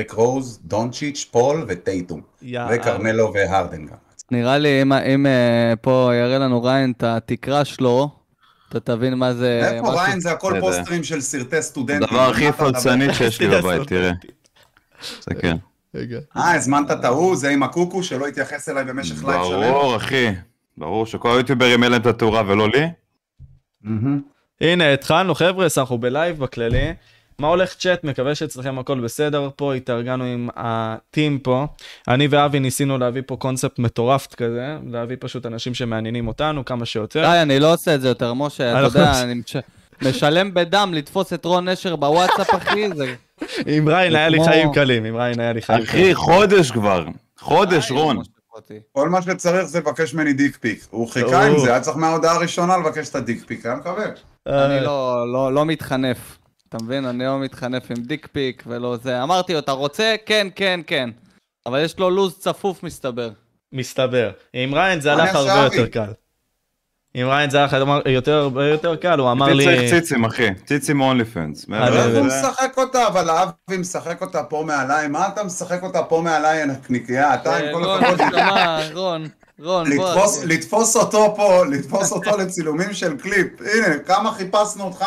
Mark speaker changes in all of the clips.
Speaker 1: דרק רוז, דונצ'יץ', פול וטייטום.
Speaker 2: יאללה.
Speaker 1: וכרמלו והרדן גם.
Speaker 3: נראה לי אם, אם אה, פה יראה לנו ריין את התקרה שלו, אתה תבין מה זה...
Speaker 1: איפה
Speaker 3: משהו-
Speaker 1: ריין זה הכל
Speaker 4: זה-
Speaker 1: פוסטרים של סרטי סטודנטים.
Speaker 4: הדבר הכי? פלצני שיש לי בבית, תראה. זה כן.
Speaker 1: אה, הזמנת את ההוא, זה עם הקוקו שלא התייחס אליי במשך live שלם.
Speaker 4: ברור, אחי. ברור שכל היוטיוברים אין להם את התאורה ולא לי.
Speaker 2: הנה, התחלנו חבר'ה, אנחנו ב live בכללי. מה הולך צ'אט? מקווה שאצלכם הכל בסדר פה, התארגנו עם הטים פה. אני ואבי ניסינו להביא פה קונספט מטורף כזה, להביא פשוט אנשים שמעניינים אותנו כמה שיותר.
Speaker 3: די, אני לא עושה את זה יותר, משה, אתה
Speaker 2: אנחנו-
Speaker 3: יודע, אני מש- משלם בדם לתפוס את רון נשר בוואטסאפ, אחי, זה...
Speaker 2: עם ריין היה לי חיים קלים, עם ריין היה לי חיים קלים.
Speaker 4: אחי, חודש כבר. חודש, רון.
Speaker 1: כל מה שצריך זה לבקש ממני דיק פיק. הוא חיכה עם זה, היה צריך מההודעה הראשונה לבקש את הדיק פיק, היה מקבל.
Speaker 3: אני לא, לא, לא מתחנף. אתה מבין? אני לא מתחנף עם דיק פיק ולא זה. אמרתי לו, אתה רוצה? כן, כן, כן. אבל יש לו לו"ז צפוף, מסתבר.
Speaker 2: מסתבר. עם ריין זה הלך הרבה יותר קל. עם ריין זה הלך יותר יותר קל, הוא אמר לי...
Speaker 4: צריך ציצים, אחי. ציצים אונלי פנס.
Speaker 1: לא, הוא
Speaker 2: זה-
Speaker 1: משחק אותה, אבל אבי משחק אותה פה מעליי, מה אתה משחק אותה פה מעליי, הנקניקייה? אתה עם כל
Speaker 3: רון,
Speaker 1: הכבוד.
Speaker 3: רון, רון, בוא.
Speaker 1: לתפוס אותו פה, לתפוס אותו לצילומים של קליפ. הנה, כמה חיפשנו אותך,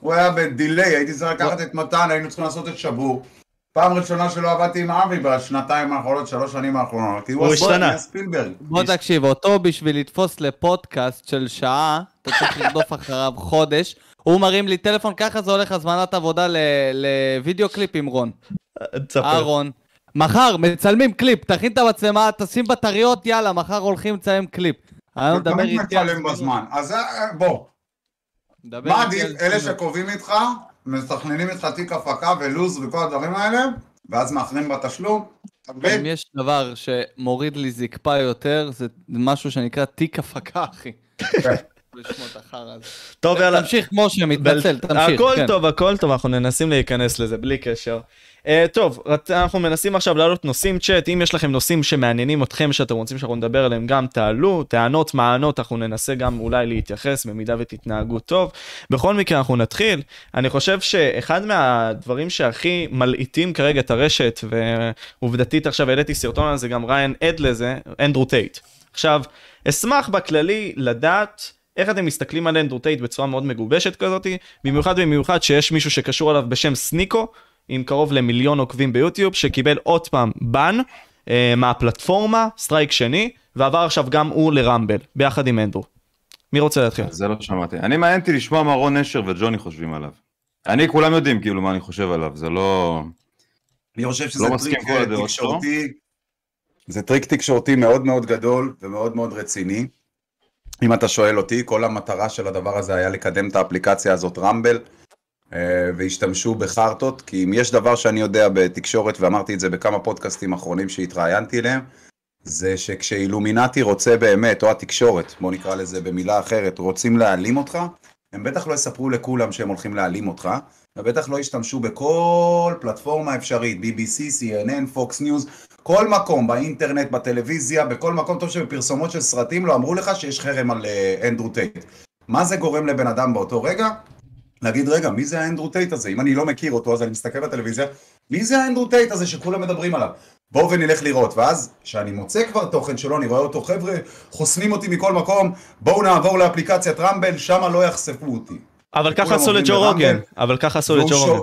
Speaker 1: הוא היה ב delay, הייתי צריך לקחת את מתן, היינו צריכים לעשות את שבור. פעם ראשונה שלא עבדתי עם אבי בשנתיים האחרונות, שלוש שנים האחרונות. כי
Speaker 2: הוא השתנה.
Speaker 3: בוא תקשיב, אותו בשביל לתפוס לפודקאסט של שעה, אתה צריך לרדוף אחריו חודש. הוא מרים לי טלפון, ככה זה הולך הזמנת עבודה ל- לוידאו קליפ עם רון.
Speaker 2: תספר.
Speaker 3: אהרון. מחר, מצלמים קליפ, תכין את המצלמה, תשים בטריות, יאללה, מחר הולכים לצלם קליפ. אני לא מדבר
Speaker 1: תמיד
Speaker 3: איתי על...
Speaker 1: מצלם בזמן. אז אה, בוא, מה עדיף? אלה. שקובעים איתך, מתכננים איתך תיק הפקה ולו"ז וכל הדברים האלה, ואז מאחרים בתשלום.
Speaker 3: אם יש דבר שמוריד לי זקפה יותר, זה משהו שנקרא תיק הפקה, אחי. הזה.
Speaker 2: טוב, יאללה.
Speaker 3: תמשיך, משה, מתנצל, תמשיך.
Speaker 2: הכל
Speaker 3: כן.
Speaker 2: טוב, הכל טוב, אנחנו מנסים להיכנס לזה בלי קשר. Uh, טוב, אנחנו מנסים עכשיו להעלות נושאים צ'אט, אם יש לכם נושאים שמעניינים אתכם שאתם רוצים שאנחנו נדבר עליהם גם תעלו, טענות, מענות, אנחנו ננסה גם אולי להתייחס במידה ותתנהגו טוב. בכל מקרה אנחנו נתחיל, אני חושב שאחד מהדברים שהכי מלעיטים כרגע את הרשת, ועובדתית עכשיו העליתי סרטון על זה, גם ריין עד לזה, אנדרו טייט. עכשיו, אשמח בכללי לדעת איך אתם מסתכלים על אנדרו טייט בצורה מאוד מגובשת כזאתי, במיוחד במיוחד שיש מישהו שקשור אליו בשם סניקו, עם קרוב למיליון עוקבים ביוטיוב, שקיבל עוד פעם בן אה, מהפלטפורמה, strike שני, ועבר עכשיו גם הוא לרמבל, ביחד עם אנדרו. מי רוצה להתחיל?
Speaker 4: זה לא שמעתי. אני מעניין אותי לשמוע מה רון נשר וג'וני חושבים עליו. אני, כולם יודעים כאילו מה אני חושב עליו, זה לא...
Speaker 1: אני חושב שזה
Speaker 4: לא
Speaker 1: טריק אה,
Speaker 4: הדעות
Speaker 1: תקשורתי, זה טריק תקשורתי מאוד מאוד גדול ומאוד מאוד רציני. אם אתה שואל אותי, כל המטרה של הדבר הזה היה לקדם את האפליקציה הזאת רמבל, והשתמשו בחרטות, כי אם יש דבר שאני יודע בתקשורת, ואמרתי את זה בכמה פודקאסטים אחרונים שהתראיינתי אליהם, זה שכשאילומינטי רוצה באמת, או התקשורת, בוא נקרא לזה במילה אחרת, רוצים להעלים אותך, הם בטח לא יספרו לכולם שהם הולכים להעלים אותך, ובטח לא ישתמשו בכל פלטפורמה אפשרית, BBC, CNN, Fox News, כל מקום, באינטרנט, בטלוויזיה, בכל מקום טוב שבפרסומות של סרטים לא אמרו לך שיש חרם על אה, אנדרו טייט. מה זה גורם לבן אדם באותו רגע? להגיד, רגע, מי זה האנדרו טייט הזה? אם אני לא מכיר אותו, אז אני מסתכל בטלוויזיה, מי זה האנדרו טייט הזה שכולם מדברים עליו? בואו ונלך לראות, ואז כשאני מוצא כבר תוכן שלו, אני רואה אותו, חבר'ה, חוסמים אותי מכל מקום, בואו נעבור לאפליקציית רמבל, שמה לא יחשפו אותי.
Speaker 2: אבל ככה עשו לג'ו. רוגן, אבל ככה עשו לג'ו רוגן.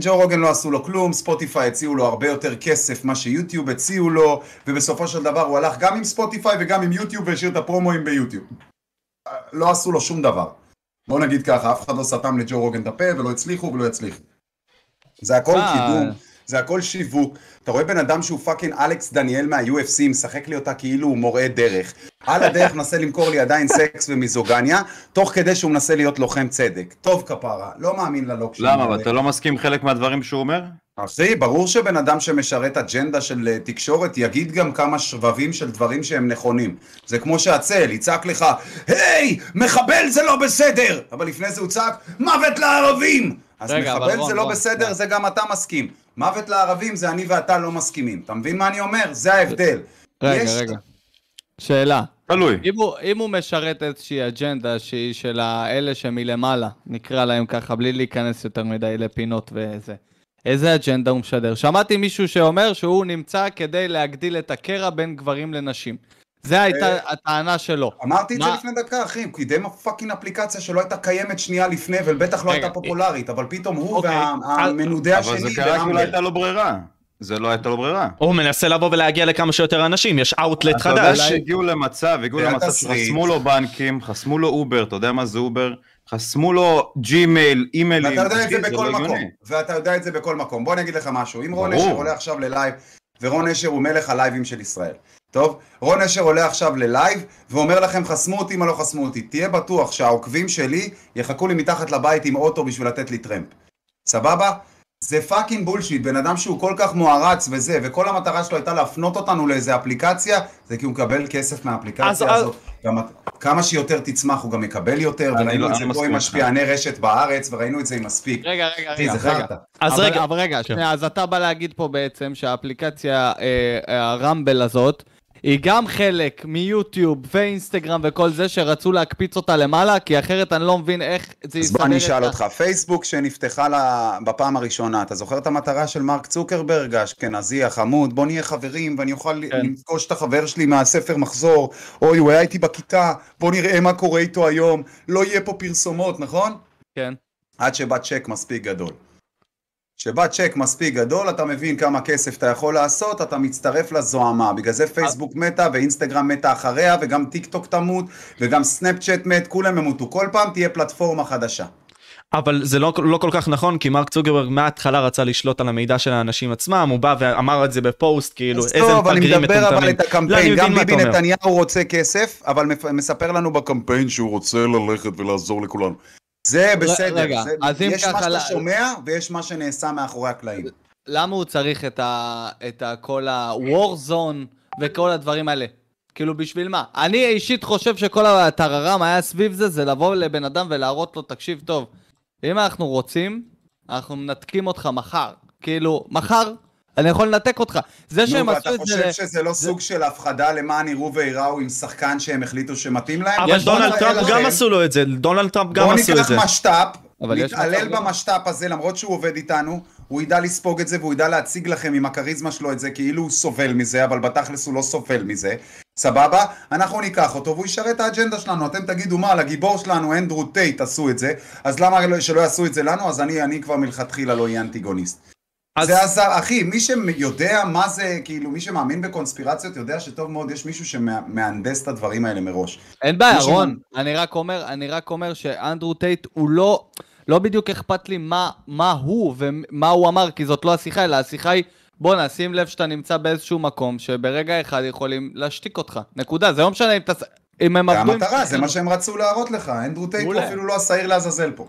Speaker 1: ג'ו רוגן לא עשו לו כלום, ספוטיפיי הציעו לו הרבה יותר כסף מה שיוטיוב הציעו לו, ובסופו של דבר הוא הלך גם עם ספוטיפיי וגם עם יוטיוב והשאיר את הפרומואים ביוטיוב. לא עשו לו שום דבר. בוא נגיד ככה, אף אחד לא סתם לג'ו רוגן את הפה ולא הצליחו ולא יצליחו. זה הכל
Speaker 3: אה.
Speaker 1: קידום, זה הכל שיווק. אתה רואה בן אדם שהוא fucking אלכס דניאל מה-UFC, משחק לי אותה כאילו הוא מורה דרך. על הדרך מנסה למכור לי עדיין סקס ומיזוגניה, תוך כדי שהוא מנסה להיות לוחם צדק. טוב כפרה, לא מאמין ללוקשים
Speaker 4: למה?
Speaker 1: האלה.
Speaker 4: אבל אתה לא מסכים חלק מהדברים שהוא אומר?
Speaker 1: אחי, ברור שבן אדם שמשרת אג'נדה של אה, תקשורת יגיד גם כמה שבבים של דברים שהם נכונים. זה כמו שהצל, יצעק לך, היי, מחבל זה לא בסדר! אבל לפני זה הוא צעק, מוות לערבים! אז
Speaker 3: רגע,
Speaker 1: מחבל
Speaker 3: רון,
Speaker 1: זה לא
Speaker 3: רון,
Speaker 1: בסדר,
Speaker 3: רון.
Speaker 1: זה גם אתה מסכים. מוות לערבים זה אני ואתה לא מסכימים. אתה מבין מה אני אומר? זה ההבדל.
Speaker 3: רגע,
Speaker 1: יש-
Speaker 3: רגע. שאלה.
Speaker 4: תלוי.
Speaker 3: אם הוא, אם הוא משרת איזושהי אג'נדה שהיא של האלה שמלמעלה, נקרא להם ככה, בלי להיכנס יותר מדי לפינות וזה. איזה אג'נדה הוא משדר. שמעתי מישהו שאומר שהוא נמצא כדי להגדיל את הקרע בין גברים לנשים. זה הייתה הטענה שלו.
Speaker 1: אמרתי את זה? לפני דקה, אחי, הוא קידם ה fucking אפליקציה שלא הייתה קיימת שנייה לפני, ובטח לא הייתה פופולרית, אבל פתאום הוא
Speaker 2: אוקיי.
Speaker 1: והמנודה
Speaker 4: אבל
Speaker 1: השני,
Speaker 4: זה קרה כי לא. הייתה לו ברירה. זה לא הייתה לו ברירה.
Speaker 2: הוא מנסה לבוא ולהגיע לכמה שיותר אנשים, יש אאוטלט
Speaker 4: אתה יודע
Speaker 2: חדש.
Speaker 4: שהגיעו למצב, הגיעו למצב. שחסמו לו בנקים, חסמו לו אובר, אתה יודע מה זה אובר? חסמו לו ג'ימייל, אימיילים.
Speaker 1: ואתה יודע את זה בכל
Speaker 4: לא
Speaker 1: מקום. ואתה יודע את זה בכל מקום. בוא אני אגיד לך משהו, אם רון. נשר עולה עכשיו ללייב, ורון נשר הוא מלך הלייבים של ישראל, טוב? רון נשר עולה עכשיו ללייב, ואומר לכם חסמו אותי מה לא חסמו אותי. תהיה בטוח שהעוקבים שלי יחכו לי מתחת לבית עם אוטו בשביל לתת לי טרמפ. סבבה? זה fucking bullshit, בן אדם שהוא כל כך מוערץ וזה, וכל המטרה שלו הייתה להפנות אותנו לאיזה אפליקציה, זה כי הוא מקבל כסף מהאפליקציה
Speaker 2: אז-
Speaker 1: הזאת. גם, כמה שיותר תצמח הוא גם יקבל יותר, וראינו
Speaker 4: לא-
Speaker 1: את זה
Speaker 4: אני
Speaker 1: פה עם משפיעני רשת בארץ, וראינו את זה עם מספיק.
Speaker 3: רגע, רגע, רגע,
Speaker 1: זה
Speaker 3: רגע.
Speaker 2: אז
Speaker 3: אבל,
Speaker 2: רגע,
Speaker 3: אבל רגע, שנייה, אז אתה בא להגיד פה בעצם שהאפליקציה, אה, הרמבל הזאת, היא גם חלק מיוטיוב ואינסטגרם וכל זה שרצו להקפיץ אותה למעלה, כי אחרת אני לא מבין איך זה
Speaker 1: אז
Speaker 3: יסדר
Speaker 1: בוא אני אשאל אותך, פייסבוק שנפתחה לה בפעם הראשונה, אתה זוכר את המטרה של מרק צוקרברג, האשכנזי החמוד, בוא נהיה חברים ואני אוכל
Speaker 3: כן.
Speaker 1: לפגוש את החבר שלי מהספר מחזור, אוי הוא היה איתי בכיתה, בוא נראה מה קורה איתו היום, לא יהיה פה פרסומות, נכון?
Speaker 3: כן.
Speaker 1: עד שבא צ'ק מספיק גדול. כשבא צ'ק מספיק גדול, אתה מבין כמה כסף אתה יכול לעשות, אתה מצטרף לזוהמה. בגלל זה פייסבוק מתה, ואינסטגרם מתה אחריה, וגם טיק טוק תמות, וגם סנאפצ'אט מת, כולם ימותו. כל פעם תהיה פלטפורמה חדשה.
Speaker 2: אבל זה לא, לא כל כך נכון, כי מרק צוקרברג מההתחלה רצה לשלוט על המידע של האנשים עצמם, הוא בא ואמר את זה בפוסט, כאילו,
Speaker 1: אז
Speaker 2: איזה
Speaker 1: טוב, אני
Speaker 2: מפגרים
Speaker 1: מדבר אבל
Speaker 2: מטומטמים.
Speaker 1: את
Speaker 2: לא,
Speaker 1: הקמפיין,
Speaker 2: מבין
Speaker 1: גם ביבי. נתניהו רוצה כסף, אבל מספר לנו בקמפיין שהוא רוצה ללכת ולעזור לכולנו. זה בסדר,
Speaker 3: רגע,
Speaker 1: זה-
Speaker 3: אז אם
Speaker 1: יש מה
Speaker 3: ככה,
Speaker 1: שאתה שומע ויש מה שנעשה מאחורי הקלעים.
Speaker 3: למה הוא צריך את, ה, את ה, כל ה-war zone וכל הדברים האלה? כאילו, בשביל מה? אני אישית חושב שכל הטררם היה סביב זה, זה לבוא לבן אדם ולהראות לו, תקשיב טוב, אם אנחנו רוצים, אנחנו מנתקים אותך מחר. כאילו, מחר אני יכול לנתק אותך. זה שהם
Speaker 1: נו,
Speaker 3: עשו
Speaker 1: ואתה
Speaker 3: את זה...
Speaker 1: חושב שזה לא סוג של הפחדה למען יראו וייראו עם שחקן שהם החליטו שמתאים להם?
Speaker 2: אבל
Speaker 3: יש
Speaker 2: דונלד
Speaker 1: בוא
Speaker 2: טראמפ גם. עשו לו את זה, דונלד טראמפ גם
Speaker 1: בוא
Speaker 2: עשו את
Speaker 1: ניקח
Speaker 2: זה.
Speaker 1: משת"פ,
Speaker 3: אבל יש
Speaker 1: נתעלל במשת"פ הזה למרות שהוא עובד איתנו, הוא ידע לספוג את זה והוא ידע להציג לכם עם הכריזמה שלו את זה כאילו הוא סובל מזה, אבל בתכלס הוא לא סובל מזה, סבבה? אנחנו ניקח אותו והוא ישרת את האג'נדה שלנו, אתם תגידו מה, לגיבור שלנו אנדרו טייט עשו את זה, אז למה לא- שלא יעשו את זה לנו? אז אני, אני כבר מלכתחילה לא אהיה אנטיגוניסט.
Speaker 2: אז-
Speaker 1: זה עזר, אחי, מי שיודע מה זה, כאילו, מי שמאמין בקונספירציות יודע שטוב מאוד יש מישהו שמהנדס את הדברים האלה מראש.
Speaker 3: אין בעיה, רון,
Speaker 1: מה-
Speaker 3: אני רק אומר, אני רק אומר שאנדרו טייט הוא לא, לא בדיוק אכפת לי מה, מה הוא ומה הוא אמר, כי זאת לא השיחה, אלא השיחה היא, בוא נשים לב שאתה נמצא באיזשהו מקום שברגע אחד יכולים להשתיק אותך. נקודה, זה לא משנה אם, תס... אם הם
Speaker 1: זה
Speaker 3: עבדו... עם-
Speaker 1: המטרה, זה מה שהם רצו להראות לך, אנדרו טייט הוא. אפילו לא השעיר לעזאזל פה.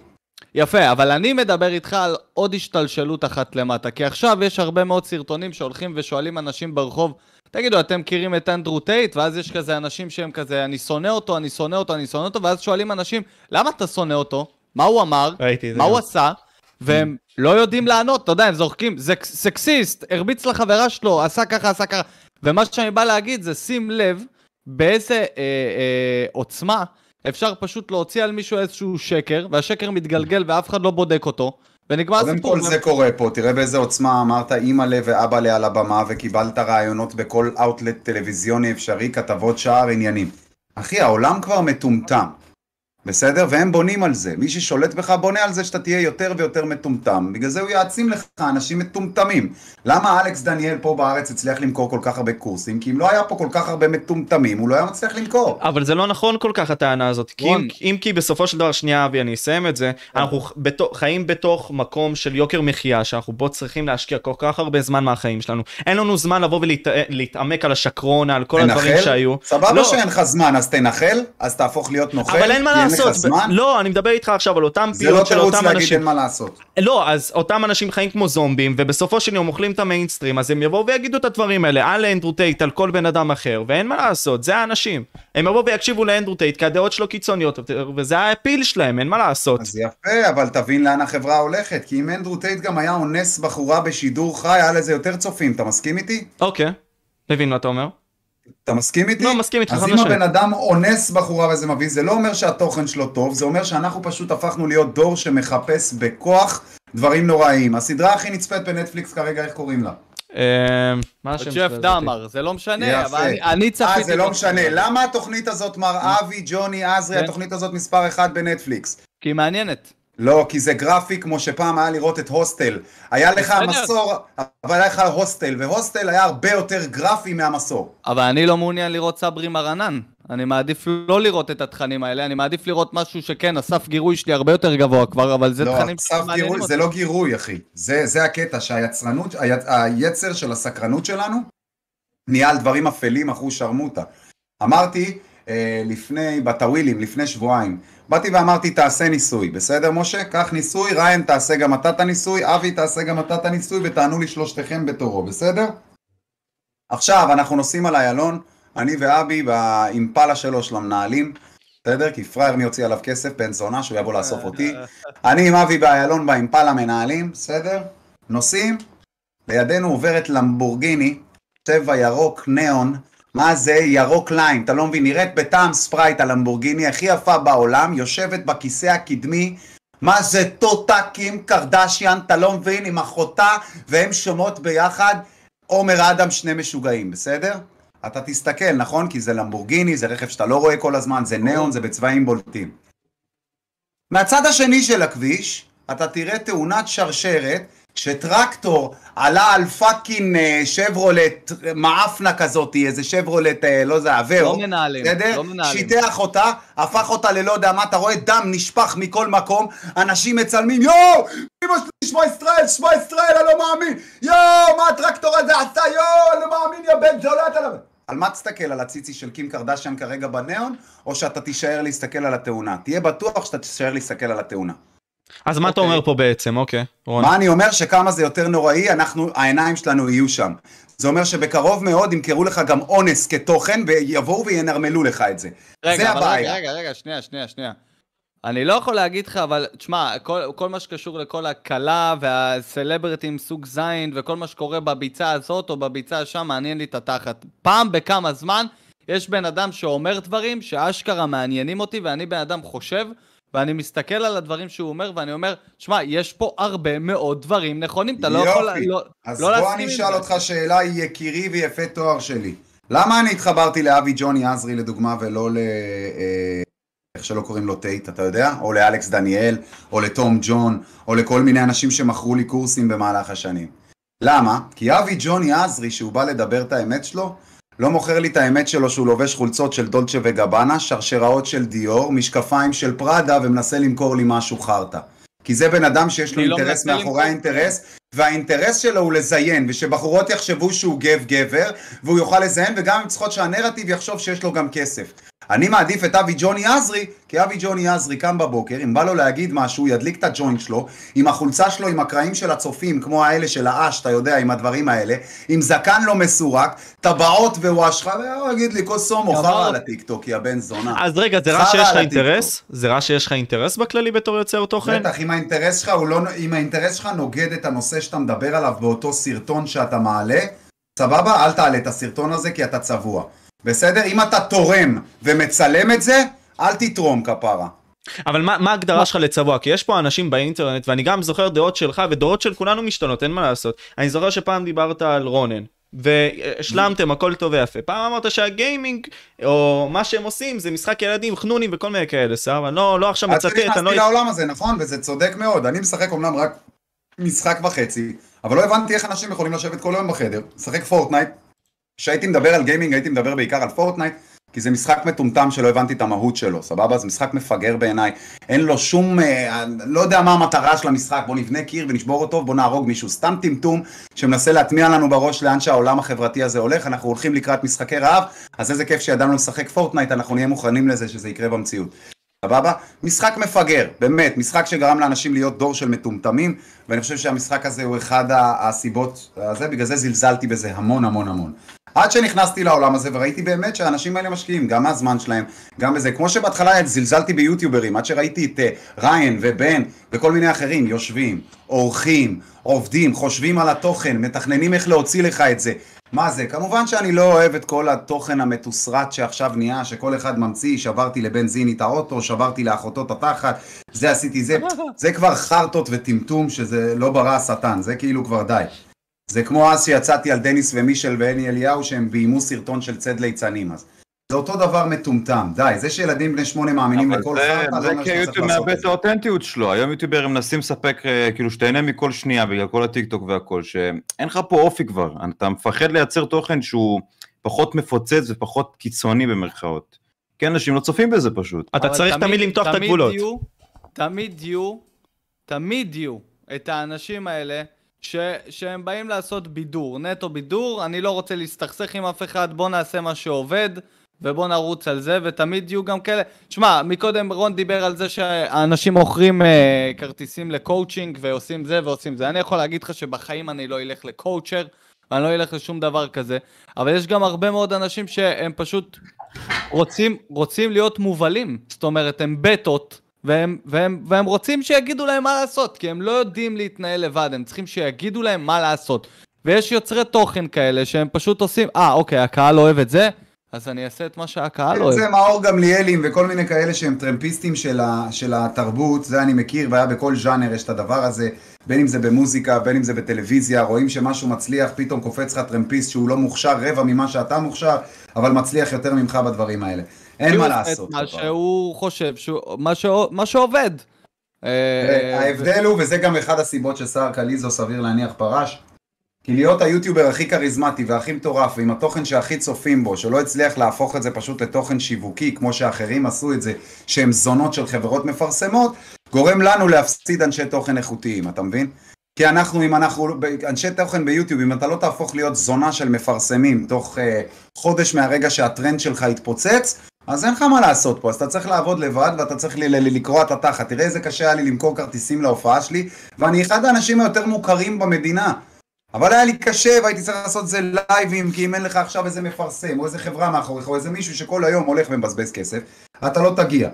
Speaker 3: יפה, אבל אני מדבר איתך על עוד השתלשלות אחת למטה, כי עכשיו יש הרבה מאוד סרטונים שהולכים ושואלים אנשים ברחוב, תגידו, אתם מכירים את אנדרו טייט? ואז יש כזה אנשים שהם כזה, אני שונא אותו, אני שונא אותו, אני שונא אותו, ואז שואלים אנשים, למה אתה שונא אותו? מה הוא אמר?
Speaker 2: ראיתי זה
Speaker 3: מה
Speaker 2: גם.
Speaker 3: הוא עשה? והם לא יודעים לענות, אתה יודע, הם זורקים, זה סקסיסט, הרביץ לחברה שלו, עשה ככה, עשה ככה. ומה שאני בא להגיד זה, שים לב באיזה אה, אה, עוצמה אפשר פשוט להוציא על מישהו איזשהו שקר, והשקר מתגלגל ואף אחד לא בודק אותו, ונגמר
Speaker 1: קודם
Speaker 3: הסיפור.
Speaker 1: כל זה קורה פה, תראה באיזה עוצמה אמרת אימא'לה ואבא'לה על הבמה וקיבלת רעיונות בכל אאוטלט טלוויזיוני אפשרי, כתבות שער, עניינים. אחי, העולם כבר מטומטם, בסדר? והם בונים על זה. מי ששולט בך בונה על זה שאתה תהיה יותר ויותר מטומטם. בגלל זה הוא יעצים לך אנשים מטומטמים. למה אלכס דניאל פה בארץ הצליח למכור כל כך הרבה קורסים? כי אם לא היה פה כל כך הרבה מטומטמים, הוא לא היה מצליח למכור.
Speaker 2: אבל זה לא נכון כל כך הטענה הזאת, כי. אם, אם כי בסופו של דבר, שנייה אבי, אני אסיים את זה, אנחנו בתוך, חיים בתוך מקום של יוקר מחיה, שאנחנו בו צריכים להשקיע כל כך הרבה זמן מהחיים שלנו. אין לנו זמן לבוא ולהתעמק על השקרונה, על כל הדברים
Speaker 1: תנחל?
Speaker 2: שהיו.
Speaker 1: סבבה
Speaker 2: לא.
Speaker 1: שאין לך זמן, אז תנחל, אז תהפוך להיות נוכל,
Speaker 2: אבל אין מה לעשות,
Speaker 1: זמן.
Speaker 2: לא, אני מדבר איתך עכשיו על אותם
Speaker 1: זה לא
Speaker 2: פיוט של
Speaker 1: תירוץ
Speaker 2: אותם
Speaker 1: להגיד
Speaker 2: אנשים.
Speaker 1: אין מה לעשות.
Speaker 2: לא, אז אותם אנשים חיים כמו זומבים, ובסופו של יום אוכלים את המיינסטרים, אז הם יבואו ויגידו את הדברים האלה על אנדרו טייט, על כל בן אדם אחר, ואין מה לעשות, זה האנשים. הם יבואו ויקשיבו לאנדרו טייט, כי הדעות שלו קיצוניות וזה ה appeal שלהם, אין מה לעשות.
Speaker 1: אז יפה, אבל תבין לאן החברה הולכת, כי אם אנדרו טייט גם היה אונס בחורה בשידור חי, היה לזה יותר צופים, אתה מסכים איתי?
Speaker 2: אוקיי, מבין מה אתה אומר?
Speaker 1: אתה מסכים איתי?
Speaker 2: לא, מסכים איתך,
Speaker 1: אז אם. הבן אדם אונס בחורה וזה מביא, זה לא אומר שהתוכן שלו טוב, זה אומר שאנחנו פשוט הפכנו להיות דור שמחפש בכוח דברים נוראיים. הסדרה הכי נצפית בנטפליקס כרגע, איך קוראים לה?
Speaker 2: אה, מה השם
Speaker 3: ג'ף
Speaker 2: של הזאת?
Speaker 3: דאמר, זה לא משנה. אבל אני- צפיתי...
Speaker 1: אה, זה לא. משנה. למה התוכנית הזאת, מר אבי, ג'וני, עזרי,
Speaker 3: כן.
Speaker 1: התוכנית הזאת מספר אחד בנטפליקס?
Speaker 3: כי היא מעניינת.
Speaker 1: לא, כי זה גרפי כמו שפעם היה לראות את הוסטל. היה לך. מסור, אבל היה לך הוסטל, והוסטל היה הרבה יותר גרפי מהמסור.
Speaker 3: אבל אני לא מעוניין לראות סברי מרנן. אני מעדיף לא לראות את התכנים האלה, אני מעדיף לראות משהו שכן, הסף גירוי שלי הרבה יותר גבוה כבר, אבל זה
Speaker 1: לא,
Speaker 3: תכנים שמעניינים
Speaker 1: גירוי,
Speaker 3: אותי.
Speaker 1: זה לא גירוי, אחי. זה, זה הקטע, שהיצרנות, הי, היצר של הסקרנות שלנו נהיה על דברים אפלים, אחוז שרמוטה. אמרתי אה, לפני, בטווילים, לפני שבועיים, באתי ואמרתי, תעשה ניסוי, בסדר, משה? קח ניסוי, ריין, תעשה גם אתה את הניסוי, אבי, תעשה גם אתה את הניסוי, ותענו לי שלושתכם בתורו, בסדר? עכשיו, אנחנו נוסעים על איילון, אני ואבי באימפלה שלו של המנהלים, בסדר? כי פראייר מי הוציא עליו כסף, בן זונה, שהוא יבוא לאסוף אותי. אני עם אבי באיילון באימפלה מנהלים, בסדר? נוסעים, לידינו עוברת למבורגיני, צבע ירוק ניאון, מה זה ירוק ניאון, אתה לא מבין, נראית בטעם ספרייט הלמבורגיני הכי יפה בעולם, יושבת בכיסא הקדמי, מה זה טוטה קים קרדשיאן, אתה לא מבין, עם אחותה, והם שומעות ביחד, עומר אדם שני משוגעים, בסדר? אתה תסתכל, נכון? כי זה למבורגיני, זה רכב שאתה לא רואה כל הזמן, זה ניאון, זה בצבעים בולטים. מהצד השני של הכביש, אתה תראה תאונת שרשרת, שטרקטור עלה על fucking אה, שברולט מעפנה כזאת, איזה שברולט, אה, לא זה, עבר,
Speaker 3: לא מנהלים,
Speaker 1: בסדר?
Speaker 3: לא מנהלים.
Speaker 1: שיטח אותה, הפך אותה ללא יודע מה, אתה רואה דם נשפך מכל מקום, אנשים מצלמים, יואו! אמא שלי, שמע ישראל, שמע ישראל, אני לא מאמין! יואו, מה הטרקטור הזה עשה, יואו, אני לא מאמין, יא בן זונה, אתה לא... על מה תסתכל? על הציצי של קים קרדשיאן כרגע בניאון, או שאתה תישאר להסתכל על התאונה? תהיה בטוח שאתה תישאר להסתכל על התאונה.
Speaker 2: אז מה אתה
Speaker 1: אוקיי.
Speaker 2: אומר פה בעצם? אוקיי, רון.
Speaker 1: מה אני אומר? שכמה זה יותר נוראי, אנחנו, העיניים שלנו יהיו שם. זה אומר שבקרוב מאוד ימכרו לך גם אונס כתוכן, ויבואו וינרמלו לך את זה.
Speaker 3: רגע,
Speaker 1: זה הבעיה.
Speaker 3: רגע, רגע, רגע, שנייה, שנייה, שנייה. אני לא יכול להגיד לך, אבל תשמע, כל, כל מה שקשור לכל הכלה והסלבריטים סוג זין וכל מה שקורה בביצה הזאת או בביצה שם, מעניין לי את התחת. פעם בכמה זמן יש בן אדם שאומר דברים שאשכרה מעניינים אותי ואני בן אדם חושב ואני מסתכל על הדברים שהוא אומר ואני אומר, תשמע, יש פה הרבה מאוד דברים נכונים, אתה לא יכול...
Speaker 1: יופי.
Speaker 3: לא,
Speaker 1: אז
Speaker 3: לא
Speaker 1: בוא אני אשאל. אותך שאלה, יקירי ויפה תואר שלי. למה אני התחברתי לאבי ג'וני עזרי לדוגמה ולא ל... אה, איך שלא קוראים לו טייט, אתה יודע? או לאלכס דניאל, או לתום ג'ון, או לכל מיני אנשים שמכרו לי קורסים במהלך השנים. למה? כי אבי ג'וני עזרי, שהוא בא לדבר את האמת שלו, לא מוכר לי את האמת שלו שהוא לובש חולצות של דולצ'ה וגבנה, שרשראות של דיור, משקפיים של פראדה, ומנסה למכור לי משהו חרטא. כי זה בן אדם שיש לו
Speaker 3: לא
Speaker 1: אינטרס
Speaker 3: מנסה
Speaker 1: מאחורי. האינטרס, והאינטרס שלו הוא לזיין, ושבחורות יחשבו שהוא גב גבר, והוא יוכל לזיין, וגם הן צריכות שהנרטיב יחשוב שיש לו גם כסף. אני מעדיף את אבי ג'וני עזרי, כי אבי ג'וני עזרי קם בבוקר, אם בא לו להגיד משהו, ידליק את הג'וינט שלו, עם החולצה שלו, עם הקרעים של הצופים, כמו האלה של האש, אתה יודע, עם הדברים האלה, עם זקן לא מסורק, טבעות ווואשחה, והוא יגיד לי, כוס הומו. חרא על הטיקטוק, יא בן זונה.
Speaker 2: אז רגע, זה רע שיש לך אינטרס? זה רע שיש לך אינטרס בכללי בתור יוצר תוכן?
Speaker 1: בטח, אם האינטרס שלך לא, אם האינטרס שלך נוגד את הנושא שאתה מדבר עליו באותו סרטון שאתה מעלה, סבבה? אל תעלה את הסרטון הזה כי אתה צבוע. בסדר? אם אתה תורם ומצלם את זה, אל תתרום כפרה.
Speaker 2: אבל מה, מה ההגדרה שלך לצבוע? כי יש פה אנשים באינטרנט, ואני גם זוכר דעות שלך, ודעות של כולנו משתנות, אין מה לעשות. אני זוכר שפעם דיברת על רונן, והשלמתם, הכל טוב ויפה. פעם אמרת שהגיימינג, או מה שהם עושים, זה משחק ילדים, חנונים וכל מיני כאלה, סבבה? אני לא, לא עכשיו מצטט, אני לא...
Speaker 1: לעולם הזה, נכון? וזה צודק מאוד. אני משחק אומנם רק משחק וחצי, אבל לא הבנתי איך אנשים יכולים לשבת כל היום בחדר, לשחק פורטנייט. כשהייתי מדבר על גיימינג הייתי מדבר בעיקר על פורטנייט, כי זה משחק מטומטם שלא הבנתי את המהות שלו, סבבה? זה משחק מפגר בעיניי. אין לו שום, אה, לא יודע מה המטרה של המשחק, בוא נבנה קיר ונשבור אותו, בוא נהרוג מישהו. סתם טמטום שמנסה להטמיע לנו בראש לאן שהעולם החברתי הזה הולך, אנחנו הולכים לקראת משחקי רעב, אז איזה כיף שידענו לשחק פורטנייט, אנחנו נהיה מוכנים לזה שזה יקרה במציאות. סבבה? משחק מפגר, באמת, משחק שגרם לאנשים להיות דור של מטומטמים, ואני חושב שהמשחק הזה הוא אחד הסיבות, הזה, בגלל זה זלזלתי בזה המון המון המון. עד שנכנסתי לעולם הזה וראיתי באמת שהאנשים האלה משקיעים, גם מהזמן שלהם, גם בזה. כמו שבהתחלה זלזלתי ביוטיוברים, עד שראיתי את אה, ריין ובן וכל מיני אחרים יושבים, עורכים, עובדים, חושבים על התוכן, מתכננים איך להוציא לך את זה. מה זה? כמובן שאני לא אוהב את כל התוכן המתוסרט שעכשיו נהיה, שכל אחד ממציא, שברתי לבן זיני את האוטו, שברתי לאחותו את התחת, זה עשיתי זה, זה כבר חרטות וטמטום שזה לא ברא השטן, זה כאילו כבר די. זה כמו אז שיצאתי על דניס ומישל ועני אליהו שהם ביימו סרטון של צד ליצנים אז. זה אותו דבר מטומטם, די, זה שילדים בני שמונה מאמינים לכל
Speaker 4: זה-
Speaker 1: חרטא,
Speaker 4: זה
Speaker 1: לא אומר
Speaker 4: כי היוטיוב מאבד
Speaker 1: את זה.
Speaker 4: האותנטיות שלו, היום יוטיוברים מנסים לספק, אה, כאילו שתהנה מכל שנייה בגלל כל הטיק טוק והכל, שאין לך פה אופי כבר, אתה מפחד לייצר תוכן שהוא פחות מפוצץ ופחות קיצוני במרכאות. כי אנשים לא צופים בזה פשוט.
Speaker 2: אתה צריך תמיד למתוח את
Speaker 3: תמיד
Speaker 2: הגבולות.
Speaker 3: יהיו, תמיד יהיו, תמיד יהיו את האנשים האלה ש, שהם באים לעשות בידור, נטו בידור, אני לא רוצה להסתכסך עם אף אחד, בוא נעשה מה שעובד. ובוא נרוץ על זה, ותמיד יהיו גם כאלה... שמע, מקודם רון דיבר על זה שהאנשים מוכרים אה, כרטיסים לקואוצ'ינג ועושים זה ועושים זה. אני יכול להגיד לך שבחיים אני לא אלך לקואוצ'ר, ואני לא אלך לשום דבר כזה, אבל יש גם הרבה מאוד אנשים שהם פשוט רוצים, רוצים להיות מובלים. זאת אומרת, הם בטות, והם, והם, והם רוצים שיגידו להם מה לעשות, כי הם לא יודעים להתנהל לבד, הם צריכים שיגידו להם מה לעשות. ויש יוצרי תוכן כאלה שהם פשוט עושים, אה, אוקיי, הקהל אוהב את זה, אז אני אעשה את מה שהקהל אוהב.
Speaker 1: זה מאור גמליאלים וכל מיני כאלה שהם טרמפיסטים של, ה, של התרבות, זה אני מכיר, והיה בכל ז'אנר יש את הדבר הזה, בין אם זה במוזיקה, בין אם זה בטלוויזיה, רואים שמשהו מצליח, פתאום קופץ לך טרמפיסט שהוא לא מוכשר רבע ממה שאתה מוכשר, אבל מצליח יותר ממך בדברים האלה. אין מה לעשות.
Speaker 3: מה. שהוא חושב, מה, שעו- מה שעובד. אה,
Speaker 1: ההבדל הוא, וזה גם אחד הסיבות שסער קליזו סביר להניח פרש, כי להיות היוטיובר הכי כריזמטי והכי מטורף, ועם התוכן שהכי צופים בו, שלא הצליח להפוך את זה פשוט לתוכן שיווקי, כמו שאחרים עשו את זה, שהם זונות של חברות מפרסמות, גורם לנו להפסיד אנשי תוכן איכותיים, אתה מבין? כי אנחנו, אם אנחנו, אנשי תוכן ביוטיוב, אם אתה לא תהפוך להיות זונה של מפרסמים תוך אה, חודש מהרגע שהטרנד שלך יתפוצץ, אז אין לך מה לעשות פה, אז אתה צריך לעבוד לבד ואתה צריך ל- ל- לקרוע את התחת. תראה איזה קשה היה לי למכור כרטיסים להופעה שלי, ואני אחד האנשים היותר מוכרים במדינה. אבל היה לי קשה והייתי צריך לעשות זה לייבים, כי אם אין לך עכשיו איזה מפרסם, או איזה חברה מאחוריך, או איזה מישהו שכל היום הולך ומבזבז כסף, אתה לא תגיע.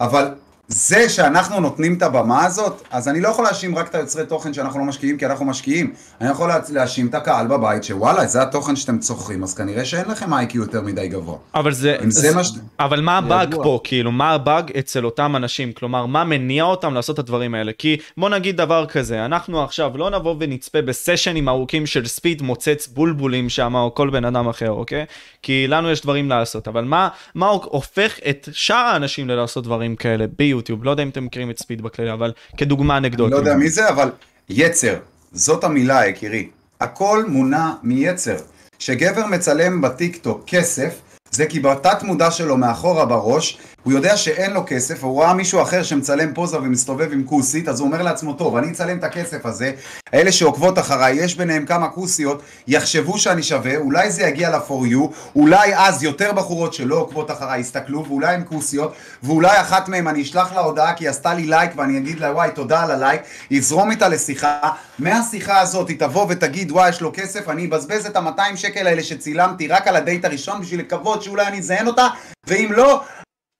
Speaker 1: אבל זה שאנחנו נותנים את הבמה הזאת, אז אני לא יכול להאשים רק את היוצרי תוכן שאנחנו לא משקיעים, כי אנחנו משקיעים. אני יכול לה- להאשים את הקהל בבית, שוואלה, זה התוכן שאתם צורכים, אז כנראה שאין לכם איי-קיו יותר מדי גבוה.
Speaker 2: אבל זה,
Speaker 1: אם זה מה ש...
Speaker 2: אבל מה הבאג. פה, כאילו, מה הבאג אצל אותם אנשים? כלומר, מה מניע אותם לעשות את הדברים האלה? כי בוא נגיד דבר כזה, אנחנו עכשיו לא נבוא ונצפה בסשנים ארוכים של ספיד מוצץ בולבולים שם, או כל בן אדם אחר, אוקיי? כי לנו יש דברים לעשות, אבל מה, מה הופך את שאר האנשים ללעשות דברים כאלה ביוטיוב? לא יודע אם אתם מכירים את ספיד בכללי, אבל כדוגמה
Speaker 1: אני
Speaker 2: אנקדוטית.
Speaker 1: לא יודע מי זה, אבל יצר, זאת המילה, יקירי. הכל מונע מיצר. כשגבר מצלם בטיקטוק כסף, זה כי בתת מודע שלו מאחורה בראש, הוא יודע שאין לו כסף, הוא ראה מישהו אחר שמצלם פוזה ומסתובב עם כוסית, אז הוא אומר לעצמו, טוב, אני אצלם את הכסף הזה, אלה שעוקבות אחריי, יש ביניהם כמה כוסיות, יחשבו שאני שווה, אולי זה יגיע ל-for you, אולי אז יותר בחורות שלא עוקבות אחריי יסתכלו, ואולי הן כוסיות, ואולי אחת מהן אני אשלח לה הודעה כי היא עשתה לי לייק ואני אגיד לה וואי תודה על הלייק, יזרום איתה לשיחה, מהשיחה הזאת היא תבוא ותגיד וואי יש לו כסף, אני אבזבז את ה-200 שקל האלה שצילמתי רק על הדייט הראשון בשביל לקוות שאולי אני אזיין אותה, ואם לא,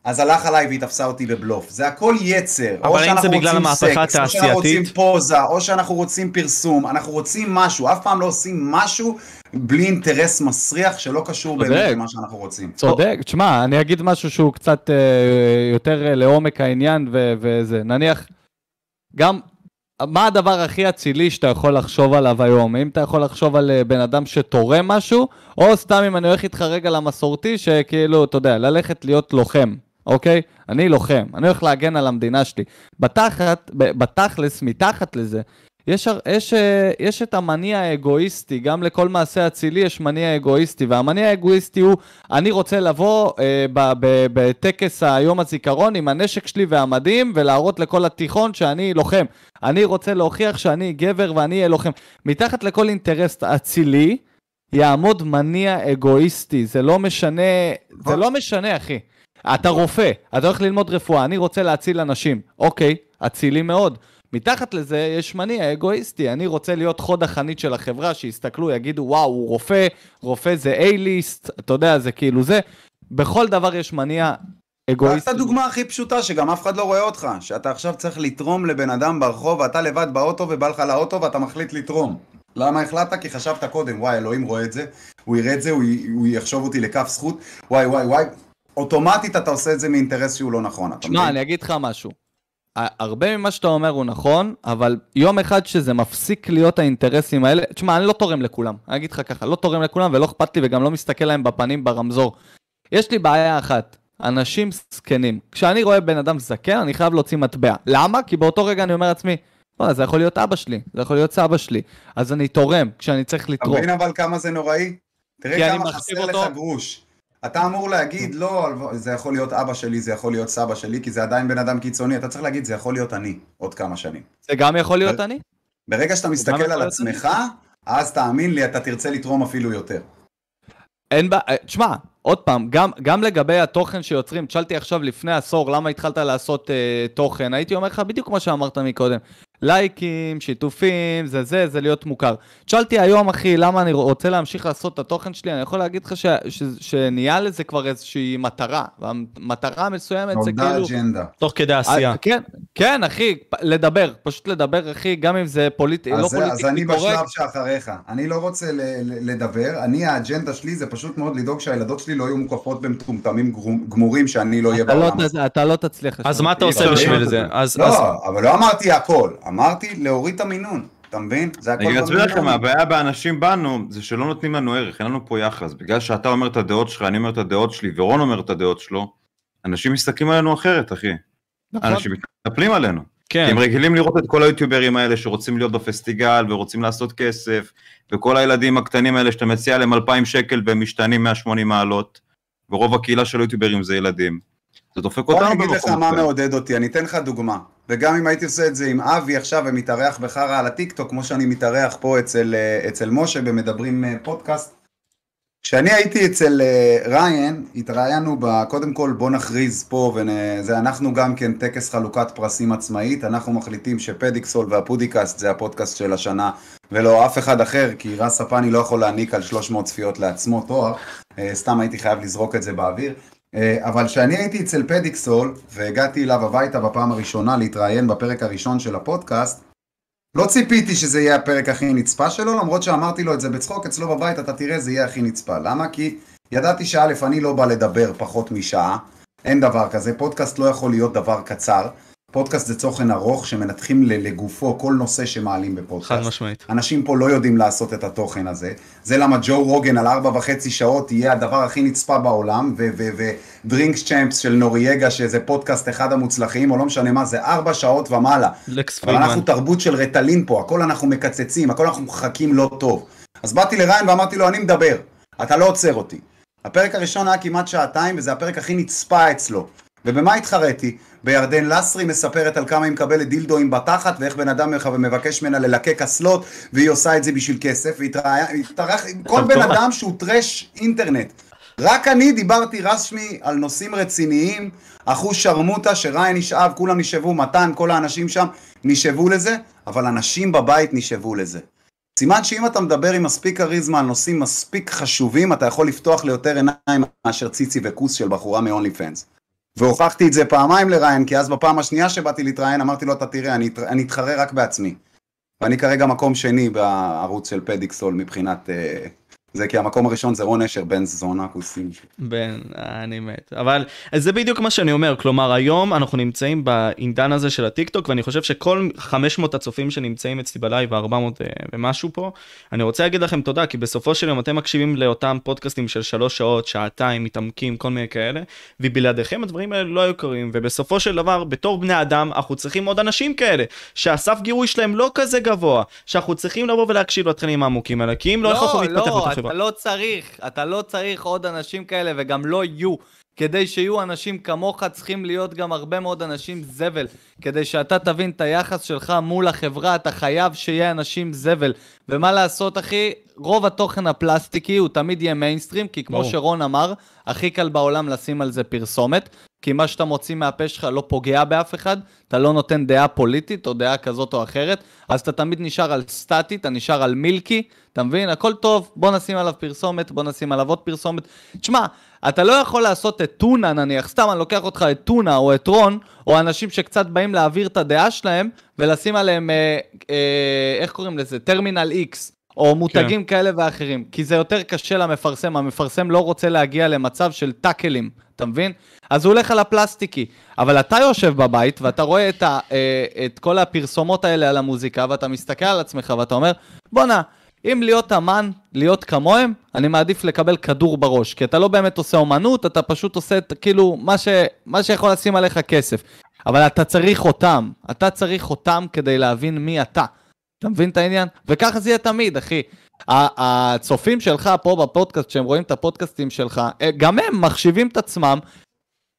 Speaker 1: אז הלך עליי והיא תפסה אותי בבלוף. זה הכל יצר.
Speaker 2: אבל
Speaker 1: שאנחנו
Speaker 2: זה בגלל
Speaker 1: רוצים
Speaker 2: המהפכה
Speaker 1: סקס, או שאנחנו רוצים
Speaker 2: התעשייתית?
Speaker 1: פוזה, או שאנחנו רוצים פרסום, אנחנו רוצים משהו, אף פעם לא עושים משהו בלי אינטרס מסריח שלא קשור. באמת למה שאנחנו רוצים.
Speaker 3: צודק, תשמע, אני אגיד משהו שהוא קצת אה, יותר אה, לעומק העניין וזה, נניח, גם, מה הדבר הכי אצילי שאתה יכול לחשוב עליו היום? אם אתה יכול לחשוב על אה, בן אדם שתורם משהו, או סתם אם אני הולך איתך רגע למסורתי, שכאילו, אתה יודע, ללכת להיות לוחם, אוקיי? אני לוחם, אני הולך להגן על המדינה שלי. בתחת, בתכלס, מתחת לזה, יש, יש, אה, יש את המניע האגואיסטי, גם לכל מעשה אצילי יש מניע אגואיסטי, והמניע האגואיסטי הוא, אני רוצה לבוא אה, ב- ב- בטקס היום הזיכרון עם הנשק שלי והמדים, ולהראות לכל התיכון שאני לוחם. אני רוצה להוכיח שאני גבר ואני אהיה לוחם. מתחת לכל אינטרס אצילי, יעמוד מניע אגואיסטי, זה לא משנה, זה לא משנה, אחי. אתה רופא, אתה הולך ללמוד רפואה, אני רוצה להציל אנשים. אוקיי, אצילי מאוד. מתחת לזה יש מניע אגואיסטי, אני רוצה להיות חוד החנית של החברה, שיסתכלו, יגידו, וואו, הוא רופא, רופא זה A-ליסט, אתה יודע, זה כאילו זה. בכל דבר יש מניע אגואיסטי.
Speaker 1: את הדוגמה הכי פשוטה, שגם אף אחד לא רואה אותך. שאתה עכשיו צריך לתרום לבן אדם ברחוב, ואתה לבד באוטו, ובא לך לאוטו, ואתה מחליט לתרום. למה החלטת? כי חשבת קודם, וואי, אלוהים רואה את זה, הוא יראה את זה, הוא, י- הוא יחשוב אותי לכף זכות, וואי, וואי, וואי. אוטומטית אתה עושה את זה מאינטרס שהוא לא נכון,
Speaker 3: תשמע, אני אגיד לך משהו. הרבה ממה שאתה אומר הוא נכון, אבל יום אחד שזה מפסיק להיות האינטרסים האלה, תשמע, אני לא תורם לכולם, אני אגיד לך ככה, לא תורם לכולם ולא אכפת לי וגם לא מסתכל להם בפנים ברמזור. יש לי בעיה אחת, אנשים זקנים. כשאני רואה בן אדם זקן, אני חייב להוציא מטבע. למה? כי באותו רגע אני אומר לעצמי, וואלה, זה יכול להיות אבא שלי, זה יכול להיות סבא שלי, אז אני תורם כשאני צריך
Speaker 1: אתה
Speaker 3: לתרום.
Speaker 1: מבין אבל כמה זה נוראי? תראה כמה חסר לך
Speaker 3: אותו-
Speaker 1: גרוש. אתה אמור להגיד, לא, זה יכול להיות אבא שלי, זה יכול להיות סבא שלי, כי זה עדיין בן אדם קיצוני, אתה צריך להגיד, זה יכול להיות אני, עוד כמה שנים.
Speaker 3: זה גם יכול להיות אני?
Speaker 1: ברגע שאתה מסתכל על עצמך, אז תאמין לי, אתה תרצה לתרום אפילו יותר.
Speaker 3: אין בעיה, תשמע, עוד פעם, גם, גם לגבי התוכן שיוצרים, תשאלתי עכשיו לפני עשור למה התחלת לעשות אה, תוכן, הייתי אומר לך בדיוק כמו שאמרת מקודם, לייקים, שיתופים, זה זה, זה להיות מוכר. תשאלתי היום, אחי, למה אני רוצה להמשיך לעשות את התוכן שלי, אני יכול להגיד לך ש, ש, שנהיה לזה כבר איזושהי מטרה, והמטרה המסוימת זה
Speaker 1: נולדה
Speaker 3: כאילו...
Speaker 1: אג'נדה.
Speaker 2: תוך כדי עשייה.
Speaker 3: אה, כן, כן, אחי, פ- לדבר, פשוט לדבר, אחי, גם אם זה פוליטי, לא
Speaker 1: זה- אז אני
Speaker 3: קורקט.
Speaker 1: בשלב שאחריך. אני לא רוצה ל- ל- לדבר, אני האג'נדה שלי זה פשוט מאוד לדאוג שהילדות שלי לא יהיו מוקפות במטומטמים גמורים שאני לא אהיה
Speaker 3: אתה לא
Speaker 1: בעולם. הזה.
Speaker 3: אתה לא תצליח.
Speaker 2: אז. מה אתה עושה
Speaker 3: אפשר.
Speaker 2: בשביל
Speaker 1: לא,
Speaker 2: זה? אז אז-
Speaker 1: לא, אבל לא אמרתי הכל, אמרתי להוריד את המינון, אתה מבין? זה הכל
Speaker 4: אני אסביר לכם. הבעיה באנשים בנו, זה שלא נותנים לנו ערך, אין לנו פה יחס. בגלל שאתה אומר את הדעות שלך, אני אומר את הדעות שלי, ורון אומר את הדעות שלו, אנשים מסתכלים עלינו אחרת, אחי.
Speaker 3: נכון.
Speaker 4: אנשים מתנפלים עלינו.
Speaker 2: כן.
Speaker 4: הם רגילים לראות את כל היוטיוברים האלה שרוצים להיות בפסטיגל ורוצים לעשות כסף, וכל הילדים הקטנים האלה שאתה מציע להם 2,000 שקל והם משתנים 180 מעלות, ורוב הקהילה של היוטיוברים זה ילדים. זה דופק
Speaker 1: בוא
Speaker 4: אותנו
Speaker 1: אני אגיד לך
Speaker 4: במקום
Speaker 1: מה. מעודד אותי, אני אתן לך דוגמה. וגם אם הייתי עושה את זה עם אבי עכשיו ומתארח בחרא על הטיקטוק, כמו שאני מתארח פה אצל, אה, אצל משה במדברים אה, פודקאסט. כשאני הייתי אצל אה, ריין, התראיינו ב... קודם כל בוא נכריז פה, וזה אנחנו גם כן טקס חלוקת פרסים עצמאית, אנחנו מחליטים שפדיקסול והפודיקאסט זה הפודקאסט של השנה, ולא אף אחד אחר, כי רס ספני לא יכול להעניק על 300 צפיות לעצמו תואר, סתם הייתי חייב לזרוק את זה באוויר. אה, אבל כשאני הייתי אצל פדיקסול, והגעתי אליו הביתה בפעם הראשונה להתראיין בפרק הראשון של הפודקאסט, לא ציפיתי שזה יהיה הפרק הכי נצפה שלו, למרות שאמרתי לו את זה בצחוק, אצלו בבית אתה תראה זה יהיה הכי נצפה. למה? כי ידעתי שא', אני לא בא לדבר פחות משעה, אין דבר כזה, פודקאסט לא יכול להיות דבר קצר. פודקאסט זה תוכן ארוך שמנתחים לגופו כל נושא שמעלים בפודקאסט.
Speaker 2: חד משמעית.
Speaker 1: אנשים פה לא יודעים לעשות את התוכן הזה. זה למה ג'ו רוגן על ארבע וחצי שעות יהיה הדבר הכי נצפה בעולם, ודרינקס צ'מפס של נורייגה, שזה פודקאסט אחד המוצלחים, או לא משנה מה, זה ארבע שעות ומעלה.
Speaker 2: לקס
Speaker 1: אבל אנחנו
Speaker 2: פרידמן.
Speaker 1: תרבות של רטלין פה, הכל אנחנו מקצצים, הכל אנחנו מחכים לא טוב. אז באתי לריין ואמרתי לו, אני מדבר, אתה לא עוצר אותי. הפרק הראשון היה כמעט שעתיים, וזה הפרק הכי נצפה אצלו. ובמה התחרתי? בירדן לסרי מספרת על כמה היא מקבלת דילדואים בתחת, ואיך בן אדם מבקש ממנה ללקק אסלות, והיא עושה את זה בשביל כסף, והתארח, כל בן. אדם שהוא טרש אינטרנט. רק אני דיברתי רשמי על נושאים רציניים, אחוז שרמוטה, שריין נשאב, כולם נשאבו, מתן, כל האנשים שם נשאבו לזה, אבל אנשים בבית נשאבו לזה. סימן שאם אתה מדבר עם מספיק כריזמה על נושאים מספיק חשובים, אתה יכול לפתוח ליותר עיניים מאשר ציצי וכוס של בחורה מ-only fans. והוכחתי את זה פעמיים לריין, כי אז בפעם השנייה שבאתי להתראיין אמרתי לו, אתה תראה, אני, אני אתחרה רק בעצמי. ואני כרגע מקום שני בערוץ של פדיקסול מבחינת... אה, זה כי המקום הראשון זה רון נשר, בן זונה כוסים.
Speaker 2: בן, אני מת. אבל זה בדיוק מה שאני אומר, כלומר היום אנחנו נמצאים בעידן הזה של הטיקטוק, ואני חושב שכל 500 הצופים שנמצאים אצלי בלייב, 400 אה, ומשהו פה, אני רוצה להגיד לכם תודה, כי בסופו של יום אתם מקשיבים לאותם פודקאסטים של שלוש שעות, שעתיים, מתעמקים, כל מיני כאלה, ובלעדיכם הדברים האלה לא היו קורים, ובסופו של דבר, בתור בני אדם, אנחנו צריכים עוד אנשים כאלה, שהסף גירוי שלהם לא כזה גבוה, שאנחנו צריכים לבוא ולהקשיב לתכנים העמוקים האלה, כי אם לא, איך אנחנו נתפתח
Speaker 3: לא,
Speaker 2: בתוך
Speaker 3: אתה. לא צריך, אתה לא צריך עוד אנשים כאלה וגם לא יהיו. כדי שיהיו אנשים כמוך, צריכים להיות גם הרבה מאוד אנשים זבל. כדי שאתה תבין את היחס שלך מול החברה, אתה חייב שיהיה אנשים זבל. ומה לעשות, אחי? רוב התוכן הפלסטיקי הוא תמיד יהיה מיינסטרים, כי כמו
Speaker 2: ברור.
Speaker 3: שרון אמר, הכי קל בעולם לשים על זה פרסומת, כי מה שאתה מוציא מהפה שלך לא פוגע באף אחד, אתה לא נותן דעה פוליטית או דעה כזאת או אחרת, אז אתה תמיד נשאר על סטטי, אתה נשאר על מילקי, אתה מבין? הכל טוב, בוא נשים עליו פרסומת, בוא נשים עליו עוד פרסומת. תשמע, אתה לא יכול לעשות את טונה נניח, סתם אני לוקח אותך את טונה או את רון, או אנשים שקצת באים להעביר את הדעה שלהם, ולשים עליהם, אה, אה, איך קוראים לזה? טרמינל איקס. או מותגים כן. כאלה ואחרים, כי זה יותר קשה למפרסם, המפרסם לא רוצה להגיע למצב של טאקלים, אתה מבין? אז הוא הולך על הפלסטיקי, אבל אתה יושב בבית ואתה רואה את, ה, אה, את כל הפרסומות האלה על המוזיקה, ואתה מסתכל על עצמך ואתה אומר, בואנה, אם להיות אמן, להיות כמוהם, אני מעדיף לקבל כדור בראש, כי אתה לא באמת עושה אומנות, אתה פשוט עושה את, כאילו מה, ש, מה שיכול לשים עליך כסף. אבל אתה צריך אותם, אתה צריך אותם כדי להבין מי אתה. אתה מבין את העניין? וככה זה יהיה תמיד, אחי. הצופים שלך פה בפודקאסט, כשהם רואים את הפודקאסטים שלך, אה, גם הם מחשיבים את עצמם,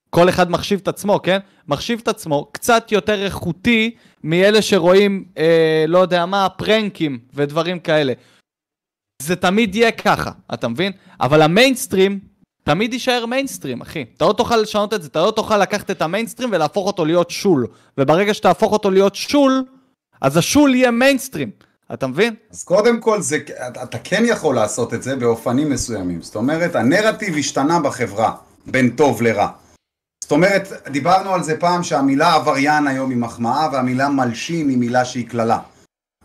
Speaker 3: כל אחד מחשיב את עצמו, כן? מחשיב את עצמו קצת יותר איכותי מאלה שרואים, אה, לא יודע מה, פרנקים ודברים כאלה. זה תמיד יהיה ככה, אתה מבין? אבל המיינסטרים תמיד יישאר מיינסטרים, אחי. אתה לא תוכל לשנות את זה, אתה לא תוכל לקחת את המיינסטרים ולהפוך אותו להיות שול. וברגע שתהפוך אותו להיות שול, אז השול יהיה מיינסטרים. אתה מבין?
Speaker 1: אז קודם כל, זה, אתה, אתה כן יכול לעשות את זה באופנים מסוימים. זאת אומרת, הנרטיב השתנה בחברה, בין טוב לרע. זאת אומרת, דיברנו על זה פעם שהמילה עבריין היום היא מחמאה והמילה מלשין היא מילה שהיא קללה,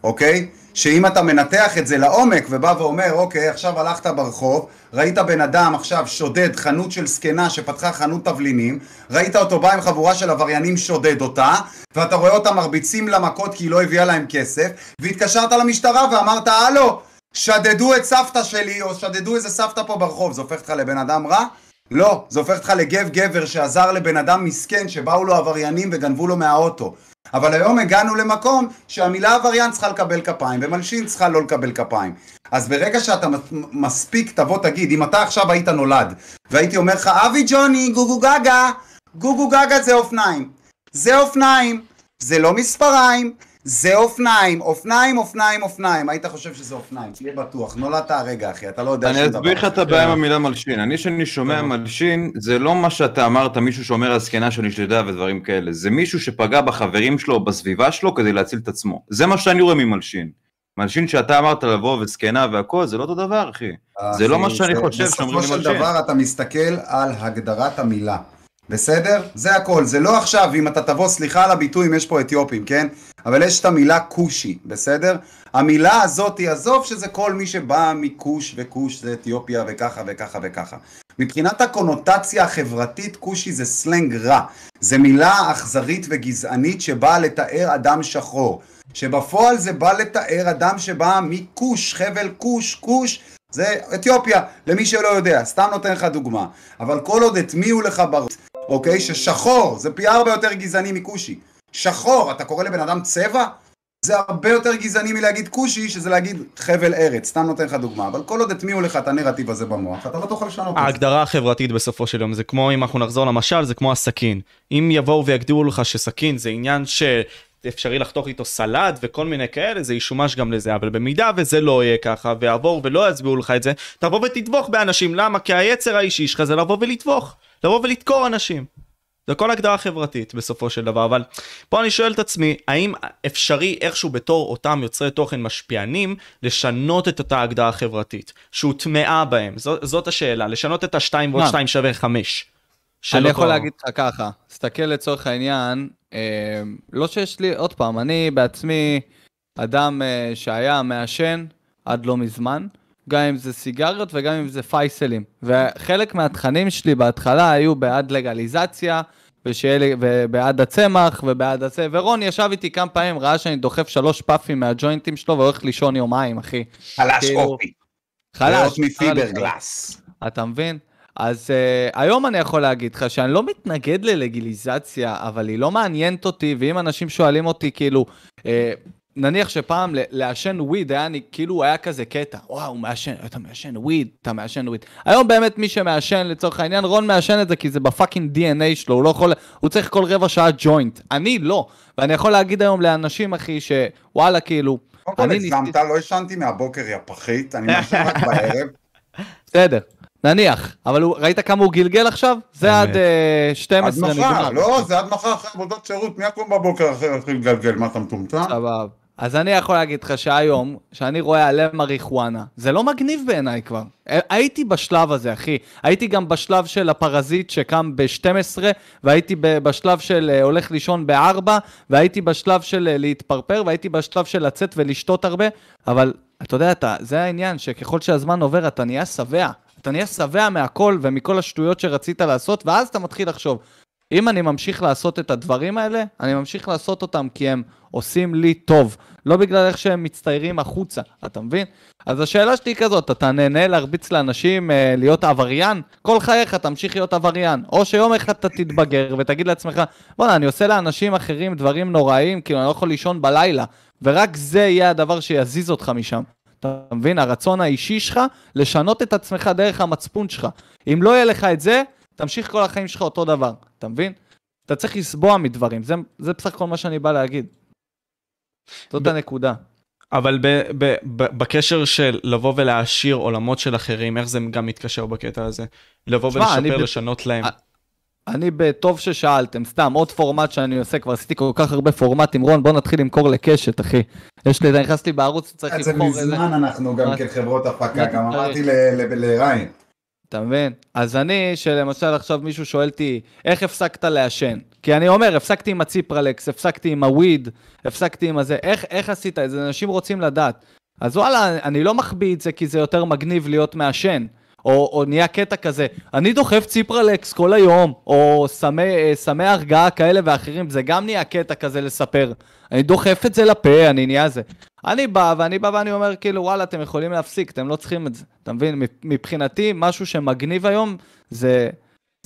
Speaker 1: אוקיי? שאם אתה מנתח את זה לעומק ובא ואומר, אוקיי, עכשיו הלכת ברחוב, ראית בן אדם עכשיו שודד חנות של זקנה שפתחה חנות תבלינים, ראית אותו בא עם חבורה של עבריינים שודד אותה, ואתה רואה אותם מרביצים לה מכות כי היא לא הביאה להם כסף, והתקשרת למשטרה ואמרת, הלו, שדדו את סבתא שלי, או שדדו איזה סבתא פה ברחוב, זה הופך אותך לבן אדם רע? לא, זה הופך אותך לגב גבר שעזר לבן אדם מסכן שבאו לו עבריינים וגנבו לו מהאוטו. אבל היום הגענו למקום שהמילה עבריין צריכה לקבל כפיים ומלשין צריכה לא לקבל כפיים. אז ברגע שאתה מספיק תבוא תגיד, אם אתה עכשיו היית נולד והייתי אומר לך אבי ג'וני גוגו גגה, גוגו גגה זה אופניים. זה אופניים, זה לא מספריים, זה אופניים, אופניים, אופניים, אופניים. היית חושב שזה אופניים, תהיה בטוח. נולדת הרגע, אחי, אתה לא יודע
Speaker 4: אני אסביר לך את הבעיה עם המילה מלשין. אני, כשאני שומע מלשין, זה לא מה שאתה אמרת, מישהו שאומר הזקנה שאני שתדע ודברים כאלה. זה מישהו שפגע בחברים שלו או בסביבה שלו כדי להציל את עצמו. זה מה שאני רואה ממלשין. מלשין שאתה אמרת לבוא וזקנה והכל, זה לא אותו דבר, אחי. זה לא מה שאני חושב שאומרים לי
Speaker 1: בסופו
Speaker 4: מלשין.
Speaker 1: של דבר אתה מסתכל על הגדרת המילה. בסדר? זה הכל. זה לא עכשיו, אם אתה תבוא, סליחה על הביטוי אם יש פה אתיופים, כן? אבל יש את המילה כושי, בסדר? המילה הזאת, עזוב שזה כל מי שבא מכוש וכוש זה אתיופיה וככה וככה וככה. מבחינת הקונוטציה החברתית, כושי זה סלנג רע. זה מילה אכזרית וגזענית שבאה לתאר אדם שחור. שבפועל זה בא לתאר אדם שבא מכוש, חבל כוש, כוש, זה אתיופיה, למי שלא יודע, סתם נותן לך דוגמה. אבל כל עוד הטמיעו לך בראש, אוקיי, ששחור זה פי ארבע יותר גזעני מכושי. שחור, אתה קורא לבן אדם צבע? זה הרבה יותר גזעני מלהגיד כושי, שזה להגיד חבל ארץ, סתם נותן לך דוגמה. אבל כל עוד הטמיעו לך את הנרטיב הזה במוח, אתה לא תוכל לשנות את זה.
Speaker 2: ההגדרה החברתית בסופו של יום זה כמו אם אנחנו נחזור למשל זה כמו הסכין אם יבואו ויגדירו לך שסכין זה עניין שאפשרי לחתוך איתו סלט וכל מיני כאלה זה ישומש גם לזה אבל במידה וזה לא יהיה ככה ויעבור ולא יצביעו לך את זה תבוא ותטבוך באנשים למה כי היצר האישי שלך זה לבוא ולטבוך לבוא ולדקור אנשים. זה כל הגדרה חברתית בסופו של דבר אבל פה אני שואל את עצמי האם אפשרי איכשהו בתור אותם יוצרי תוכן משפיענים לשנות את אותה הגדרה חברתית שהוטמעה בהם זאת, זאת השאלה לשנות את השתיים ועוד? שתיים שווה חמש.
Speaker 3: אני
Speaker 2: אותו-
Speaker 3: יכול להגיד לך ככה, תסתכל לצורך העניין, אה, לא שיש לי, עוד פעם, אני בעצמי אדם אה, שהיה מעשן עד לא מזמן, גם אם זה סיגריות וגם אם זה פייסלים. וחלק מהתכנים שלי בהתחלה היו בעד לגליזציה, ושיהיה ובעד הצמח, ובעד הזה, ורון ישב איתי כמה פעמים, ראה שאני דוחף שלוש פאפים מהג'וינטים שלו והולך לישון יומיים, אחי.
Speaker 1: חלש
Speaker 3: כאילו,
Speaker 1: אופי.
Speaker 3: חלש. חלש.
Speaker 1: מפיברגלס.
Speaker 3: אתה מבין? אז uh, היום אני יכול להגיד לך שאני לא מתנגד ללגיליזציה, אבל היא לא מעניינת אותי, ואם אנשים שואלים אותי כאילו, uh, נניח שפעם ל- לעשן weed היה אני- כאילו היה כזה קטע, וואו, מעשן, אתה מעשן וויד, אתה מעשן וויד. היום באמת מי שמעשן לצורך העניין, רון מעשן את זה כי זה ב fucking DNA שלו, הוא לא יכול, הוא צריך כל רבע שעה ג'וינט. אני לא, ואני יכול להגיד היום לאנשים, אחי, שוואלה, כאילו,
Speaker 1: קודם כל
Speaker 3: אני
Speaker 1: הגזמת,
Speaker 3: ניסיתי-
Speaker 1: לא ישנתי מהבוקר, יא פחית, אני מעשן רק בערב.
Speaker 3: בסדר, נניח, אבל הוא, ראית כמה הוא גלגל עכשיו? זה. עד אה,
Speaker 1: עד
Speaker 3: 12
Speaker 1: מחר,
Speaker 3: נגמר.
Speaker 1: לא, זה עד מחר אחרי עבודות שירות, מי יקום בבוקר אחרי להתחיל לגלגל, מה אתה מטומטם?
Speaker 3: סבבה. אז אני יכול להגיד לך שהיום, שאני רואה עלה מריחואנה, זה לא מגניב בעיניי כבר. ה- הייתי בשלב הזה, אחי. הייתי גם בשלב של הפרזיט שקם ב-12, והייתי ב- בשלב של אה, הולך לישון ב-4, והייתי בשלב של אה, להתפרפר, והייתי בשלב של לצאת ולשתות הרבה, אבל אתה יודע, אתה, זה העניין, שככל שהזמן עובר אתה נהיה שבע. אתה נהיה שבע מהכל ומכל השטויות שרצית לעשות, ואז אתה מתחיל לחשוב, אם אני ממשיך לעשות את הדברים האלה, אני ממשיך לעשות אותם כי הם עושים לי טוב, לא בגלל איך שהם מצטיירים החוצה, אתה מבין? אז השאלה שלי היא כזאת, אתה נהנה להרביץ לאנשים אה, להיות עבריין? כל חייך תמשיך להיות עבריין. או שיום אחד אתה תתבגר ותגיד לעצמך, בואנה, אני עושה לאנשים אחרים דברים נוראיים, כאילו אני לא יכול לישון בלילה, ורק זה יהיה הדבר שיזיז אותך משם. אתה מבין? הרצון האישי שלך לשנות את עצמך דרך המצפון שלך. אם לא יהיה לך את זה, תמשיך כל החיים שלך אותו דבר, אתה מבין? אתה צריך לסבוע מדברים, זה, זה בסך הכל מה שאני בא להגיד. זאת
Speaker 2: ב-
Speaker 3: הנקודה.
Speaker 2: אבל ב, ב, ב, בקשר של לבוא ולהעשיר עולמות של אחרים, איך זה גם מתקשר בקטע הזה? לבוא
Speaker 3: אני
Speaker 2: ולשפר,
Speaker 3: ב-
Speaker 2: לשנות להם.
Speaker 3: אה, אני בטוב ששאלתם, סתם, עוד פורמט שאני עושה, כבר עשיתי כל כך הרבה פורמטים, רון, בוא נתחיל למכור לקשת, אחי. יש לי, אתה נכנס לי בערוץ, צריך
Speaker 1: זה
Speaker 3: לבחור איזה...
Speaker 1: מזמן אנחנו גם
Speaker 3: מה-
Speaker 1: כחברות הפקה, גם אמרתי ל- ל- לריין.
Speaker 3: אתה מבין? אז אני, שלמשל עכשיו מישהו שואל אותי, איך הפסקת לעשן? כי אני אומר, הפסקתי עם הציפרלקס, הפסקתי עם הוויד, הפסקתי עם הזה, איך, איך עשית את זה? אנשים רוצים לדעת. אז וואלה, אני לא מחביא את זה כי זה יותר מגניב להיות מעשן. או, או נהיה קטע כזה, אני דוחף ציפרלקס כל היום, או סמי, אה, הרגעה כאלה ואחרים, זה גם נהיה קטע כזה לספר. אני דוחף את זה לפה, אני נהיה זה. אני בא, ואני בא ואני אומר, כאילו, וואלה, אתם יכולים להפסיק, אתם לא צריכים את זה. אתה מבין? מבחינתי, משהו שמגניב היום, זה,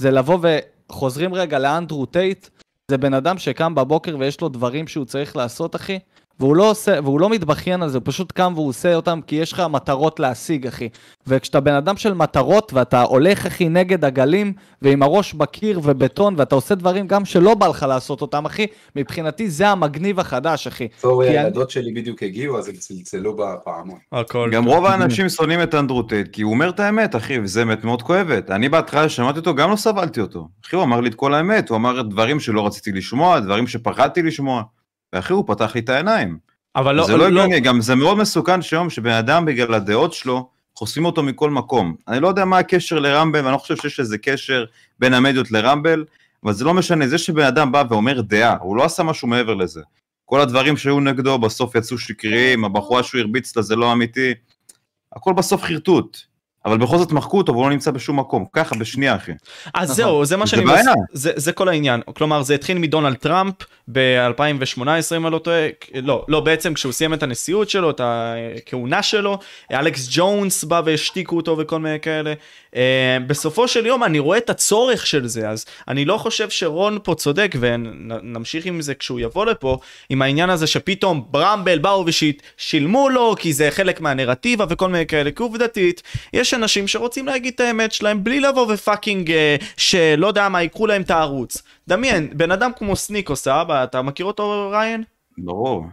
Speaker 3: זה לבוא וחוזרים רגע לאנדרו טייט, זה בן אדם שקם בבוקר ויש לו דברים שהוא צריך לעשות, אחי, והוא לא עושה, והוא לא מתבכיין על זה, הוא פשוט קם והוא עושה אותם כי יש לך מטרות להשיג, אחי. וכשאתה בן אדם של מטרות ואתה הולך, אחי, נגד הגלים, ועם הראש בקיר ובטון, ואתה עושה דברים גם שלא בא לך לעשות אותם, אחי, מבחינתי זה המגניב החדש, אחי.
Speaker 1: סורי,
Speaker 3: כי אני-
Speaker 1: הילדות שלי בדיוק הגיעו, אז הם צלצלו בפעמון.
Speaker 2: הכל
Speaker 4: גם. רוב האנשים שונאים את אנדרו טייט, כי הוא אומר את האמת, אחי, וזה אמת מאוד כואבת. אני בהתחלה שמעתי אותו, גם לא סבלתי אותו. אחי, הוא אמר לי את כל האמת, הוא אמר דברים שלא רציתי לשמוע, דברים שפחדתי לשמוע. ואחי, הוא פתח לי את העיניים.
Speaker 2: אבל לא,
Speaker 4: זה לא הגיוני, גם זה מאוד מסוכן שהיום שבן אדם בגלל הדעות שלו, חוסמים אותו מכל מקום. אני לא יודע מה הקשר לרמבל, ואני לא חושב שיש איזה קשר בין המדיות לרמבל, אבל זה לא משנה, זה שבן אדם בא ואומר דעה, הוא לא עשה משהו מעבר לזה. כל הדברים שהיו נגדו בסוף יצאו שקריים, הבחורה שהוא הרביץ לה זה לא אמיתי, הכל בסוף חרטוט. אבל בכל זאת מחקו אותו והוא לא נמצא בשום מקום, ככה בשנייה אחי.
Speaker 2: אז
Speaker 3: נכון.
Speaker 2: זהו, זה מה שאני... מס- זה, זה כל העניין. כלומר, זה התחיל מדונלד טראמפ ב-2018, אם אני לא טועה. לא, לא, בעצם כשהוא סיים את הנשיאות שלו, את הכהונה שלו, אלכס ג'ונס בא והשתיקו אותו וכל מיני כאלה. Uh, בסופו של יום אני רואה את הצורך של זה, אז אני לא חושב שרון פה צודק, ונמשיך עם זה כשהוא יבוא לפה, עם העניין הזה שפתאום ברמבל באו ושילמו לו, כי זה חלק מהנרטיבה וכל מיני כאלה, כי עובדתית, יש אנשים שרוצים להגיד את האמת שלהם בלי לבוא ופאקינג, uh, שלא יודע מה, ייקחו להם את הערוץ. דמיין, בן אדם כמו סניקו סבא, אתה מכיר אותו ריין?
Speaker 4: ברור.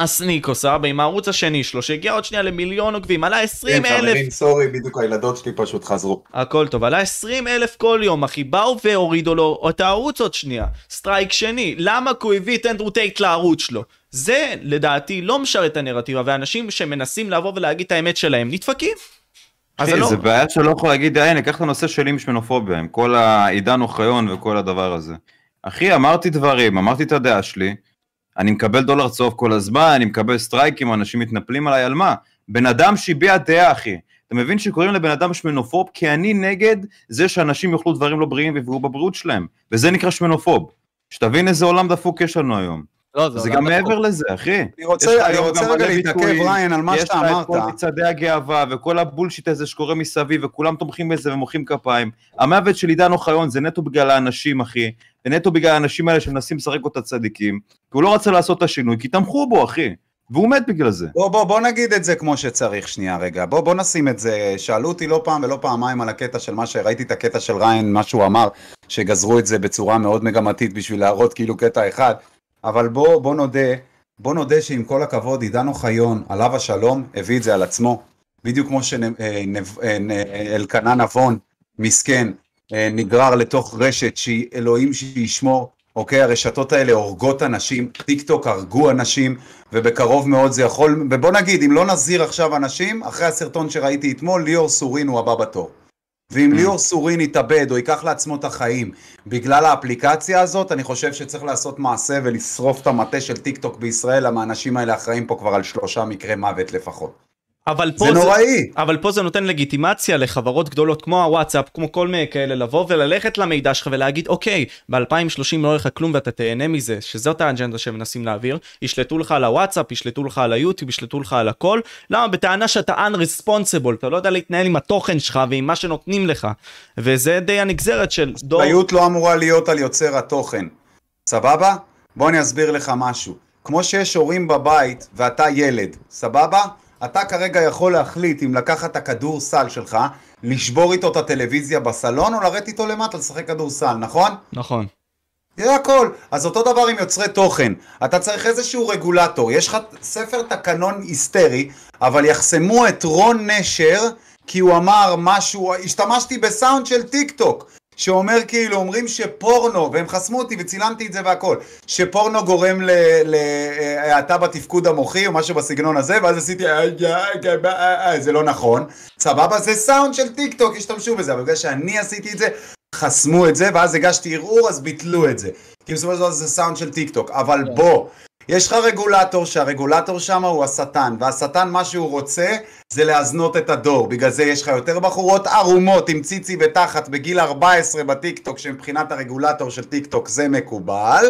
Speaker 2: הסניקו סבא עם הערוץ השני שלו, שהגיע עוד שנייה למיליון עוקבים, עלה 20
Speaker 1: כן,
Speaker 2: אלף
Speaker 1: חברים, sorry, בדיוק הילדות שלי פשוט חזרו.
Speaker 2: הכל טוב, עלה 20 אלף כל יום, אחי, באו והורידו לו את הערוץ עוד שנייה. strike שני, למה כי הוא הביא את אנדרו טייט לערוץ שלו? זה, לדעתי, לא משרת את הנרטיב, ואנשים שמנסים לבוא ולהגיד את האמת שלהם, נדפקים. אז לא...
Speaker 4: זה בעיה שלא יכול להגיד, "אה, הנה, קח את הנושא שלי עם שמנופוביה, עם כל העידן אוחיון וכל הדבר הזה. אחי, אמרתי דברים, אמרתי את הדעה שלי, אני מקבל דולר צהוב כל הזמן, אני מקבל סטרייקים, אנשים מתנפלים עליי, על מה? בן אדם שהביע דעה, אחי. אתה מבין שקוראים לבן אדם שמנופוב? כי אני נגד זה שאנשים יאכלו דברים לא בריאים ויפגעו בבריאות שלהם. וזה נקרא שמנופוב. שתבין איזה עולם דפוק יש לנו היום.
Speaker 3: לא,
Speaker 4: זה
Speaker 3: עולם
Speaker 4: גם. מעבר לזה, אחי.
Speaker 1: אני רוצה, אני רוצה רגע להתעכב, ריין, על מה שאתה
Speaker 4: יש לך את
Speaker 1: אמרת.
Speaker 4: כל מצעדי הגאווה וכל הבולשיט הזה שקורה מסביב וכולם תומכים בזה ומוחאים כפיים. המוות של עידן אוחיון זה נטו בגלל האנשים, אחי. זה נטו בגלל האנשים האלה שמנסים לשחק אותה צדיקים. כי הוא לא רצה לעשות את השינוי, כי תמכו בו, אחי. והוא מת בגלל זה.
Speaker 1: בוא, בוא, בוא נגיד את זה כמו שצריך שנייה רגע. בוא, בוא נשים את זה. שאלו אותי לא פעם ולא פעמיים על הקטע של מה שראיתי את הקטע של ריין, מה שהוא אמר, שגזרו את זה בצורה מאוד מגמתית בשביל להראות כאילו קטע אחד. אבל בוא, בוא נודה, בוא נודה שעם כל הכבוד, עידן אוחיון, עליו השלום, הביא את זה על עצמו. בדיוק כמו שאלקנה נבון, מסכן, אה, נגרר לתוך רשת שהיא אלוהים שישמור. אוקיי, הרשתות האלה הורגות אנשים, טיק טוק הרגו אנשים, ובקרוב מאוד זה יכול, ובוא נגיד, אם לא נזהיר עכשיו אנשים, אחרי הסרטון שראיתי אתמול, ליאור סורין הוא הבא בתור. ואם ליאור סורין יתאבד או ייקח לעצמו את החיים בגלל האפליקציה הזאת, אני חושב שצריך לעשות מעשה ולשרוף את המטה של טיק טוק בישראל, למה האנשים האלה אחראים פה כבר על שלושה מקרי מוות לפחות.
Speaker 2: אבל פה
Speaker 1: זה נוראי.
Speaker 2: אבל פה זה נותן לגיטימציה לחברות גדולות כמו הוואטסאפ, כמו כל מיני כאלה, לבוא וללכת למידע שלך ולהגיד, אוקיי, ב-2030 לא יהיה לך כלום ואתה תהנה מזה, שזאת האג'נדה שהם מנסים להעביר, ישלטו לך על הוואטסאפ, ישלטו לך על היוטיוב, ישלטו לך על הכל, למה? בטענה שאתה unresponsible, אתה לא יודע להתנהל עם התוכן שלך ועם מה שנותנים לך, וזה די הנגזרת של דור...
Speaker 1: אחריות לא אמורה להיות על יוצר התוכן, סבבה? בוא אני אסביר לך משהו. כמו שיש הורים בבית ואתה ילד, סבבה? אתה כרגע יכול להחליט אם לקחת את הכדורסל שלך, לשבור איתו את הטלוויזיה בסלון, או לרדת איתו למטה לשחק כדורסל, נכון?
Speaker 2: נכון.
Speaker 1: זה הכל. אז אותו דבר עם יוצרי תוכן. אתה צריך איזשהו רגולטור. יש לך ספר תקנון היסטרי, אבל יחסמו את רון נשר, כי הוא אמר משהו, השתמשתי בסאונד של טיק טוק. שאומר כאילו, אומרים שפורנו, והם חסמו אותי וצילמתי את זה והכל, שפורנו גורם להאטה בתפקוד המוחי או משהו בסגנון הזה, ואז עשיתי, זה לא נכון, סבבה, זה סאונד של טיק טוק, השתמשו בזה, אבל בגלל שאני עשיתי את זה, חסמו את זה, ואז הגשתי ערעור, אז ביטלו את זה. כי בסופו של דבר זה סאונד של טיק טוק, אבל בוא, יש לך רגולטור שהרגולטור שם הוא השטן, והשטן מה שהוא רוצה זה להזנות את הדור, בגלל זה יש לך יותר בחורות ערומות עם ציצי ותחת בגיל 14 בטיק טוק, שמבחינת הרגולטור של טיק טוק זה מקובל,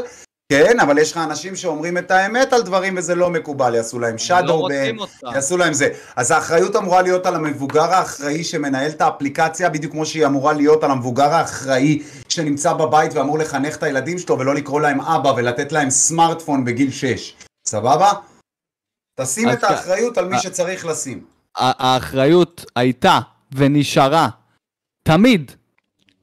Speaker 1: כן, אבל יש לך אנשים שאומרים את האמת על דברים וזה לא מקובל, יעשו להם
Speaker 3: לא
Speaker 1: shadow,
Speaker 3: רוצים אותה.
Speaker 1: יעשו להם זה. אז האחריות אמורה להיות על המבוגר האחראי שמנהל את האפליקציה, בדיוק כמו שהיא אמורה להיות על המבוגר האחראי שנמצא בבית ואמור לחנך את הילדים שלו ולא לקרוא להם אבא ולתת להם סמארטפון בגיל 6. סבבה? תשים את האחריות על מי
Speaker 3: אה.
Speaker 1: שצריך לשים.
Speaker 3: האחריות הייתה ונשארה תמיד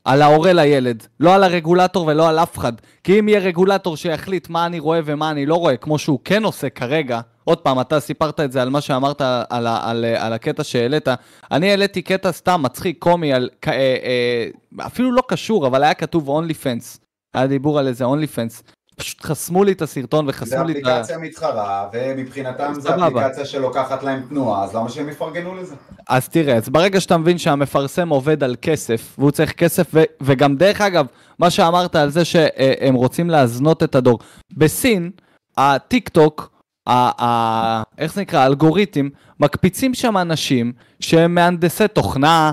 Speaker 3: על ההורה לילד, לא על הרגולטור ולא על אף אחד. כי אם יהיה רגולטור שיחליט מה אני רואה ומה אני לא רואה, כמו שהוא כן עושה כרגע, עוד פעם, אתה סיפרת את זה על מה שאמרת על, ה- על, על הקטע שהעלית. אני העליתי קטע סתם מצחיק, קומי, על, אה, אה, אפילו לא קשור, אבל היה כתוב אונלי פנס. היה דיבור על איזה אונלי פנס. פשוט חסמו לי את הסרטון
Speaker 1: זה
Speaker 3: וחסמו לי את ה...
Speaker 1: אפליקציה מתחרה, ומבחינתם זה
Speaker 3: סבבה.
Speaker 1: אפליקציה שלוקחת להם תנועה, אז למה שהם יפרגנו לזה?
Speaker 3: אז תראה, אז ברגע שאתה מבין שהמפרסם עובד על כסף, והוא צריך כסף, ו- וגם דרך אגב, מה שאמרת על זה שהם רוצים להזנות את הדור. בסין, הטיק טוק, ה- ה- איך זה נקרא, האלגוריתם, מקפיצים שם אנשים שהם מהנדסי תוכנה,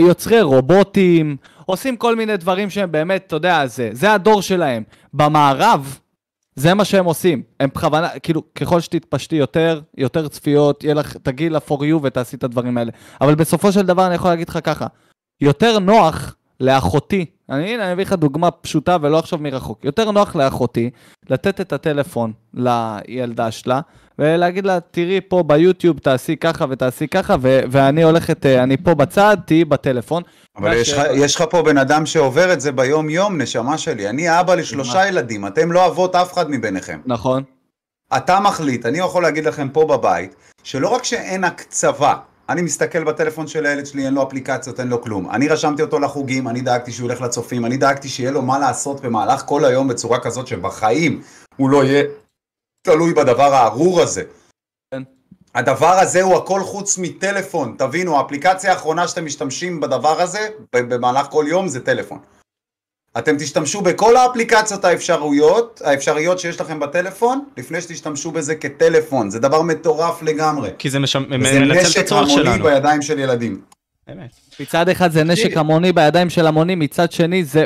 Speaker 3: יוצרי רובוטים, עושים כל מיני דברים שהם באמת, אתה יודע, זה, זה הדור שלהם. במערב, זה מה שהם עושים. הם בכוונה, כאילו, ככל שתתפשטי יותר, יותר צפיות, יהיה לך, תגיעי ל-for you ותעשי את הדברים האלה. אבל בסופו של דבר אני יכול להגיד לך ככה, יותר נוח לאחותי, אני, הנה, אני אביא לך דוגמה פשוטה ולא עכשיו מרחוק, יותר נוח לאחותי לתת את הטלפון לילדה שלה, ולהגיד לה, תראי פה ביוטיוב, תעשי ככה ותעשי ככה, ו- ואני הולכת, אה, אני פה בצד, תהיי בטלפון.
Speaker 1: אבל יש
Speaker 3: ש-
Speaker 1: יש לך פה בן אדם שעובר את זה ביום יום, נשמה שלי. אני אבא לשלושה ילדים, אתם לא אבות אף אחד מביניכם.
Speaker 3: נכון?
Speaker 1: אתה מחליט, אני יכול להגיד לכם פה בבית, שלא רק שאין הקצבה, אני מסתכל בטלפון של הילד שלי, אין לו אפליקציות, אין לו כלום. אני רשמתי אותו לחוגים, אני דאגתי שהוא ילך לצופים, אני דאגתי שיהיה לו מה לעשות במהלך כל היום בצורה כזאת שבחיים הוא לא יהיה תלוי בדבר הארור הזה.
Speaker 3: כן.
Speaker 1: הדבר הזה הוא הכל חוץ מטלפון, תבינו, האפליקציה האחרונה שאתם משתמשים בדבר הזה, במהלך כל יום, זה טלפון. אתם תשתמשו בכל האפליקציות האפשרויות, האפשריות שיש לכם בטלפון, לפני שתשתמשו בזה כטלפון. זה דבר מטורף לגמרי.
Speaker 2: כי זה
Speaker 1: זה
Speaker 2: מנצל את
Speaker 1: נשק
Speaker 2: הצורך
Speaker 1: המוני
Speaker 2: שלנו.
Speaker 1: בידיים של ילדים.
Speaker 2: באמת.
Speaker 3: מצד אחד זה נשק המוני בידיים של המונים, מצד שני זה.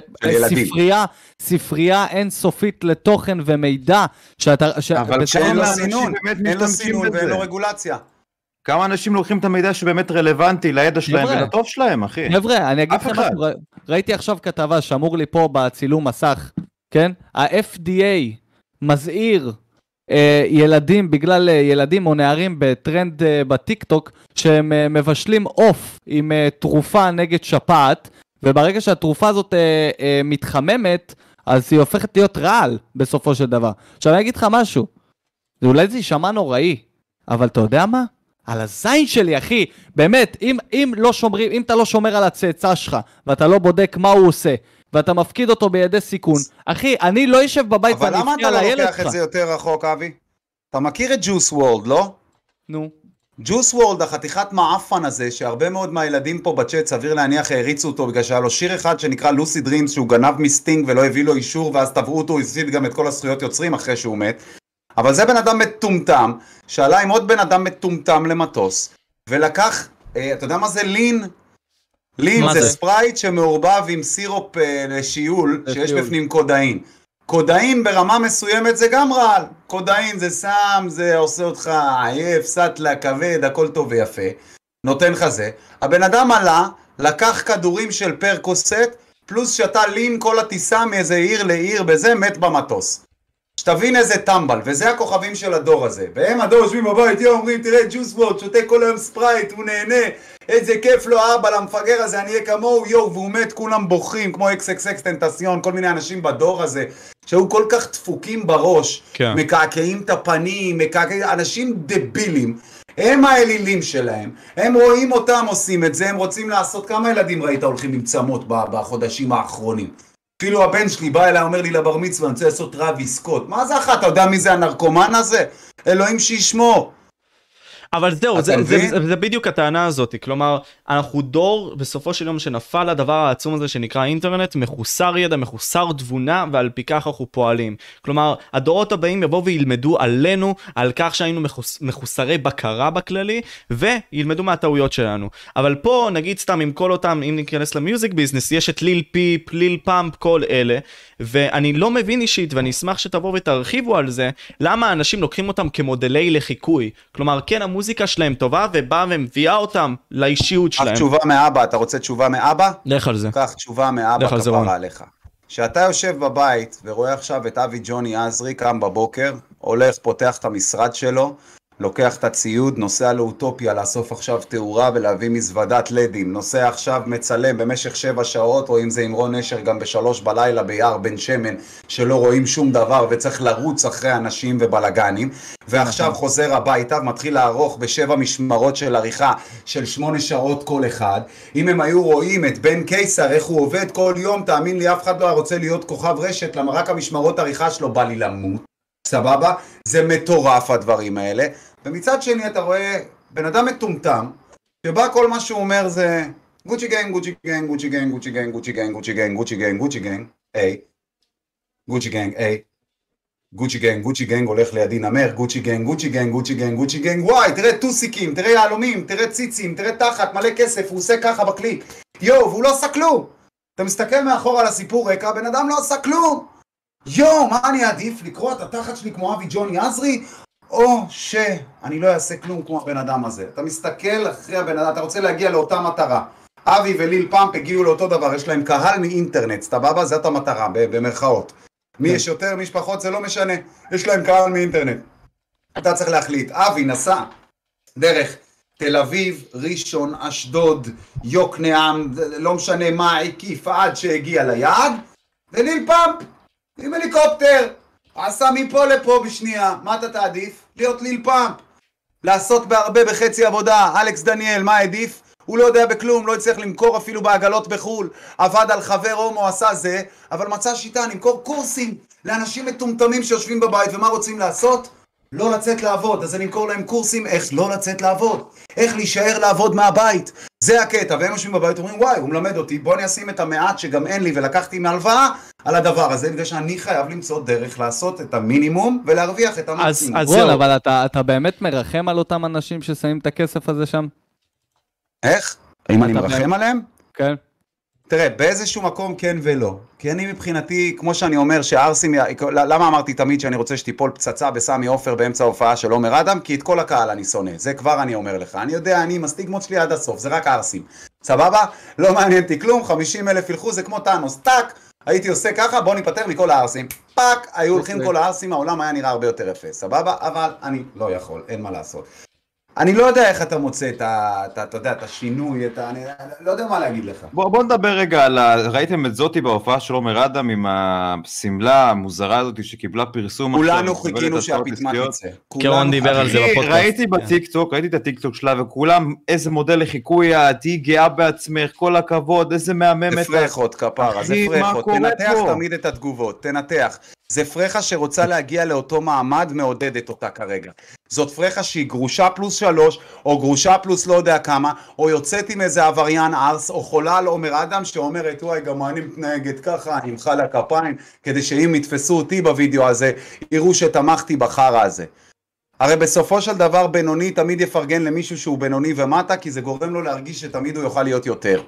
Speaker 3: ספרייה, ספרייה אינסופית לתוכן ומידע. שאתה, ש...
Speaker 4: אבל
Speaker 3: בצורה-
Speaker 4: כמה
Speaker 1: שאין לו
Speaker 4: אנשים
Speaker 1: סינון, אין
Speaker 4: משתמשים
Speaker 1: סינון? ואין לו רגולציה.
Speaker 4: כמה אנשים לוקחים את המידע שבאמת רלוונטי לידע שלהם. ולטוב שלהם, אחי?
Speaker 3: חבר'ה, אני אגיד לכם. משהו, ראיתי עכשיו כתבה שאמור לי פה בצילום מסך, כן? ה-FDA מזהיר אה, ילדים, בגלל אה, ילדים או נערים בטרנד אה, בטיקטוק, שהם אה, מבשלים עוף עם אה, תרופה נגד שפעת, וברגע שהתרופה הזאת אה, אה, מתחממת, אז היא הופכת להיות רעל בסופו של דבר. עכשיו אני אגיד לך משהו, אולי זה יישמע נוראי, אבל אתה יודע מה? על הזין שלי, אחי. באמת, אם, אם לא שומרים, אם אתה לא שומר על הצאצא שלך, ואתה לא בודק מה הוא עושה, ואתה מפקיד אותו בידי סיכון, אחי, אני לא אשב בבית
Speaker 1: אבל
Speaker 3: ואני
Speaker 1: למה
Speaker 3: אבכה
Speaker 1: אתה
Speaker 3: על
Speaker 1: לא
Speaker 3: הילד
Speaker 1: לוקח
Speaker 3: שלך.
Speaker 1: את זה יותר רחוק, אבי? אתה מכיר את ג'וס וורלד, לא?
Speaker 3: נו.
Speaker 1: ג'וס וורלד, החתיכת מעפן הזה, שהרבה מאוד מהילדים פה בצ'אט, סביר להניח, העריצו אותו, בגלל שהיה לו שיר אחד שנקרא Lucid Dreams, שהוא גנב מסטינג ולא הביא לו אישור, ואז תבעו אותו, הוא הפסיד גם את כל הזכויות יוצרים אחרי שהוא מת. אבל זה בן אדם מטומטם, שעלה עם עוד בן אדם מטומטם למטוס, ולקח, אה, אתה יודע מה זה לין? לין זה
Speaker 2: זה?
Speaker 1: ספרייט שמעורבב עם סירופ אה, לשיעול, שיש
Speaker 3: לשיעול.
Speaker 1: בפנים קודאין. קודאין ברמה מסוימת זה גם רעל. קודאין זה סם, זה עושה אותך עייף, סטלה, כבד, הכל טוב ויפה. נותן לך זה. הבן אדם עלה, לקח כדורים של פרקוסט, פלוס שתה לין כל הטיסה מאיזה עיר לעיר בזה, מת במטוס. שתבין איזה טמבל, וזה הכוכבים של הדור הזה. והם הדור יושבים בבית, יו, אומרים, תראה, Juice WRLD, שותה כל היום ספרייט, הוא נהנה, איזה כיף לו אבא, למפגר הזה, אני אהיה כמוהו, יואו, והוא מת, כולם בוכים, כמו אקס אקס אקס טנטסיון, כל מיני אנשים בדור הזה, שהיו כל כך דפוקים בראש,
Speaker 2: כן.
Speaker 1: מקעקעים את הפנים, מקעקעים, אנשים דבילים. הם האלילים שלהם, הם רואים אותם עושים את זה, הם רוצים לעשות, כמה ילדים ראית הולכים עם צמות בחודשים האחרונים? אפילו הבן שלי בא אליי, אומר לי לבר מצווה, אני רוצה לעשות טראביס סקוט. מה זה אחת? אתה יודע מי זה הנרקומן הזה? אלוהים שישמור.
Speaker 2: אבל זהו, זה, זה? זה, זה בדיוק הטענה הזאת, כלומר, אנחנו דור בסופו של יום שנפל לדבר העצום הזה שנקרא אינטרנט, מחוסר ידע, מחוסר תבונה, ועל פי כך אנחנו פועלים. כלומר, הדורות הבאים יבואו וילמדו עלינו, על כך שהיינו מחוס, מחוסרי בקרה בכללי, וילמדו מהטעויות שלנו. אבל פה, נגיד סתם עם כל אותם, אם ניכנס ל music business, יש את Lil Peep, Lil Pump, כל אלה, ואני לא מבין אישית, ואני אשמח שתבואו ותרחיבו על זה, למה אנשים לוקחים אותם כמודלי לחיקוי. כלומר, כן, המוזיקה שלהם טובה, ובאה ומביאה אותם לאישיות שלהם.
Speaker 1: תשובה מאבא, אתה רוצה תשובה מאבא?
Speaker 2: לך על זה.
Speaker 1: קח תשובה מאבא. כפרה עליך. כשאתה יושב בבית ורואה עכשיו את אבי ג'וני עזרי קם בבוקר, הולך, פותח את המשרד שלו, לוקח את הציוד, נוסע לאוטופיה לאסוף עכשיו תאורה ולהביא מזוודת לדים, נוסע עכשיו מצלם במשך שבע שעות, או אם זה עם רון נשר גם בשלוש בלילה ביער בן שמן, שלא רואים שום דבר וצריך לרוץ אחרי אנשים ובלאגנים, ועכשיו חוזר הביתה ומתחיל לערוך בשבע משמרות של עריכה של שמונה שעות כל אחד. אם הם היו רואים את בן קיסר, איך הוא עובד כל יום, תאמין לי, אף אחד לא היה רוצה להיות כוכב רשת, למה רק המשמרות עריכה שלו בא לי למות. סבבה? זה מטורף הדברים האלה. ומצד שני אתה רואה בן אדם מטומטם, שבה כל מה שהוא אומר זה Gucci gang, Gucci gang, Gucci gang, Gucci gang, Gucci gang, Gucci gang, Gucci gang, Gucci gang, היי. Gucci gang, היי. Gucci gang, Gucci gang הולך לידי נמר, Gucci gang, Gucci gang, Gucci gang, Gucci gang, וואי, תראה טוסיקים, תראה יהלומים, תראה ציצים, תראה תחת, מלא כסף, הוא עושה ככה בקליפ. יואו, והוא לא עשה כלום. אתה מסתכל מאחור על הסיפור רקע, הבן אדם לא עשה כלום. יואו, מה אני אעדיף? לקרוע את התחת שלי כמו אבי ג'וני עזרי? או שאני לא אעשה כלום כמו הבן אדם הזה. אתה מסתכל אחרי הבן אדם, אתה רוצה להגיע לאותה מטרה. אבי וליל פאמפ הגיעו לאותו דבר, יש להם קהל מאינטרנט, סבבה? זאת המטרה, במרכאות. מי יש יותר, מי יש פחות, זה לא משנה. יש להם קהל מאינטרנט. אתה צריך להחליט. אבי נסע דרך תל אביב, ראשון, אשדוד, יוקנעם, לא משנה מה, הקיף עד שהגיע ליעד, וליל פאמפ עם הליקופטר, עשה מפה לפה בשנייה, מה אתה תעדיף? להיות ליל פאמפ, לעשות בהרבה בחצי עבודה, אלכס דניאל, מה העדיף? הוא לא יודע בכלום, לא הצליח למכור אפילו בעגלות בחו"ל, עבד על חבר הומו, עשה זה, אבל מצא שיטה למכור קורסים לאנשים מטומטמים שיושבים בבית, ומה רוצים לעשות? לא לצאת לעבוד, אז אני אמכור להם קורסים איך לא לצאת לעבוד, איך להישאר לעבוד מהבית, זה הקטע, והם יושבים בבית ואומרים וואי, הוא מלמד אותי, בוא אני אשים את המעט שגם אין לי ולקחתי מהלוואה על הדבר הזה, בגלל שאני חייב למצוא דרך לעשות את המינימום ולהרוויח את המקסימום.
Speaker 2: אז
Speaker 3: רון,
Speaker 2: זהו.
Speaker 3: אבל אתה, אתה באמת מרחם על אותם אנשים ששמים את הכסף הזה שם?
Speaker 1: איך? האם אני מרחם עליהם?
Speaker 3: כן.
Speaker 1: תראה, באיזשהו מקום כן ולא. כי אני מבחינתי, כמו שאני אומר, שהערסים, י- למה אמרתי תמיד שאני רוצה שתיפול פצצה בסמי עופר באמצע ההופעה של עומר אדם? כי את כל הקהל אני שונא. זה כבר אני אומר לך. אני יודע, אני עם הסטיגמות שלי עד הסוף, זה רק ערסים. סבבה? לא מעניין אותי כלום, 50 אלף ילכו, זה כמו טאנוס, טאק, הייתי עושה ככה, בוא ניפטר מכל הערסים. fuck, היו הולכים. כל הערסים, העולם היה נראה הרבה יותר יפה, סבבה? אבל אני לא יכול, אין מה לעשות. אני לא יודע איך אתה מוצא את ה... את ה- אתה יודע, את השינוי, את ה... אני לא יודע מה להגיד לך.
Speaker 4: בוא, בוא נדבר רגע על ה... ראיתם את זאתי בהופעה של עומר אדם עם השמלה המוזרה הזאת שקיבלה פרסום
Speaker 1: כולנו חיכינו שהפטמה. תצא.
Speaker 2: קרון דיבר על זה בפודקאסט.
Speaker 4: ראיתי בטיקטוק, ראיתי את הטיקטוק שלה, וכולם, איזה מודל לחיקוי את, תהיי גאה בעצמך, כל הכבוד, איזה מהממת.
Speaker 1: זה פרחות כפרה, זה
Speaker 4: אחי, מה
Speaker 1: פרחות.
Speaker 4: קורה
Speaker 1: תנתח? תמיד את התגובות, תנתח. זה פרחה שרוצה להגיע לאותו מעמד, מעודדת אותה כרגע. זאת פרחה שהיא גרושה פלוס שלוש, או גרושה פלוס לא יודע כמה, או יוצאת עם איזה עבריין ארס, או חולה על עומר אדם שאומרת, וואי, גם אני מתנהגת ככה, אני אמחא לה כפיים, כדי שאם יתפסו אותי בווידאו הזה, יראו שתמכתי בחרא הזה. הרי בסופו של דבר בינוני תמיד יפרגן למישהו שהוא בינוני ומטה, כי זה גורם לו להרגיש שתמיד הוא יוכל להיות יותר.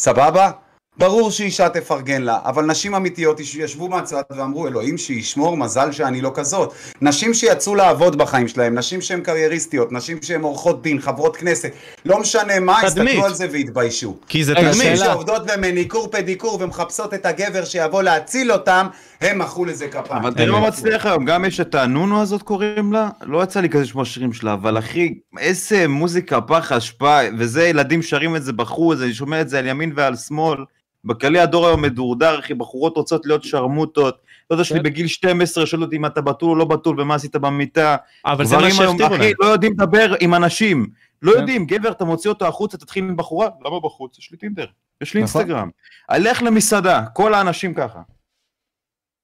Speaker 1: סבבה? ברור שאישה תפרגן לה, אבל נשים אמיתיות ישבו מהצד ואמרו, אלוהים שישמור, מזל שאני לא כזאת. נשים שיצאו לעבוד בחיים שלהם, נשים שהן קרייריסטיות, נשים שהן עורכות דין, חברות כנסת, לא משנה מה. הסתכלו על זה והתביישו.
Speaker 2: כי זה תדמית.
Speaker 1: נשים. שעובדות במניקור פדיקור ומחפשות את הגבר שיבוא להציל אותם, הם מחאו לזה כפיים.
Speaker 4: אבל תראה מה
Speaker 2: אמת.
Speaker 4: מצליח היום, גם יש את הנונו הזאת קוראים לה, לא יצא לי כזה לשמוע שירים שלה, אבל אחי, איזה מוזיקה, פח אשפה, וזה ילדים שרים את זה בחוץ, אני שומע את זה על ימין ועל שמאל. בכללי הדור היום מדורדר, אחי, בחורות רוצות להיות שרמוטות. דודה שלי
Speaker 3: כן.
Speaker 4: בגיל 12 שואל אותי אם אתה בתול או לא בתול ומה עשית במיטה.
Speaker 2: אבל זה מה שהכתיבו
Speaker 4: אחי,
Speaker 2: להם.
Speaker 4: לא יודעים לדבר עם אנשים. לא
Speaker 3: כן.
Speaker 4: יודעים, גבר, אתה מוציא אותו החוצה, תתחיל עם בחורה, למה בחוץ? יש לי טינדר, יש לי
Speaker 3: נכון.
Speaker 4: אינסטגרם. לך למסעדה, כל האנשים ככה.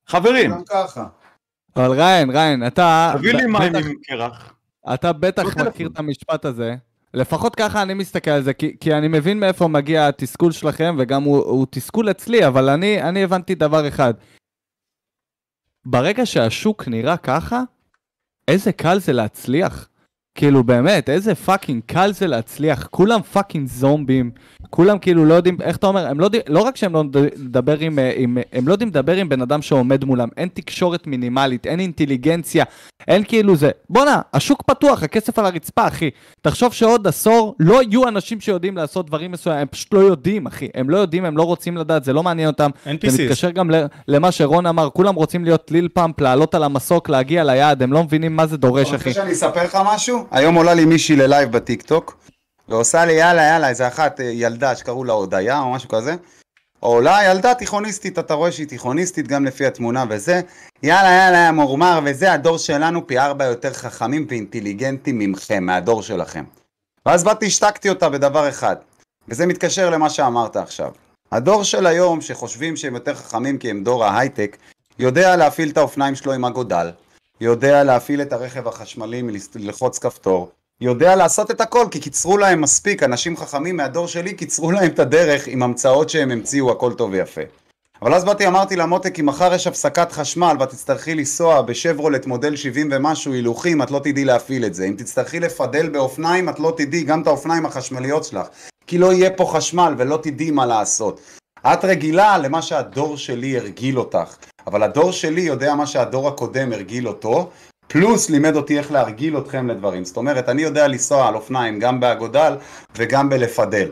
Speaker 4: חברים.
Speaker 3: אבל ריין, ריין, אתה...
Speaker 4: תביא לי מים עם קרח.
Speaker 3: אתה בטח
Speaker 4: לא.
Speaker 3: מכיר את המשפט הזה. לפחות ככה אני מסתכל על זה, כי, כי אני מבין מאיפה מגיע התסכול שלכם, וגם הוא, הוא תסכול אצלי, אבל אני, אני הבנתי דבר אחד. ברגע שהשוק נראה ככה, איזה קל זה להצליח. כאילו באמת, איזה fucking קל זה להצליח. כולם fucking זומבים, כולם כאילו לא יודעים, איך אתה אומר, הם לא, יודעים- לא רק שהם לא יודעים לדבר עם, אה, עם, הם לא יודעים לדבר עם בן אדם שעומד מולם, אין תקשורת מינימלית, אין אינטליגנציה, אין כאילו זה. בואנה, השוק פתוח, הכסף על הרצפה, אחי. תחשוב שעוד עשור לא יהיו אנשים שיודעים לעשות דברים מסוימים, הם פשוט לא יודעים, אחי. הם לא יודעים, הם לא רוצים לדעת, זה לא מעניין אותם. זה
Speaker 2: NPCs.
Speaker 3: מתקשר גם למה שרון אמר, כולם רוצים להיות Lil Pump, לעלות על המסוק, להגיע ליעד, הם לא מבינים מה זה דורש,
Speaker 1: אתה
Speaker 3: אחי.
Speaker 1: רוצה שאני אספר לך משהו? היום עולה לי מישהי ללייב בטיקטוק, ועושה לי יאללה יאללה איזה אחת אה, ילדה שקראו לה הודיה או משהו כזה. עולה ילדה תיכוניסטית, אתה רואה שהיא תיכוניסטית גם לפי התמונה וזה. יאללה יאללה מורמר וזה, הדור שלנו פי ארבע יותר חכמים ואינטליגנטים ממכם, מהדור שלכם. ואז באתי השתקתי אותה בדבר אחד, וזה מתקשר למה שאמרת עכשיו. הדור של היום, שחושבים שהם יותר חכמים כי הם דור ההייטק, יודע להפעיל את האופניים שלו עם הגודל, יודע להפעיל את הרכב החשמלי מלחוץ כפתור, יודע לעשות את הכל, כי קיצרו להם מספיק, אנשים חכמים מהדור שלי קיצרו להם את הדרך עם המצאות שהם המציאו, הכל טוב ויפה. אבל אז באתי אמרתי לה מותק, אם מחר יש הפסקת חשמל ואת תצטרכי לנסוע בשברולט מודל 70 ומשהו הילוכים, את לא תדעי להפעיל את זה. אם תצטרכי לפדל באופניים, את לא תדעי גם את האופניים החשמליות שלך. כי לא יהיה פה חשמל ולא תדעי מה לעשות. את רגילה למה שהדור שלי הרגיל אותך, אבל הדור שלי יודע מה שהדור הקודם הרגיל אותו, פלוס לימד אותי איך להרגיל אתכם לדברים. זאת אומרת, אני יודע לנסוע על אופניים גם באגודל וגם בלפדל.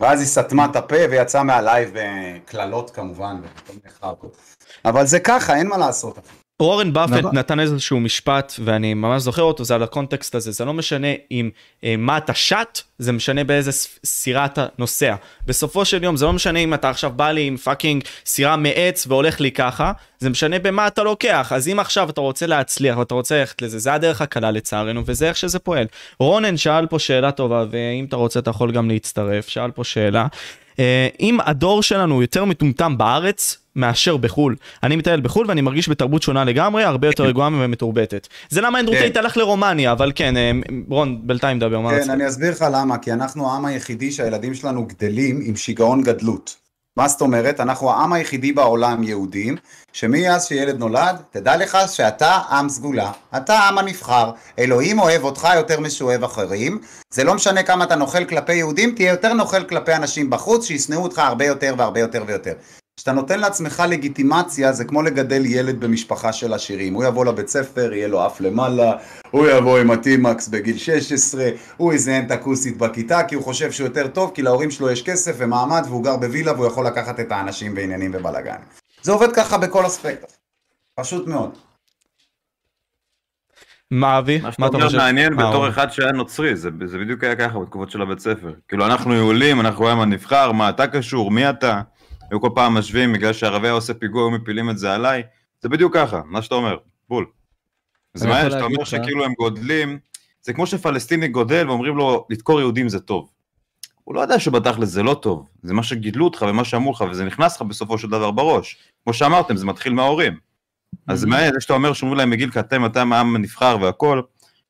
Speaker 1: ואז היא סתמה את הפה ויצאה מהלייב בקללות כמובן, מיני חרקות. אבל זה ככה, אין מה לעשות.
Speaker 2: וורן באפט. נתן איזשהו משפט ואני ממש זוכר אותו זה על הקונטקסט הזה זה לא משנה אם אה, מה אתה שט זה משנה באיזה סירה אתה נוסע בסופו של יום זה לא משנה אם אתה עכשיו בא לי עם fucking סירה מעץ והולך לי ככה זה משנה במה אתה לוקח אז אם עכשיו אתה רוצה להצליח ואתה רוצה ללכת לזה זה הדרך הקלה לצערנו וזה איך שזה פועל רונן שאל פה שאלה טובה ואם אתה רוצה אתה יכול גם להצטרף שאל פה שאלה. אה, אם הדור שלנו יותר מטומטם בארץ מאשר בחו"ל. אני מטייל בחו"ל ואני מרגיש בתרבות שונה לגמרי, הרבה יותר רגועה ומתורבתת. זה למה אנדרו
Speaker 1: כן.
Speaker 2: טייט הלך לרומניה, אבל כן, אה, רון, בינתיים דבר, מה
Speaker 1: כן? אני אסביר לך למה, כי אנחנו העם היחידי שהילדים שלנו גדלים עם שיגעון גדלות. מה זאת אומרת? אנחנו העם היחידי בעולם יהודים, שמאז שילד נולד, תדע לך שאתה עם סגולה, אתה העם הנבחר, אלוהים אוהב אותך יותר משאוהב אחרים, זה לא משנה כמה אתה נוכל כלפי יהודים, תהיה יותר נוכל כלפי אנשים בחוץ, שישנאו אותך הרבה יותר והרבה יותר ויותר. כשאתה נותן לעצמך לגיטימציה, זה כמו לגדל ילד במשפחה של עשירים. הוא יבוא לבית ספר, יהיה לו אף למעלה, הוא יבוא עם הטימקס בגיל 16, הוא יזיין את הכוסית בכיתה, כי הוא חושב שהוא יותר טוב, כי להורים שלו יש כסף ומעמד, והוא גר בווילה, והוא יכול לקחת את האנשים בעניינים ובלאגן. זה עובד ככה בכל אספקט. פשוט מאוד.
Speaker 2: מה אבי?
Speaker 4: מה
Speaker 2: מה
Speaker 4: שאתה
Speaker 2: אתה חושב?
Speaker 4: מעניין בתור? אחד שהיה נוצרי, זה זה בדיוק היה ככה בתקופות של הבית ספר. כאילו אנחנו יהודים, אנחנו רואים מה נבחר, מה אתה קשור, מי אתה. היו כל פעם משווים, בגלל שהערבי היה עושה פיגוע, היו מפילים את זה עליי. זה בדיוק ככה, מה שאתה אומר, בול. זה
Speaker 3: יכול
Speaker 4: שאתה אומר שכאילו הם גודלים, זה כמו שפלסטיני גודל ואומרים לו, לדקור יהודים זה טוב. הוא לא יודע שבתכלס זה לא טוב, זה מה שגידלו אותך ומה שאמרו לך, וזה נכנס לך בסופו של דבר בראש. כמו שאמרתם, זה מתחיל מההורים. אז. מעניין, זה שאתה אומר שאומרים להם מגיל קטן, אתם העם הנבחר והכל,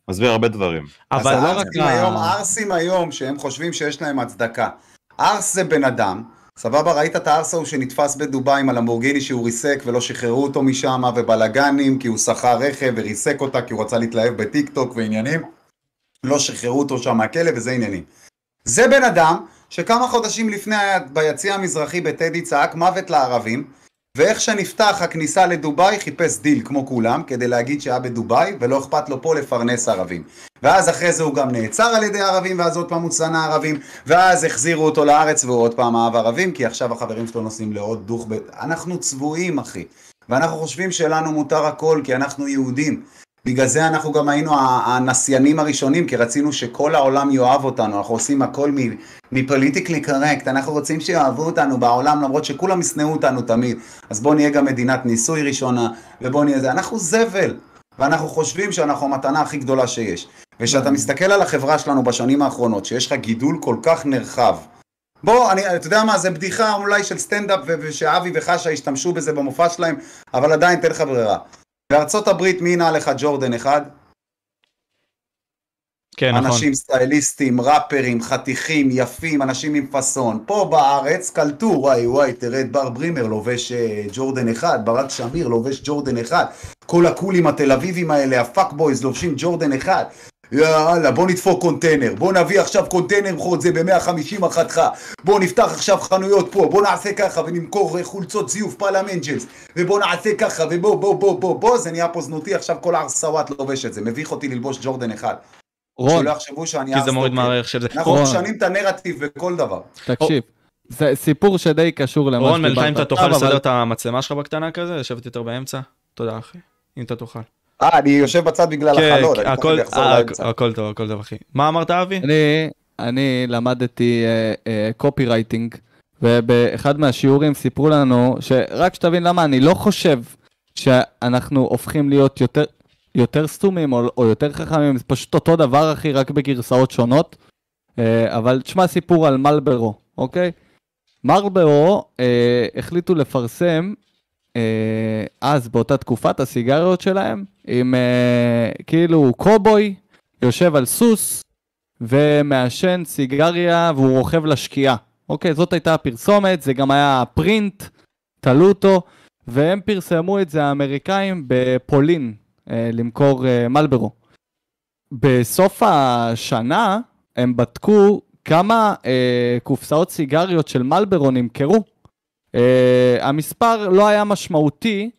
Speaker 4: מסביר הרבה דברים.
Speaker 2: אבל
Speaker 3: לא רק
Speaker 1: היום, הערסים היום, שהם חושבים שיש להם הצדקה. ערס זה בן אדם, סבבה, ראית את הערס ההוא שנתפס בדובאי עם הלמבורגיני שהוא ריסק ולא שחררו אותו משם, ובלאגנים, כי הוא שכר רכב וריסק אותה כי הוא רצה להתלהב בטיק טוק ועניינים. לא שחררו אותו שם מהכלא וזה עניינים. זה בן אדם שכמה חודשים לפני היה ביציע המזרחי בטדי צעק מוות לערבים, ואיך שנפתח הכניסה לדובאי חיפש דיל כמו כולם כדי להגיד שהיה בדובאי ולא אכפת לו פה לפרנס ערבים. ואז אחרי זה הוא גם נעצר על ידי ערבים ואז עוד פעם הוא שנא ערבים ואז החזירו אותו לארץ והוא עוד פעם אהב ערבים כי עכשיו החברים שלו נוסעים לעוד דוך ב... אנחנו צבועים אחי ואנחנו חושבים שלנו מותר הכל כי אנחנו יהודים בגלל זה אנחנו גם היינו הנסיינים הראשונים כי רצינו שכל העולם יאהב אותנו אנחנו עושים הכל מפוליטיקלי קורקט אנחנו רוצים שיאהבו אותנו בעולם למרות שכולם ישנאו אותנו תמיד אז בואו נהיה גם מדינת ניסוי ראשונה ובואו נהיה זה אנחנו זבל ואנחנו חושבים שאנחנו המתנה הכי גדולה שיש. וכשאתה מסתכל על החברה שלנו בשנים האחרונות, שיש לך גידול כל כך נרחב, בוא, אני, אתה יודע מה, זה בדיחה אולי של סטנדאפ ושאבי וחשה השתמשו בזה במופע שלהם, אבל עדיין תן לך ברירה. בארצות הברית מי ינע לך ג'ורדן אחד?
Speaker 2: כן, נכון.
Speaker 1: אנשים סטייליסטים, ראפרים, חתיכים, יפים, אנשים עם פאסון. פה בארץ קלטו, וואי וואי, תראה את בר ברימר לובש אה, ג'ורדן אחד, ברק שמיר לובש ג'ורדן אחד, כל הקולים התל אביבים האלה, הפאק בויז לובשים ג'ורדן אחד. יאללה, בוא נדפוק קונטיינר, בוא נביא עכשיו קונטיינר חוד זה ב-150 אחתך, בוא נפתח עכשיו חנויות פה, בוא נעשה ככה ונמכור חולצות זיוף פרלמנג'לס, ובוא נעשה ככה, ובוא בוא בוא בוא בוא, זה נהיה פה זנותי, עכשיו כל ערסוואט לובש את זה, מביך אותי ללבוש ג'ורדן אחד.
Speaker 3: רון,
Speaker 1: שלא יחשבו שאני
Speaker 2: כי זה מוריד. מהערך של זה.
Speaker 1: אנחנו
Speaker 3: רון.
Speaker 1: משנים את הנרטיב בכל דבר.
Speaker 3: תקשיב. זה סיפור שדי קשור למה
Speaker 2: רון, בינתיים אתה תוכל לסדר את המצלמה שלך בקטנה כזה? לשבת יותר באמצע? תודה אחי. אם אתה תוכל.
Speaker 1: אה, אני יושב בצד בגלל
Speaker 2: כן,
Speaker 1: החלון,
Speaker 2: כן,
Speaker 1: אני
Speaker 2: הכל-
Speaker 1: תכף אחזור
Speaker 2: אה,
Speaker 1: לאמצע.
Speaker 2: הכל טוב, הכל טוב אחי. מה אמרת אבי?
Speaker 3: אני, אני למדתי קופי רייטינג, ובאחד מהשיעורים סיפרו לנו, שרק שתבין למה אני לא חושב שאנחנו הופכים להיות יותר, יותר סתומים או, או יותר חכמים, זה פשוט אותו דבר אחי, רק בגרסאות שונות. אה, אבל תשמע סיפור על מלברו, אוקיי? מלברו אה, החליטו לפרסם אה, אז באותה תקופה את הסיגריות שלהם עם אה, כאילו קובוי יושב על סוס ומעשן סיגריה והוא רוכב לשקיעה. אוקיי, זאת הייתה הפרסומת, זה גם היה פרינט, תלו אותו, והם פרסמו את זה האמריקאים בפולין, אה, למכור אה, מלברו. בסוף השנה הם בדקו כמה אה, קופסאות סיגריות של מלברו נמכרו. אה, המספר לא היה משמעותי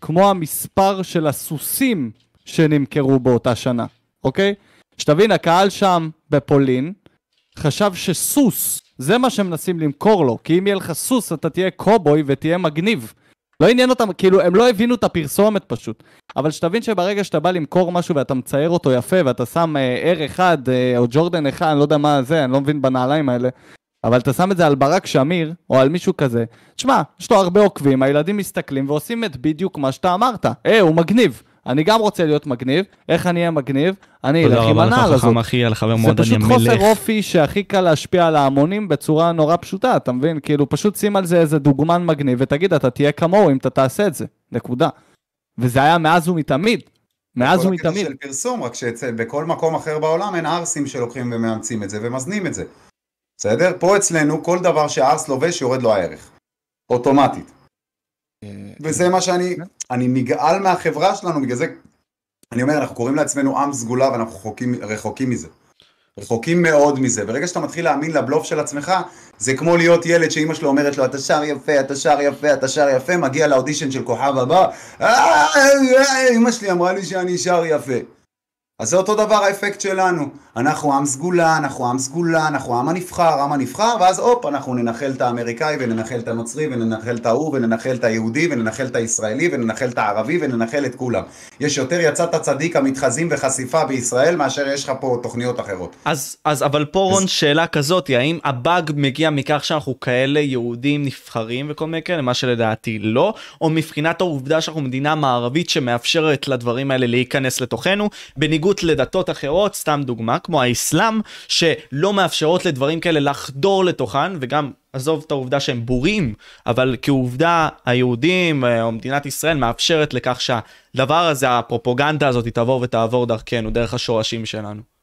Speaker 3: כמו המספר של הסוסים שנמכרו באותה שנה, אוקיי? שתבין, הקהל שם בפולין חשב שסוס, זה מה שמנסים למכור לו, כי אם יהיה לך סוס אתה תהיה קובוי ותהיה מגניב. לא עניין אותם, כאילו, הם לא הבינו את הפרסומת פשוט. אבל שתבין שברגע שאתה בא למכור משהו ואתה מצייר אותו יפה ואתה שם אה, R1 אה, או ג'ורדן 1, אני לא יודע מה זה, אני לא מבין בנעליים האלה, אבל אתה שם את זה על ברק שמיר או על מישהו כזה, תשמע, יש לו הרבה עוקבים, הילדים מסתכלים ועושים את בדיוק מה שאתה אמרת. אה, הוא מגניב. אני גם רוצה להיות מגניב, איך אני אהיה מגניב? אני
Speaker 2: תודה
Speaker 3: אלך עם
Speaker 2: רבה לך
Speaker 3: הנעל הזאת.
Speaker 2: חכם אחי, על חבר
Speaker 3: זה
Speaker 2: מועדון
Speaker 3: פשוט
Speaker 2: יא
Speaker 3: חוסר
Speaker 2: מלך.
Speaker 3: אופי שהכי קל להשפיע על ההמונים בצורה נורא פשוטה, אתה מבין? כאילו, פשוט שים על זה איזה דוגמן מגניב ותגיד, אתה תהיה כמוהו אם אתה תעשה את זה, נקודה. וזה היה מאז ומתמיד. מאז
Speaker 1: כל הקטע
Speaker 3: ומתמיד.
Speaker 1: של פרסום, רק שבכל מקום אחר בעולם אין ערסים שלוקחים ומאמצים את זה ומזנים את זה. בסדר? פה אצלנו כל דבר שערס לובש יורד לו הערך. אוטומטית. וזה מה שאני, אני נגעל מהחברה שלנו, בגלל זה אני אומר, אנחנו קוראים לעצמנו עם סגולה ואנחנו רחוקים, רחוקים מזה. רחוקים מאוד מזה. ברגע שאתה מתחיל להאמין לבלוף של עצמך, זה כמו להיות ילד שאימא שלו אומרת לו, אתה שר יפה, אתה שר יפה, אתה שר יפה, מגיע לאודישן של כוכב הבא, "אה, אה, אימא שלי אמרה לי שאני שר יפה. אז זה אותו דבר האפקט שלנו. אנחנו עם סגולה, אנחנו עם סגולה, אנחנו עם הנבחר, עם הנבחר, ואז הופ, אנחנו ננחל את האמריקאי, וננחל את הנוצרי, וננחל את ההוא, וננחל את היהודי, וננחל את הישראלי, וננחל את הערבי, וננחל את כולם. יש יותר יצאת צדיק המתחזים וחשיפה בישראל, מאשר יש לך פה תוכניות אחרות.
Speaker 2: אז, אז אבל פה רון שאלה כזאת, האם הבאג מגיע מכך שאנחנו כאלה יהודים נבחרים וכל מיני כאלה, מה שלדעתי לא, או מבחינת העובדה שאנחנו מדינה מערבית שמאפשרת לדברים האלה להיכנס לתוכנו, בניגוד לדתות אחרות, סתם דוגמה, כמו האסלאם, שלא מאפשרות לדברים כאלה לחדור לתוכן, וגם עזוב את העובדה שהם בורים, אבל כעובדה היהודים אה, או מדינת ישראל מאפשרת לכך שהדבר הזה, הפרופוגנדה הזאת תבוא ותעבור דרכנו, דרך השורשים שלנו.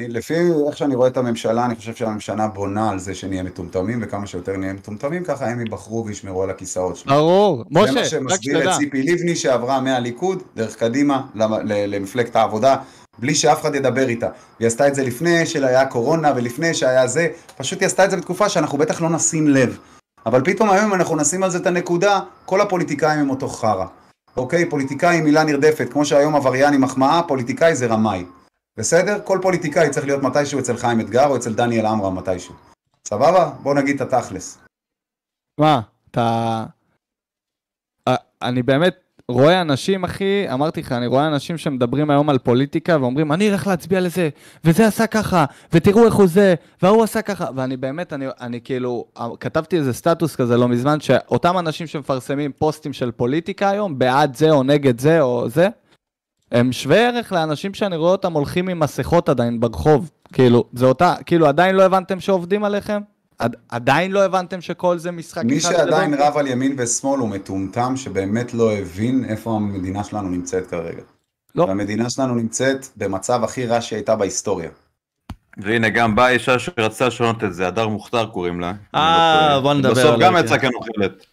Speaker 1: אני, לפי איך שאני רואה את הממשלה, אני חושב שהממשלה בונה על זה שנהיה מטומטמים, וכמה שיותר נהיה מטומטמים, ככה הם ייבחרו וישמרו על הכיסאות שלהם.
Speaker 3: ברור,
Speaker 1: זה
Speaker 3: משה,
Speaker 1: מה
Speaker 3: רק
Speaker 1: שמסביר
Speaker 3: שתדע.
Speaker 1: את ציפי לבני שעברה מהליכוד, דרך קדימה, למפלגת העבודה, בלי שאף אחד ידבר איתה. היא עשתה את זה לפני שהיה קורונה ולפני שהיה זה, פשוט היא עשתה את זה בתקופה שאנחנו בטח לא נשים לב. אבל פתאום היום אם אנחנו נשים על זה את הנקודה, כל הפוליטיקאים הם אותו חרא. אוקיי? פוליטיקאי היא מילה נרדפת, כמו שהיום עבריין היא מחמאה, פוליטיקאי זה רמאי. בסדר? כל פוליטיקאי צריך להיות מתישהו אצל חיים אתגר או אצל דניאל עמרם מתישהו. סבבה? בוא נגיד את התכלס.
Speaker 3: מה, אתה... אה, אני באמת רואה אנשים, אחי, אמרתי לך, אני רואה אנשים שמדברים היום על פוליטיקה ואומרים, אני אלך להצביע לזה, וזה עשה ככה, ותראו איך הוא זה, וההוא עשה ככה, ואני באמת, אני, אני כאילו, כתבתי איזה סטטוס כזה לא מזמן, שאותם אנשים שמפרסמים פוסטים של פוליטיקה היום, בעד זה או נגד זה או זה, הם שווי ערך לאנשים שאני רואה אותם הולכים עם מסכות עדיין ברחוב. כאילו, זה אותה, כאילו, עדיין לא הבנתם שעובדים עליכם? עד, עדיין לא הבנתם שכל זה משחק
Speaker 1: מי שעדיין? רב על ימין ושמאל הוא מטומטם שבאמת לא הבין איפה המדינה שלנו נמצאת כרגע.
Speaker 3: לא.
Speaker 1: והמדינה שלנו נמצאת במצב הכי רע שהיא הייתה בהיסטוריה.
Speaker 4: והנה גם באה אישה שרצתה לשנות את זה, הדר מוכתר קוראים לה.
Speaker 2: אה,
Speaker 4: לא.
Speaker 2: בוא נדבר
Speaker 4: בסוף
Speaker 2: עליה,
Speaker 4: גם
Speaker 2: כן.
Speaker 4: יצאה כנוכלת.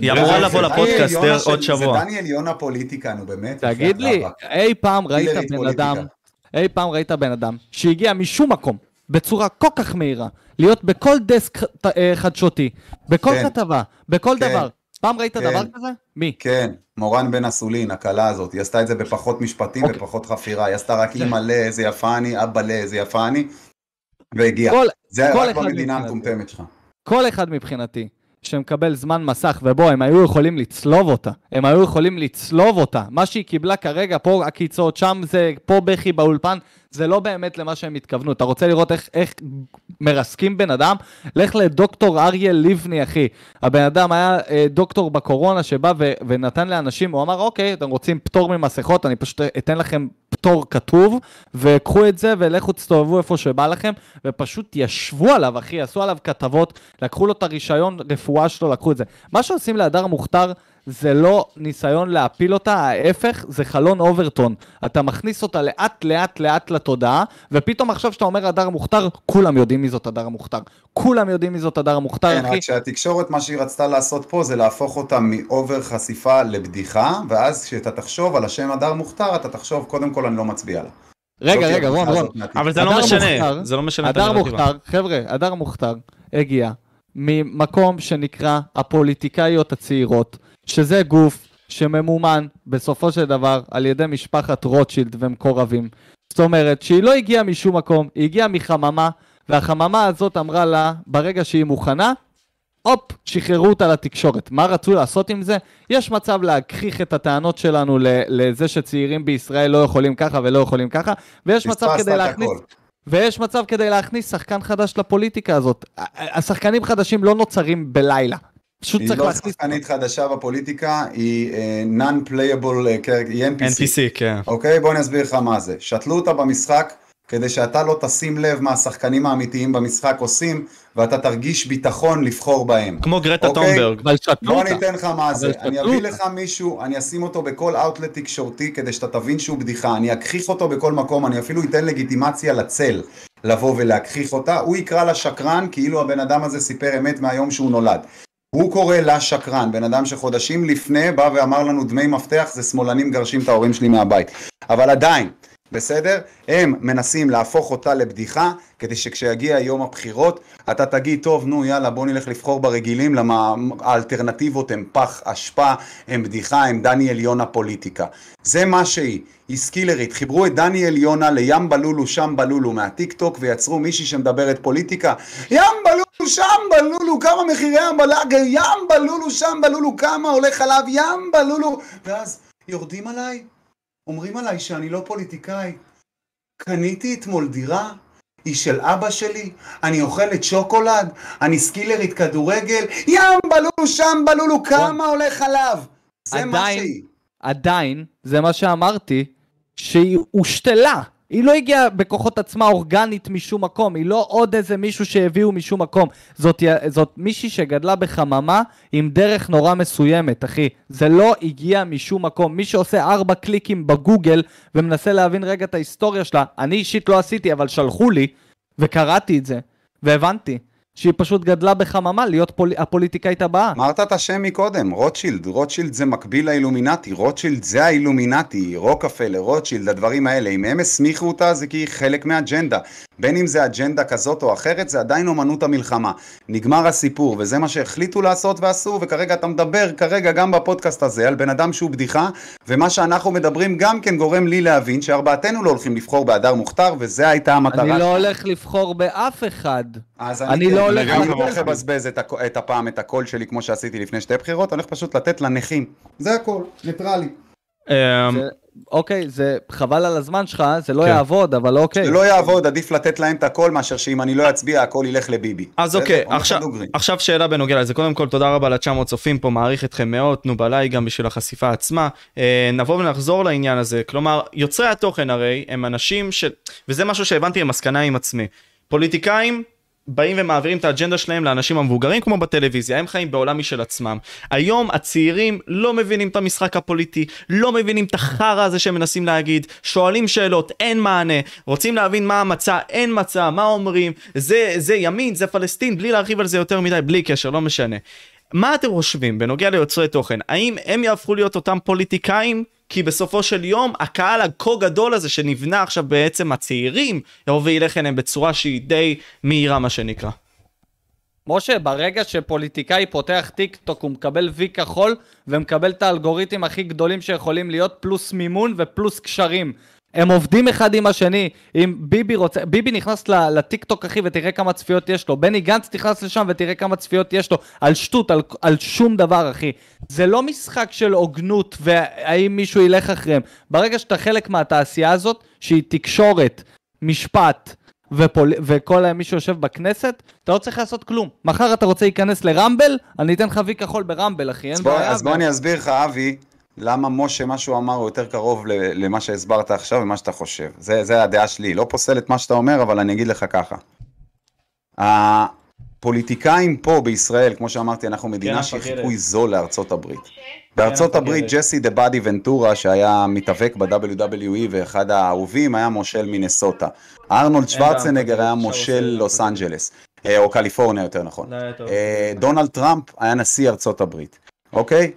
Speaker 2: היא אמורה לבוא לפודקאסט עוד שבוע.
Speaker 1: זה דניאל יונה פוליטיקה, נו באמת.
Speaker 3: תגיד לי. אי פעם ראית בן. אדם, אי פעם ראית בן אדם שהגיע משום מקום, בצורה כל כך מהירה, להיות בכל דסק אה, חדשותי, בכל
Speaker 1: כן.
Speaker 3: כתבה, בכל
Speaker 1: כן.
Speaker 3: דבר. פעם ראית
Speaker 1: כן.
Speaker 3: דבר כזה? מי?
Speaker 1: כן, מורן בן אסולין, הכלה הזאת, היא עשתה את זה בפחות משפטים
Speaker 3: אוקיי.
Speaker 1: ופחות חפירה, היא עשתה רק. אימא ל, איזה יפה אני, אבא ל, איזה יפה אני, והגיעה. זה
Speaker 3: כל
Speaker 1: רק במדינה. המטומטמת שלך.
Speaker 3: כל אחד מבחינתי שמקבל זמן מסך, ובו הם היו יכולים לצלוב אותה, הם היו יכולים לצלוב אותה. מה שהיא קיבלה כרגע, פה עקיצות, שם זה, פה בכי באולפן, זה לא באמת למה שהם התכוונו. אתה רוצה לראות איך, איך מרסקים בן אדם? לך לדוקטור אריה לבני, אחי. הבן אדם היה אה, דוקטור בקורונה שבא ו, ונתן לאנשים, הוא אמר, אוקיי, אתם רוצים פטור ממסכות, אני פשוט אתן לכם פטור כתוב, וקחו את זה ולכו תסתובבו איפה שבא לכם, ופשוט ישבו עליו, אחי, עשו עליו כתבות, לקחו לו את הרישיון רפואה שלו, לקחו את זה. מה שעושים להדר מוכתר זה לא ניסיון להפיל אותה, ההפך, זה חלון אוברטון. אתה מכניס אותה לאט לאט לאט לתודעה, ופתאום עכשיו שאתה אומר הדר מוכתר, כולם יודעים מי זאת הדר מוכתר. כולם יודעים מי זאת הדר מוכתר,
Speaker 1: כן,
Speaker 3: אחי.
Speaker 1: רק שהתקשורת, מה שהיא רצתה לעשות פה זה להפוך אותה מאובר חשיפה לבדיחה, ואז כשאתה תחשוב על השם הדר מוכתר, אתה תחשוב, קודם כל אני לא מצביע לה.
Speaker 3: רגע, רגע, רון, רון.
Speaker 2: אבל זה לא משנה,
Speaker 3: מוכתר-
Speaker 2: זה לא משנה את
Speaker 3: הדר. מוכתר, חבר'ה, הדר מוכתר הגיע ממקום שנקרא הפוליטיקאיות הצעירות, שזה גוף שממומן בסופו של דבר על ידי משפחת רוטשילד ומקורבים. זאת אומרת שהיא לא הגיעה משום מקום, היא הגיעה מחממה, והחממה הזאת אמרה לה, ברגע שהיא מוכנה, הופ, שחררו אותה לתקשורת. מה רצו לעשות עם זה? יש מצב להגחיך את הטענות שלנו לזה שצעירים בישראל לא יכולים ככה ולא יכולים ככה, ויש מצב כדי להכניס...
Speaker 1: הכל.
Speaker 3: ויש מצב כדי להכניס שחקן חדש לפוליטיקה הזאת. השחקנים חדשים לא נוצרים בלילה. פשוט
Speaker 1: היא
Speaker 3: צריך
Speaker 1: לא
Speaker 3: להכניס...
Speaker 1: שחקנית חדשה בפוליטיקה, היא אה, non-playable character, היא NPC.
Speaker 2: NPC, כן.
Speaker 1: אוקיי? בוא אני אסביר לך מה זה. שתלו אותה במשחק, כדי שאתה לא תשים לב מה השחקנים האמיתיים במשחק עושים, ואתה תרגיש ביטחון לבחור בהם.
Speaker 2: כמו גרטה
Speaker 1: אוקיי.
Speaker 2: טומברג.
Speaker 3: אבל שתלו
Speaker 1: בוא
Speaker 3: אותה.
Speaker 1: אני אתן לך מה זה, אני אביא. לך מישהו, אני אשים אותו בכל אאוטלט תקשורתי כדי שאתה תבין שהוא בדיחה, אני אגחיך אותו בכל מקום, אני אפילו אתן לגיטימציה לצל לבוא ולהגחיך אותה, הוא יקרא לה שקרן כאילו הבן אדם הזה סיפר אמת מהיום שהוא נולד. הוא קורא לה שקרן, בן אדם שחודשים לפני בא ואמר לנו דמי מפתח זה שמאלנים מגרשים את ההורים שלי מהבית. אבל עדיין, בסדר? הם מנסים להפוך אותה לבדיחה, כדי שכשיגיע יום הבחירות, אתה תגיד, טוב, נו, יאללה, בוא נלך לבחור ברגילים, למה האלטרנטיבות הם פח אשפה, הם בדיחה, הם דניאל יונה פוליטיקה. זה מה שהיא. היא סקילרית. חיברו את דניאל יונה לים בלולו, שם בלולו מהטיק טוק, ויצרו מישהי שמדברת פוליטיקה. ים בלולו, שם בלולו, כמה מחירי המל"ג, ים בלולו, שם בלולו, כמה עולה חלב, ים בלולו. ואז יורדים עליי, אומרים עליי שאני לא פוליטיקאי. קניתי אתמול דירה, היא של אבא שלי, אני אוכלת שוקולד, אני סקילרית כדורגל, ים בלולו, שם בלולו, כמה עולה חלב? זה מה
Speaker 3: עדיין-
Speaker 1: שהיא.
Speaker 3: עדיין, זה מה שאמרתי, שהיא הושתלה. היא לא הגיעה בכוחות עצמה אורגנית משום מקום, היא לא עוד איזה מישהו שהביאו משום מקום. זאת, זאת מישהי שגדלה בחממה עם דרך נורא מסוימת, אחי. זה לא הגיע משום מקום. מי שעושה ארבע קליקים בגוגל ומנסה להבין רגע את ההיסטוריה שלה, אני אישית לא עשיתי, אבל שלחו לי, וקראתי את זה, והבנתי. שהיא פשוט גדלה בחממה להיות פול... הפוליטיקאית הבאה.
Speaker 1: אמרת את השם מקודם, רוטשילד, רוטשילד זה מקביל לאילומינטי, רוטשילד זה האילומינטי, רוקפלר, רוטשילד, הדברים האלה, אם הם הסמיכו אותה זה כי היא חלק מהאג'נדה, בין אם זה אג'נדה כזאת או אחרת, זה עדיין אומנות המלחמה, נגמר הסיפור, וזה מה שהחליטו לעשות ועשו, וכרגע אתה מדבר כרגע גם בפודקאסט הזה על בן אדם שהוא בדיחה, ומה שאנחנו מדברים גם כן גורם לי להבין שארבעתנו לא הולכים לבחור בהדר מוכתר, וזה הייתה המטרה.
Speaker 3: אני לא הולך לבחור באף אחד.
Speaker 1: אז
Speaker 3: אני
Speaker 1: אני,
Speaker 3: לא
Speaker 1: כן,
Speaker 3: הולך
Speaker 1: אני לא
Speaker 4: לבזבז.
Speaker 1: הולך לבזבז את, הכ- את הפעם את הקול שלי כמו שעשיתי לפני שתי בחירות, אני הולך פשוט לתת לנכים. זה הכל, ניטרלי.
Speaker 2: אמ,
Speaker 3: אוקיי, זה חבל על הזמן שלך, זה לא
Speaker 2: כן.
Speaker 3: יעבוד, אבל אוקיי.
Speaker 1: זה לא יעבוד, עדיף לתת להם את הכל מאשר שאם אני לא אצביע הכל ילך לביבי.
Speaker 2: אז? אוקיי, עכשיו, שאלה בנוגע לזה. קודם כל, תודה רבה ל-900 צופים פה, מעריך אתכם מאוד, תנו בלייק גם בשביל החשיפה עצמה. אה, נבוא ונחזור לעניין הזה. כלומר, יוצרי התוכן הרי הם אנשים ש... וזה משהו שהבנתי במסקנה עם עצמי. פוליטיקאים באים ומעבירים את האג'נדה שלהם לאנשים המבוגרים כמו בטלוויזיה, הם חיים בעולם משל עצמם. היום הצעירים לא מבינים את המשחק הפוליטי, לא מבינים את החרא הזה שהם מנסים להגיד, שואלים שאלות, אין מענה, רוצים להבין מה המצע, אין מצע, מה אומרים, זה, זה ימין, זה פלסטין, בלי להרחיב על זה יותר מדי, בלי קשר, לא משנה. מה אתם חושבים בנוגע ליוצרי תוכן? האם הם יהפכו להיות אותם פוליטיקאים? כי בסופו של יום הקהל הכה גדול הזה שנבנה עכשיו בעצם הצעירים יבוא וילך אליהם בצורה שהיא די מהירה מה שנקרא.
Speaker 3: משה, ברגע שפוליטיקאי פותח טיק טוק הוא מקבל וי כחול ומקבל את האלגוריתם הכי גדולים שיכולים להיות פלוס מימון ופלוס קשרים. הם עובדים אחד עם השני. אם ביבי רוצה, ביבי נכנס ל- לטיק טוק אחי ותראה כמה צפיות יש לו. בני גנץ נכנס לשם ותראה כמה צפיות יש לו. על שטות, על, על שום דבר אחי. זה לא משחק של הוגנות והאם מישהו ילך אחריהם. ברגע שאתה חלק מהתעשייה הזאת, שהיא תקשורת, משפט, ופול... וכל מי שיושב בכנסת, אתה לא צריך לעשות כלום. מחר אתה רוצה להיכנס לרמבל, אני אתן לך וי כחול ברמבל, אחי, אין בעיה.
Speaker 1: אז בוא אני אסביר לך, אבי, למה משה, מה שהוא אמר הוא יותר קרוב ל- למה שהסברת עכשיו ומה שאתה חושב. זה, זה הדעה שלי. לא פוסל את מה שאתה אומר, אבל אני אגיד לך ככה. הפוליטיקאים פה בישראל, כמו שאמרתי, אנחנו מדינה שהיא
Speaker 2: המפקדת.
Speaker 1: חיקוי זול לארצות הברית. בארצות הברית
Speaker 2: המפקדת.
Speaker 1: Jesse The Body Ventura שהיה מתאבק ב-WWE ואחד האהובים היה מושל מינסוטה. ארנולד שוורצנגר היה מושל לוס אנג'לס, אה, או קליפורניה יותר נכון.
Speaker 2: טוב.
Speaker 1: אה, דונלד טראמפ היה נשיא ארצות הברית, אוקיי?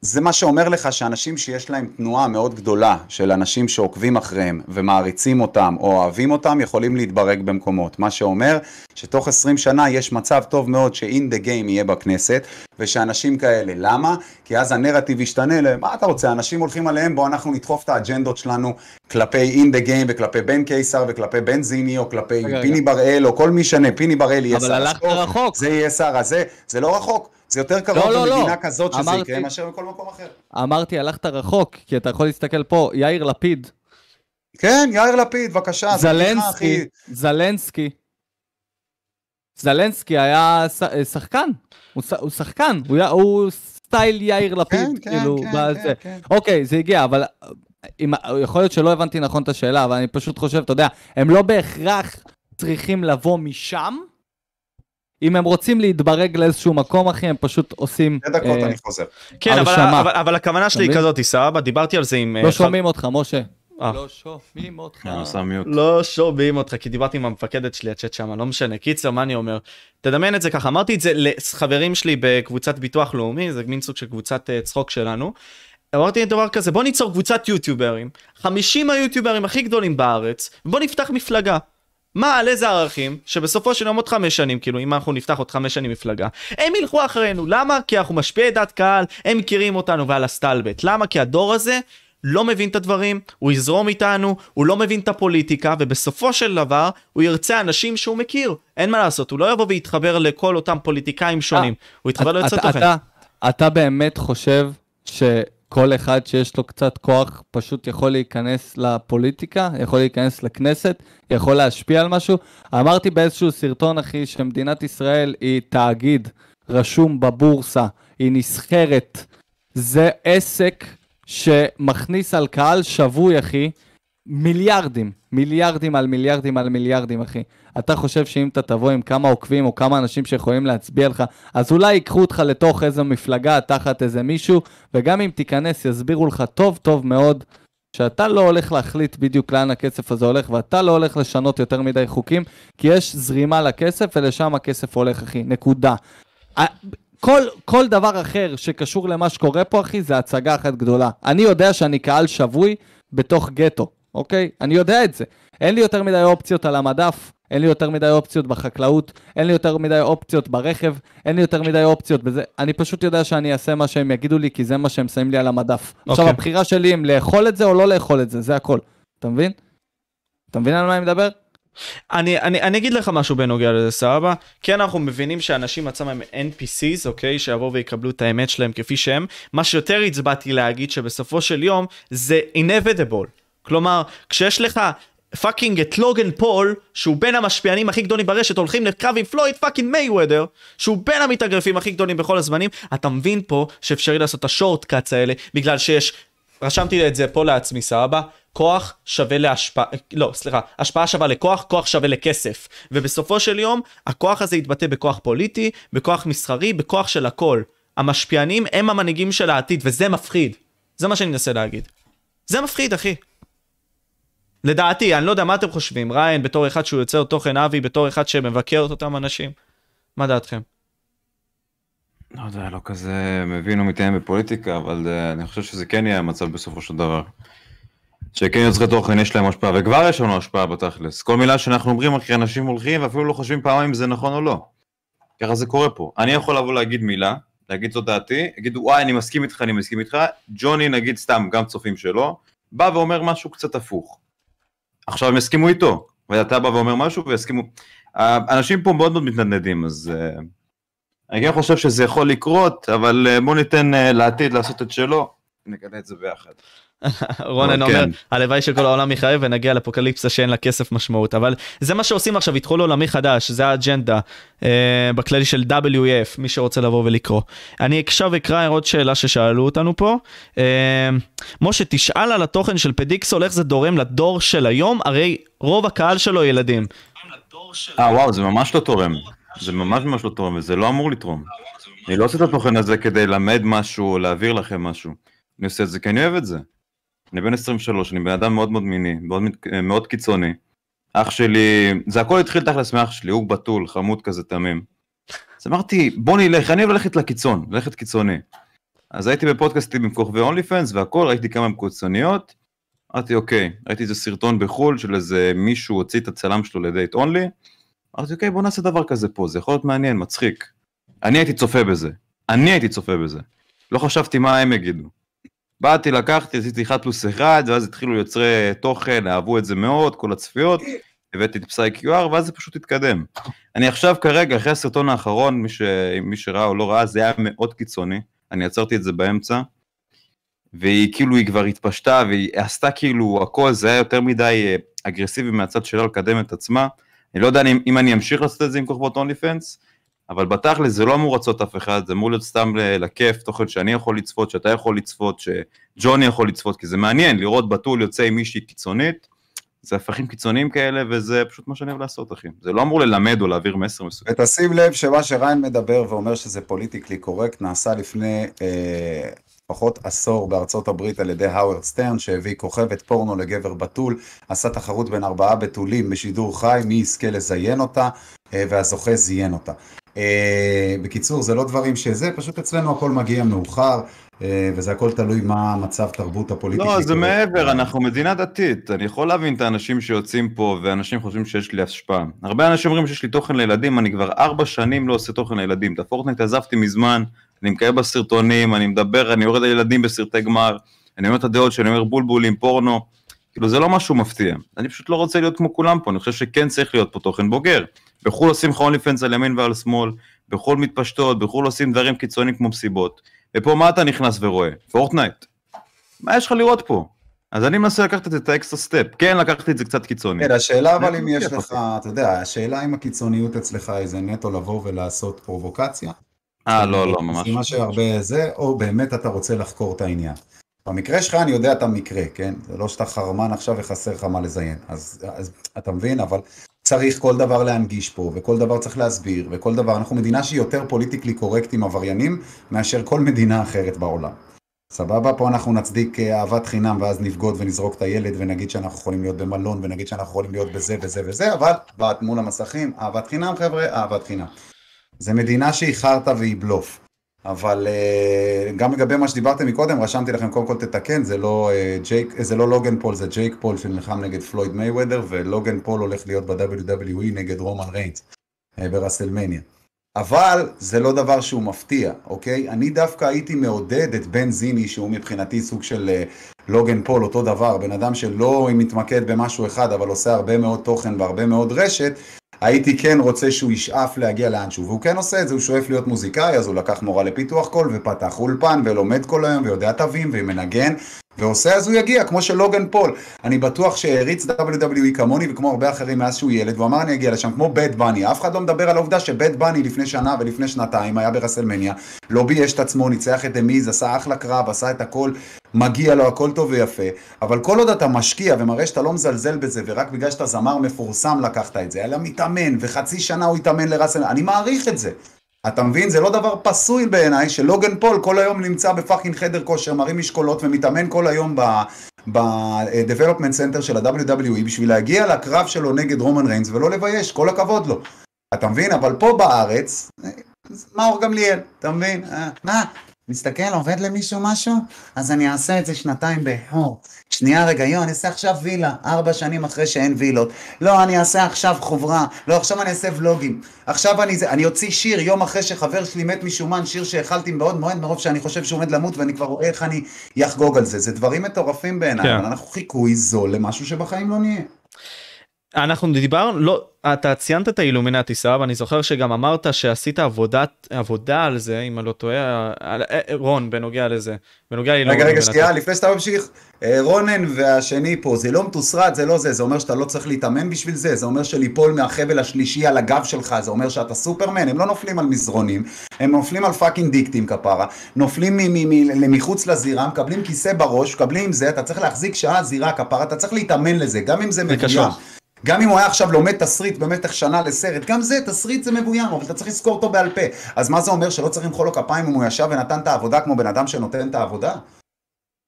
Speaker 1: זה מה שאומר לך שאנשים שיש להם תנועה מאוד גדולה של אנשים שעוקבים אחריהם ומעריצים אותם או אוהבים אותם יכולים להתברג במקומות. מה שאומר שתוך 20 שנה יש מצב טוב מאוד ש-in the game יהיה בכנסת ושאנשים כאלה, למה? כי אז הנרטיב ישתנה ל... מה אתה רוצה? אנשים הולכים עליהם, בואו אנחנו נדחוף את האג'נדות שלנו כלפי in the game וכלפי בן קיסר וכלפי בן זיני או כלפי
Speaker 3: רגע,
Speaker 1: פיני בראל או כל מי שנה, פיני בראל יהיה
Speaker 3: אבל
Speaker 1: שר
Speaker 3: הלכת
Speaker 1: הספורט,
Speaker 3: רחוק.
Speaker 1: זה יהיה שר הזה, זה לא רחוק, זה יותר קרוב
Speaker 3: לא, לא, לא.
Speaker 1: במדינה כזאת שזה
Speaker 3: אמרתי-
Speaker 1: יקרה מאשר בכל מקום אחר.
Speaker 3: אמרתי, הלכת רחוק, כי אתה יכול להסתכל פה, יאיר לפיד,
Speaker 1: כן, יאיר לפיד, בבקשה,
Speaker 3: זלנסקי. זלנסקי. זלנסקי היה אה, שחקן, הוא ש- הוא שחקן, הוא היה- הוא סטייל יאיר
Speaker 1: כן,
Speaker 3: לפיד,
Speaker 1: כן,
Speaker 3: כאילו,
Speaker 1: כן,
Speaker 3: בזה.
Speaker 1: כן, כן.
Speaker 3: אוקיי, זה הגיע, אבל אה, אם, יכול להיות שלא הבנתי נכון את השאלה, אבל אני פשוט חושב, אתה יודע, הם לא בהכרח צריכים לבוא משם. אם הם רוצים להתברג לאיזשהו מקום, אחי, הם פשוט עושים...
Speaker 1: שתי דקות
Speaker 3: אה,
Speaker 1: אני חוזר.
Speaker 2: כן, אבל,
Speaker 3: הרשמה.
Speaker 2: אבל, אבל הכוונה שלי היא? כזאת, סבבה, דיברתי על זה עם... אה,
Speaker 3: לא שומעים אותך, משה.
Speaker 2: אה.
Speaker 3: לא שומעים אותך.
Speaker 2: לא שומעים אותך, כי דיברתי עם המפקדת שלי, הצ'אט שמה, לא משנה. קיצר, מה אני אומר? תדמיין את זה ככה, אמרתי את זה לחברים שלי בקבוצת ביטוח לאומי, זה מין סוג של קבוצת אה, צחוק שלנו. אמרתי דבר כזה, בוא ניצור קבוצת יוטיוברים, 50 היוטיוברים הכי גדולים בארץ, ובוא נפתח מפלגה. מה, על איזה ערכים, שבסופו של יום עוד חמש שנים, כאילו, אם אנחנו נפתח עוד חמש שנים מפלגה, הם ילכו אחרינו, למה? כי אנחנו משפיעי דעת קהל, הם מכירים אותנו ועל הסטלבט. למה? כי הדור הזה לא מבין את הדברים, הוא יזרום איתנו, הוא לא מבין את הפוליטיקה, ובסופו של דבר, הוא ירצה אנשים שהוא מכיר. אין מה לעשות, הוא לא יבוא ויתחבר לכל אותם פוליטיקאים שונים, הוא יתחבר ליוצא תוכן.
Speaker 3: אתה- אתה באמת חושב שכל אחד שיש לו קצת כוח פשוט יכול להיכנס לפוליטיקה, יכול להיכנס לכנסת, יכול להשפיע על משהו? אמרתי באיזשהו סרטון, אחי, שמדינת ישראל היא תאגיד רשום בבורסה, היא נסחרת. זה עסק שמכניס על קהל שבוי, אחי, מיליארדים, מיליארדים על מיליארדים על מיליארדים, אחי. אתה חושב שאם אתה תבוא עם כמה עוקבים או כמה אנשים שיכולים להצביע לך, אז אולי ייקחו אותך לתוך איזו מפלגה תחת איזה מישהו, וגם אם תיכנס יסבירו לך טוב טוב מאוד שאתה לא הולך להחליט בדיוק לאן הכסף הזה הולך, ואתה לא הולך לשנות יותר מדי חוקים, כי יש זרימה לכסף ולשם הכסף הולך, אחי. נקודה. כל, כל דבר אחר שקשור למה שקורה פה, אחי, זה הצגה אחת גדולה. אני יודע שאני קהל שבוי בתוך גטו, אוקיי? אני יודע את זה. אין לי יותר מדי אופציות על המדף, אין לי יותר מדי אופציות בחקלאות, אין לי יותר מדי אופציות ברכב, אין לי יותר מדי אופציות בזה. אני פשוט יודע שאני אעשה מה שהם יגידו לי, כי זה מה שהם שמים לי על המדף. עכשיו,
Speaker 2: אוקיי.
Speaker 3: הבחירה שלי אם לאכול את זה או לא לאכול את זה, זה הכל. אתה מבין? אתה מבין על מה אני מדבר?
Speaker 2: אני, אני, אני אגיד לך משהו בנוגע לזה, סבבה? כן, אנחנו מבינים שאנשים עצמם הם NPCs, אוקיי? שיבואו ויקבלו את האמת שלהם כפי שהם. מה שיותר הצבעתי להגיד שבסופו של יום זה inevitable. כלומר, כשיש לך fucking את לוגן פול, שהוא בין המשפיענים הכי גדולים ברשת, הולכים לקרב עם פלויד fucking מייוודר, שהוא בין המתאגרפים הכי גדולים בכל הזמנים, אתה מבין פה שאפשרי לעשות את ה shortcuts האלה, בגלל שיש, רשמתי את זה פה לעצמי, סבבה? כוח שווה להשפעה, לא, סליחה, השפעה שווה לכוח, כוח שווה לכסף. ובסופו של יום, הכוח הזה יתבטא בכוח פוליטי, בכוח מסחרי, בכוח של הכל. המשפיענים הם המנהיגים של העתיד, וזה מפחיד. זה מה שאני מנסה להגיד. זה מפחיד, אחי. לדעתי, אני לא יודע מה אתם חושבים, ריין בתור אחד שהוא יוצר תוכן, אבי בתור אחד שמבקר את אותם אנשים. מה דעתכם?
Speaker 4: לא יודע, לא כזה מבין או מתאם בפוליטיקה, אבל uh, אני חושב שזה כן יהיה המצב בסופו של דבר. שכן יוצרי תוכן יש להם השפעה, וכבר יש לנו השפעה בתכלס. כל מילה שאנחנו אומרים, אחי, אנשים הולכים ואפילו לא חושבים פעמיים אם זה נכון או לא. ככה זה קורה פה. אני יכול לבוא להגיד מילה, להגיד זאת דעתי, יגידו, וואי, אני מסכים איתך, אני מסכים איתך. ג'וני, נגיד סתם, גם צופים שלו, בא ואומר משהו קצת הפוך. עכשיו הם יסכימו איתו, ואתה בא ואומר משהו ויסכימו. האנשים פה מאוד מאוד מתנדנדים, אז... Uh, אני כן חושב שזה יכול לקרות, אבל אה, בוא ניתן אה, לעתיד לעשות את שלו, נגלה את זה ביחד.
Speaker 2: רונן אומר,
Speaker 4: כן.
Speaker 2: הלוואי שכל העולם יחרב ונגיע לאפוקליפסה שאין לה כסף משמעות, אבל זה מה שעושים עכשיו, ידחו לעולמי חדש, זה האג'נדה, אה, בכללי של WF, מי שרוצה לבוא ולקרוא. אני עכשיו אקרא עוד שאלה ששאלו אותנו פה. אה, משה, תשאל על התוכן של פדיקסול, איך זה דורם לדור של היום, הרי רוב הקהל שלו ילדים.
Speaker 4: אה וואו, זה ממש לא תורם. זה ממש ממש לא תורם, וזה לא אמור לתרום. אני לא עושה את התוכן הזה כדי ללמד משהו או להעביר לכם משהו. אני עושה את זה כי אני אוהב את זה. אני בן 23, אני בן אדם מאוד מאוד מיני, מאוד, מת- מאוד קיצוני. אח שלי, זה הכל התחיל תכלס מאח שלי, הוא בתול, חמוד כזה תמים. אז אמרתי, בוא נלך, אני אוהב ללכת לקיצון, ללכת קיצוני. אז הייתי בפודקאסטים עם כוכבי אונלי פנס והכל, ראיתי כמה קיצוניות. אמרתי, אוקיי, ראיתי איזה סרטון בחו"ל של איזה מישהו הוציא את הצלם שלו לדייט אונלי. אמרתי, אוקיי, בוא נעשה דבר כזה פה, זה יכול להיות מעניין, מצחיק. אני הייתי צופה בזה. אני הייתי צופה בזה. לא חשבתי מה הם יגידו. באתי, לקחתי, עשיתי 1 פלוס 1, ואז התחילו יוצרי תוכן, אהבו את זה מאוד, כל הצפיות, הבאתי את פסאי QR, ואז זה פשוט התקדם. אני עכשיו כרגע, אחרי הסרטון האחרון, מי, ש... מי שראה או לא ראה, זה היה מאוד קיצוני. אני עצרתי את זה באמצע, והיא כאילו, היא כבר התפשטה, והיא עשתה כאילו הכל, זה היה יותר מדי אה, אגרסיבי מהצד שלה לקדם את עצמה. אני לא יודע אם, אם אני אמשיך לעשות את זה עם כוכבות OnlyFans, אבל בתכל'ס זה לא אמור לרצות אף אחד, זה אמור להיות סתם לכיף, תוכן שאני יכול לצפות, שאתה יכול לצפות, שג'וני יכול לצפות, כי זה מעניין לראות בתול יוצא עם מישהי קיצונית, זה הפכים קיצוניים כאלה, וזה פשוט מה שאני אוהב לעשות, אחי. זה לא אמור ללמד או להעביר מסר מסוים.
Speaker 1: ותשים לב שמה שריין מדבר ואומר שזה politically correct, נעשה לפני אה, פחות עשור בארצות הברית על ידי האוורד סטרן, שהביא כוכבת פורנו לגבר בתול, עשה תחרות בין ארבעה בתולים בשידור חי, מי יזכה לזיין אותה, אה, והזוכה זיין אותה. אה, בקיצור, זה לא דברים שזה, פשוט אצלנו הכל מגיע מאוחר, אה, וזה הכל תלוי מה המצב תרבות הפוליטית.
Speaker 4: לא, זה מעבר, אנחנו מדינה דתית. אני יכול להבין את האנשים שיוצאים פה, ואנשים חושבים שיש לי השפעה. הרבה אנשים אומרים שיש לי תוכן לילדים, אני כבר ארבע שנים לא עושה תוכן לילדים. את הפורטנייט עזבתי מזמן, אני מקיים בסרטונים, אני מדבר, אני יורד לילדים בסרטי גמר, אני אומר את הדעות שלי, אני אומר בולבולים, פורנו. כאילו זה לא משהו מפתיע. אני פשוט לא רוצה להיות כמו כולם פה, אני חושב שכן צריך להיות פה תוכן בוגר. בחו"ל עושים לך OnlyFans על ימין ועל שמאל, בחו"ל מתפשטות, בחו"ל עושים דברים קיצוניים כמו מסיבות. ופה מה אתה נכנס ורואה? פורטנייט. מה יש לך לראות פה? אז אני מנסה לקחת את זה את ה extra step. כן, לקחתי את זה קצת קיצוני.
Speaker 1: כן, השאלה אבל אם יש לך, אתה יודע, השאלה אם הקיצוניות אצלך היא זה נטו לבוא ולעשות פרובוקציה.
Speaker 4: אה, לא, לא, ממש.
Speaker 1: זה מה שהרבה זה, או באמת אתה רוצה לחקור את העניין. במקרה שלך אני יודע את המקרה, כן? זה לא שאתה חרמן עכשיו וחסר לך מה לזיין. אז, אז אתה מבין? אבל צריך כל דבר להנגיש פה, וכל דבר צריך להסביר, וכל דבר, אנחנו מדינה שהיא יותר פוליטיקלי קורקט עם עבריינים, מאשר כל מדינה אחרת בעולם. סבבה? פה אנחנו נצדיק אה, אהבת חינם ואז נבגוד ונזרוק את הילד ונגיד שאנחנו יכולים להיות במלון ונגיד שאנחנו יכולים להיות בזה וזה וזה, אבל מול המסכים, אהבת חינם חבר'ה, אהבת חינם. זה מדינה שהיא חרטא והיא בלוף. אבל אה, גם לגבי מה שדיברתם מקודם, רשמתי לכם קודם כל תתקן, זה לא, אה, ג'ייק, זה לא לוגן פול, זה ג'ייק פול שנלחם נגד פלויד מייוודר, ולוגן פול הולך להיות ב-WWE נגד רומן ריינס אה, ברסלמניה. אבל זה לא דבר שהוא מפתיע, אוקיי? אני דווקא הייתי מעודד את בן זיני, שהוא מבחינתי סוג של אה, לוגן פול, אותו דבר, בן אדם שלא מתמקד במשהו אחד, אבל עושה הרבה מאוד תוכן והרבה מאוד רשת, הייתי כן רוצה שהוא ישאף להגיע לאנשהו, והוא כן עושה את זה, הוא שואף להיות מוזיקאי, אז הוא לקח מורה לפיתוח קול, ופתח אולפן, ולומד כל היום, ויודע תווים, ומנגן, ועושה אז הוא יגיע, כמו שלוגן פול. אני בטוח שהעריץ WWE כמוני וכמו הרבה אחרים מאז שהוא ילד, והוא אמר אני אגיע לשם, כמו בד בני. אף אחד לא מדבר על העובדה שבד בני לפני שנה ולפני שנתיים היה ברסלמניה, לא בייש את עצמו, ניצח את The Miz, עשה אחלה קרב, עשה את הכל, מגיע לו הכל טוב ויפה. אבל כל עוד אתה משקיע ומראה שאתה לא מזלזל בזה, ורק בגלל שאתה זמר מפורסם לקחת את זה, לה מתאמן, וחצי שנה הוא התאמן לרסלמניה, אני מעריך את זה. אתה מבין? זה לא דבר פסול בעיניי שלוגן פול כל היום נמצא ב fucking חדר כושר, מרים משקולות ומתאמן כל היום ב-Development Center של ה-WWE בשביל להגיע לקרב שלו נגד רומן ריינס ולא לבייש, כל הכבוד לו. אתה מבין? אבל פה בארץ, אה, מאור גמליאל, אתה מבין? אה, מה? מסתכל, עובד למישהו משהו? אז אני אעשה את זה שנתיים באור. שנייה רגע, יו, אני אעשה עכשיו וילה, ארבע שנים אחרי שאין וילות. לא, אני אעשה עכשיו חוברה. לא, עכשיו אני אעשה ולוגים. עכשיו אני זה, אני אוציא שיר יום אחרי שחבר שלי מת משומן, שיר שהאכלתי מאוד מאוד מרוב שאני חושב שהוא עומד למות ואני כבר רואה איך אני אחגוג על זה. זה דברים מטורפים בעיניי,
Speaker 2: כן.
Speaker 1: אבל אנחנו חיקוי זול למשהו שבחיים לא נהיה.
Speaker 2: אנחנו דיברנו, לא, אתה ציינת את האילומינטי, סבבה, אני זוכר שגם אמרת שעשית עבודת, עבודה על זה, אם אני לא טועה, על, אה, אה, רון, בנוגע לזה, בנוגע
Speaker 1: רגע, רגע,
Speaker 2: לאילומינטי.
Speaker 1: שנייה, לפני שאתה ממשיך, אה, רונן והשני פה, זה לא מתוסרט, זה לא זה, זה אומר שאתה לא צריך להתאמן בשביל זה, זה אומר שליפול מהחבל השלישי על הגב שלך, זה אומר שאתה סופרמן, הם לא נופלים על מזרונים, הם נופלים על fucking דיקטים כפרה, נופלים מחוץ לזירה, מקבלים כיסא בראש, מקבלים זה, אתה צריך להחזיק שעה זירה כפרה, אתה צריך להתאמן לזה, גם אם זה מבוים. גם אם הוא היה עכשיו לומד תסריט במשך שנה לסרט, גם זה, תסריט זה מבוים, אבל אתה צריך לזכור אותו בעל פה. אז מה זה אומר שלא צריך למחוא לו כפיים אם הוא ישב ונתן את העבודה כמו בן אדם שנותן את העבודה?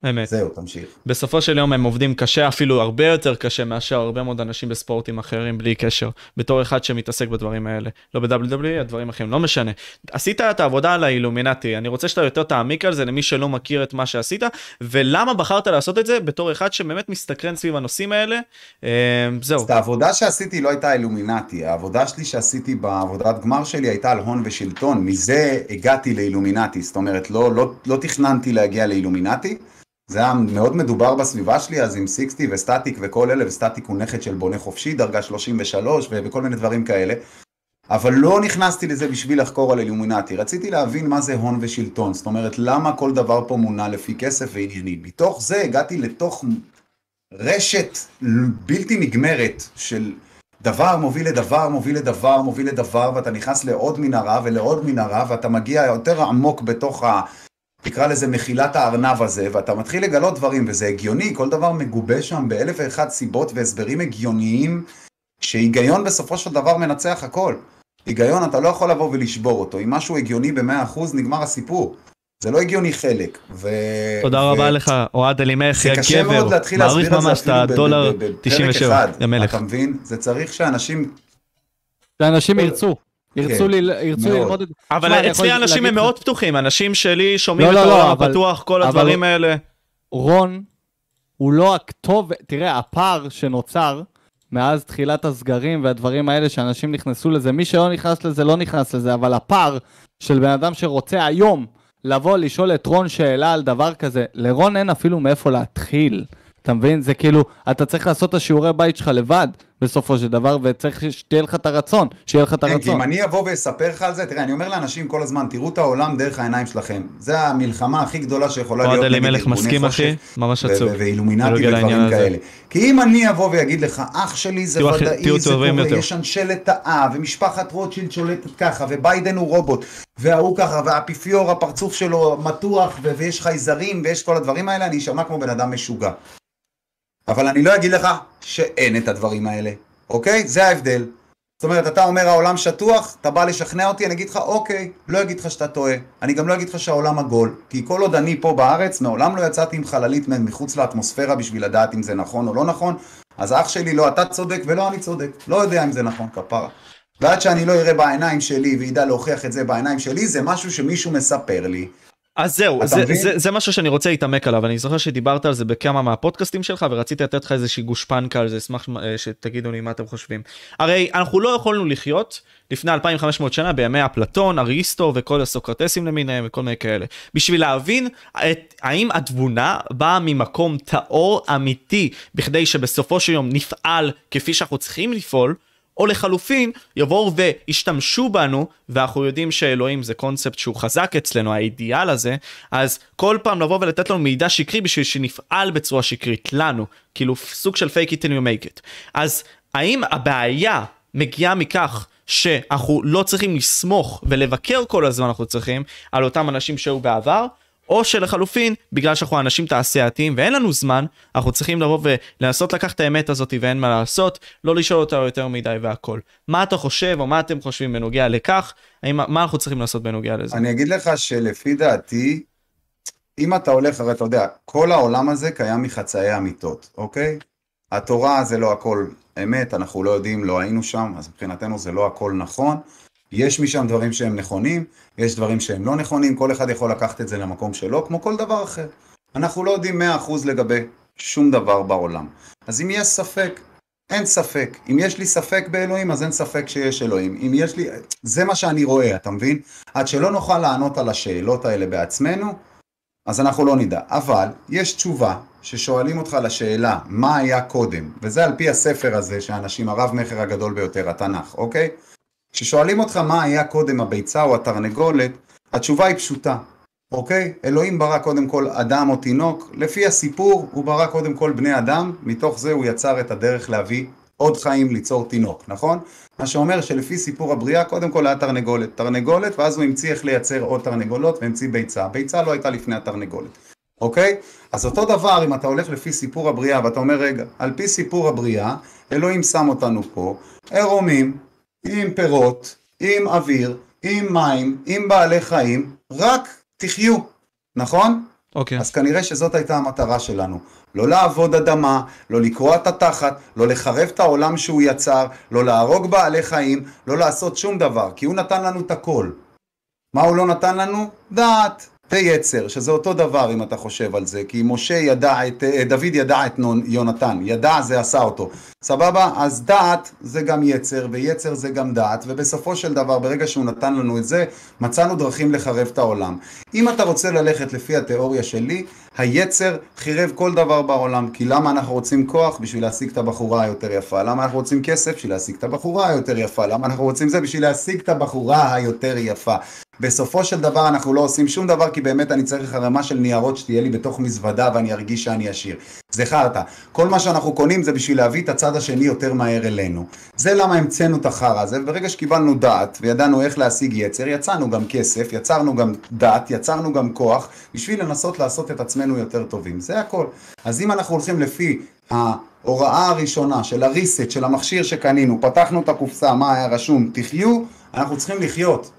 Speaker 2: אמת.
Speaker 1: זהו, תמשיך.
Speaker 2: בסופו של יום הם עובדים קשה, אפילו הרבה יותר קשה מאשר הרבה מאוד אנשים בספורטים אחרים, בלי קשר. בתור אחד שמתעסק בדברים האלה. לא ב-WWE, הדברים אחרים, לא משנה. עשית את העבודה על האילומינטי, אני רוצה שאתה יותר תעמיק על זה למי שלא מכיר את מה שעשית, ולמה בחרת לעשות את זה בתור אחד שבאמת מסתקרן סביב הנושאים האלה. אה, זהו.
Speaker 1: אז העבודה שעשיתי לא הייתה אילומינטי, העבודה שלי שעשיתי בעבודת גמר שלי הייתה על הון ושלטון, מזה הגעתי לאילומינטי, זאת אומרת לא, לא, לא תכננתי להגיע לאילומינטי, זה היה מאוד מדובר בסביבה שלי אז עם סיקסטי וסטטיק וכל אלה, וסטטיק הוא נכד של בונה חופשי, דרגה 33 ו- וכל מיני דברים כאלה. אבל לא נכנסתי לזה בשביל לחקור על אילומינטי, רציתי להבין מה זה הון ושלטון, זאת אומרת למה כל דבר פה מונע לפי כסף ועניינים. מתוך זה הגעתי לתוך רשת בלתי נגמרת של דבר מוביל לדבר, מוביל לדבר, מוביל לדבר, ואתה נכנס לעוד מנהרה ולעוד מנהרה, ואתה מגיע יותר עמוק בתוך ה... תקרא לזה מחילת הארנב הזה, ואתה מתחיל לגלות דברים, וזה הגיוני, כל דבר מגובה שם באלף ואחת סיבות והסברים הגיוניים, שהיגיון בסופו של דבר מנצח הכל. היגיון, אתה לא יכול לבוא ולשבור אותו. אם משהו הגיוני במאה אחוז, נגמר הסיפור. זה לא הגיוני חלק. ו...
Speaker 2: תודה
Speaker 1: ו...
Speaker 2: רבה לך, אוהד אלימלך,
Speaker 1: זה
Speaker 2: יא
Speaker 1: קשה מאוד
Speaker 2: גבר.
Speaker 1: להתחיל
Speaker 2: מעריך
Speaker 1: להסביר את זה
Speaker 2: ממש את
Speaker 1: אפילו
Speaker 2: הדולר
Speaker 1: בפרק
Speaker 2: 97,
Speaker 1: אחד.
Speaker 2: יא מלך.
Speaker 1: אתה מבין? זה צריך שאנשים...
Speaker 3: שאנשים ירצו. ירצו,
Speaker 1: כן,
Speaker 3: ל... ירצו
Speaker 1: מאוד.
Speaker 3: ללמוד את זה.
Speaker 2: אבל אצלי אנשים
Speaker 3: להגיד
Speaker 2: הם מאוד פתוחים, אנשים שלי שומעים
Speaker 3: לא,
Speaker 2: את
Speaker 3: לא, לא,
Speaker 2: העולם
Speaker 3: אבל-
Speaker 2: הפתוח, כל
Speaker 3: אבל-
Speaker 2: הדברים האלה.
Speaker 3: רון הוא לא הכתובת, תראה, הפער שנוצר מאז תחילת הסגרים והדברים האלה שאנשים נכנסו לזה, מי שלא נכנס לזה לא נכנס לזה, אבל הפער של בן אדם שרוצה היום לבוא לשאול את רון שאלה על דבר כזה, לרון אין אפילו מאיפה להתחיל. אתה מבין? זה כאילו, אתה צריך לעשות את השיעורי בית שלך לבד, בסופו של דבר, וצריך שתהיה לך את הרצון, שיהיה לך את
Speaker 1: כן, כי
Speaker 3: הרצון.
Speaker 1: אם אני אבוא ואספר לך על זה, תראה, אני אומר לאנשים כל הזמן, תראו את העולם דרך העיניים שלכם. זה המלחמה הכי גדולה שיכולה
Speaker 2: אוהד
Speaker 1: להיות נגד
Speaker 2: אלימלך מסכים אחי? ממש עצוב.
Speaker 1: ואילומינטי ודברים. כאלה. כי אם אני אבוא ואגיד לך, אח שלי זה ודאי, זה קורה. יש אנשלת האב, ומשפחת רוטשילד שולטת ככה, וביידן הוא רובוט, וההוא ככה, והאפיפיור, הפרצוף שלו מתוח, ויש חייזרים, ויש כל הדברים האלה, אני אשמע כמו בן אדם משוגע. אבל אני לא אגיד לך שאין את הדברים האלה, אוקיי? זה ההבדל. זאת אומרת, אתה אומר העולם שטוח, אתה בא לשכנע אותי, אני אגיד לך, אוקיי, לא אגיד לך שאתה טועה. אני גם לא אגיד לך שהעולם עגול, כי כל עוד אני פה בארץ, מעולם לא יצאתי עם חללית מחוץ לאטמוספירה בשביל לדעת אם זה נכון או לא נכון, אז אח שלי, לא אתה צודק ולא אני צודק. לא יודע אם זה נכון, כפרה. ועד שאני לא אראה בעיניים שלי וידע להוכיח את זה בעיניים שלי, זה משהו שמישהו מספר לי.
Speaker 2: אז זהו, זה,
Speaker 1: מבין?
Speaker 2: זה, זה משהו שאני רוצה להתעמק עליו, אני זוכר שדיברת על זה בכמה מהפודקאסטים שלך ורציתי לתת לך איזושהי גושפנקה על זה, אשמח אה, שתגידו לי מה אתם חושבים. הרי אנחנו לא יכולנו לחיות לפני 2500 שנה בימי אפלטון, אריסטו וכל הסוקרטסים למיניהם וכל מיני כאלה. בשביל להבין את, האם התבונה באה ממקום טהור אמיתי, בכדי שבסופו של יום נפעל כפי שאנחנו צריכים לפעול, או לחלופין, יבואו וישתמשו בנו, ואנחנו יודעים שאלוהים זה קונספט שהוא חזק אצלנו, האידיאל הזה, אז כל פעם לבוא ולתת לנו מידע שקרי בשביל שנפעל בצורה שקרית, לנו, כאילו סוג של fake it till you make it. אז האם הבעיה מגיעה מכך שאנחנו לא צריכים לסמוך ולבקר כל הזמן אנחנו צריכים על אותם אנשים שהיו בעבר, או שלחלופין, בגלל שאנחנו אנשים תעשייתיים ואין לנו זמן, אנחנו צריכים לבוא ולנסות לקחת את האמת הזאת ואין מה לעשות, לא לשאול אותה יותר מדי והכל. מה אתה חושב או מה אתם חושבים בנוגע לכך? האם, מה אנחנו צריכים לעשות בנוגע לזה?
Speaker 1: אני אגיד לך שלפי דעתי, אם אתה הולך, הרי אתה יודע, כל העולם הזה קיים מחצאי אמיתות, אוקיי? התורה זה לא הכל אמת, אנחנו לא יודעים, לא היינו שם, אז מבחינתנו זה לא הכל נכון. יש משם דברים שהם נכונים, יש דברים שהם לא נכונים, כל אחד יכול לקחת את זה למקום שלו, כמו כל דבר אחר. אנחנו לא יודעים 100% לגבי שום דבר בעולם. אז אם יש ספק, אין ספק. אם יש לי ספק באלוהים, אז אין ספק שיש אלוהים. אם יש לי... זה מה שאני רואה, אתה מבין? עד שלא נוכל לענות על השאלות האלה בעצמנו, אז אנחנו לא נדע. אבל יש תשובה ששואלים אותך לשאלה מה היה קודם, וזה על פי הספר הזה שהאנשים, הרב מכר הגדול ביותר, התנ"ך, אוקיי? כששואלים אותך מה היה קודם הביצה או התרנגולת, התשובה היא פשוטה, אוקיי? אלוהים ברא קודם כל אדם או תינוק, לפי הסיפור הוא ברא קודם כל בני אדם, מתוך זה הוא יצר את הדרך להביא עוד חיים ליצור תינוק, נכון? מה שאומר שלפי סיפור הבריאה קודם כל היה תרנגולת, תרנגולת ואז הוא המציא איך לייצר עוד תרנגולות והמציא ביצה, ביצה לא הייתה לפני התרנגולת, אוקיי? אז אותו דבר אם אתה הולך לפי סיפור הבריאה ואתה אומר רגע, על פי סיפור הבריאה, אלוהים שם אותנו פה, עירומים, עם פירות, עם אוויר, עם מים, עם בעלי חיים, רק תחיו, נכון?
Speaker 2: אוקיי.
Speaker 1: אז כנראה שזאת הייתה המטרה שלנו. לא לעבוד אדמה, לא לקרוע את התחת, לא לחרב את העולם שהוא יצר, לא להרוג בעלי חיים, לא לעשות שום דבר, כי הוא נתן לנו את הכל. מה הוא לא נתן לנו? דעת ויצר, שזה אותו דבר אם אתה חושב על זה, כי משה ידע את, אה, דוד ידע את יונתן, ידע זה עשה אותו. סבבה? אז דעת זה גם יצר, ויצר זה גם דעת, ובסופו של דבר, ברגע שהוא נתן לנו את זה, מצאנו דרכים לחרב את העולם. אם אתה רוצה ללכת לפי התיאוריה שלי, היצר חירב כל דבר בעולם. כי למה אנחנו רוצים כוח? בשביל להשיג את הבחורה היותר יפה. למה אנחנו רוצים כסף? בשביל להשיג את הבחורה היותר יפה. למה אנחנו רוצים זה? בשביל להשיג את הבחורה היותר יפה. בסופו של דבר אנחנו לא עושים שום דבר כי באמת אני צריך ערימה של ניירות שתהיה לי בתוך מזוודה ואני ארגיש שאני עשיר. זה חרטא. כל מה שאנחנו קונים זה בשביל להביא את הצד השני יותר מהר אלינו. זה למה המצאנו את החרא הזה, וברגע שקיבלנו דעת וידענו איך להשיג יצר, יצרנו גם כסף, יצרנו גם דעת, יצרנו גם כוח, בשביל לנסות לעשות את עצמנו יותר טובים. זה הכל. אז אם אנחנו הולכים לפי ההוראה הראשונה של הריסט, של המכשיר שקנינו, פתחנו את הקופסה, מה היה רשום, תחיו, אנחנו צריכים לחיות.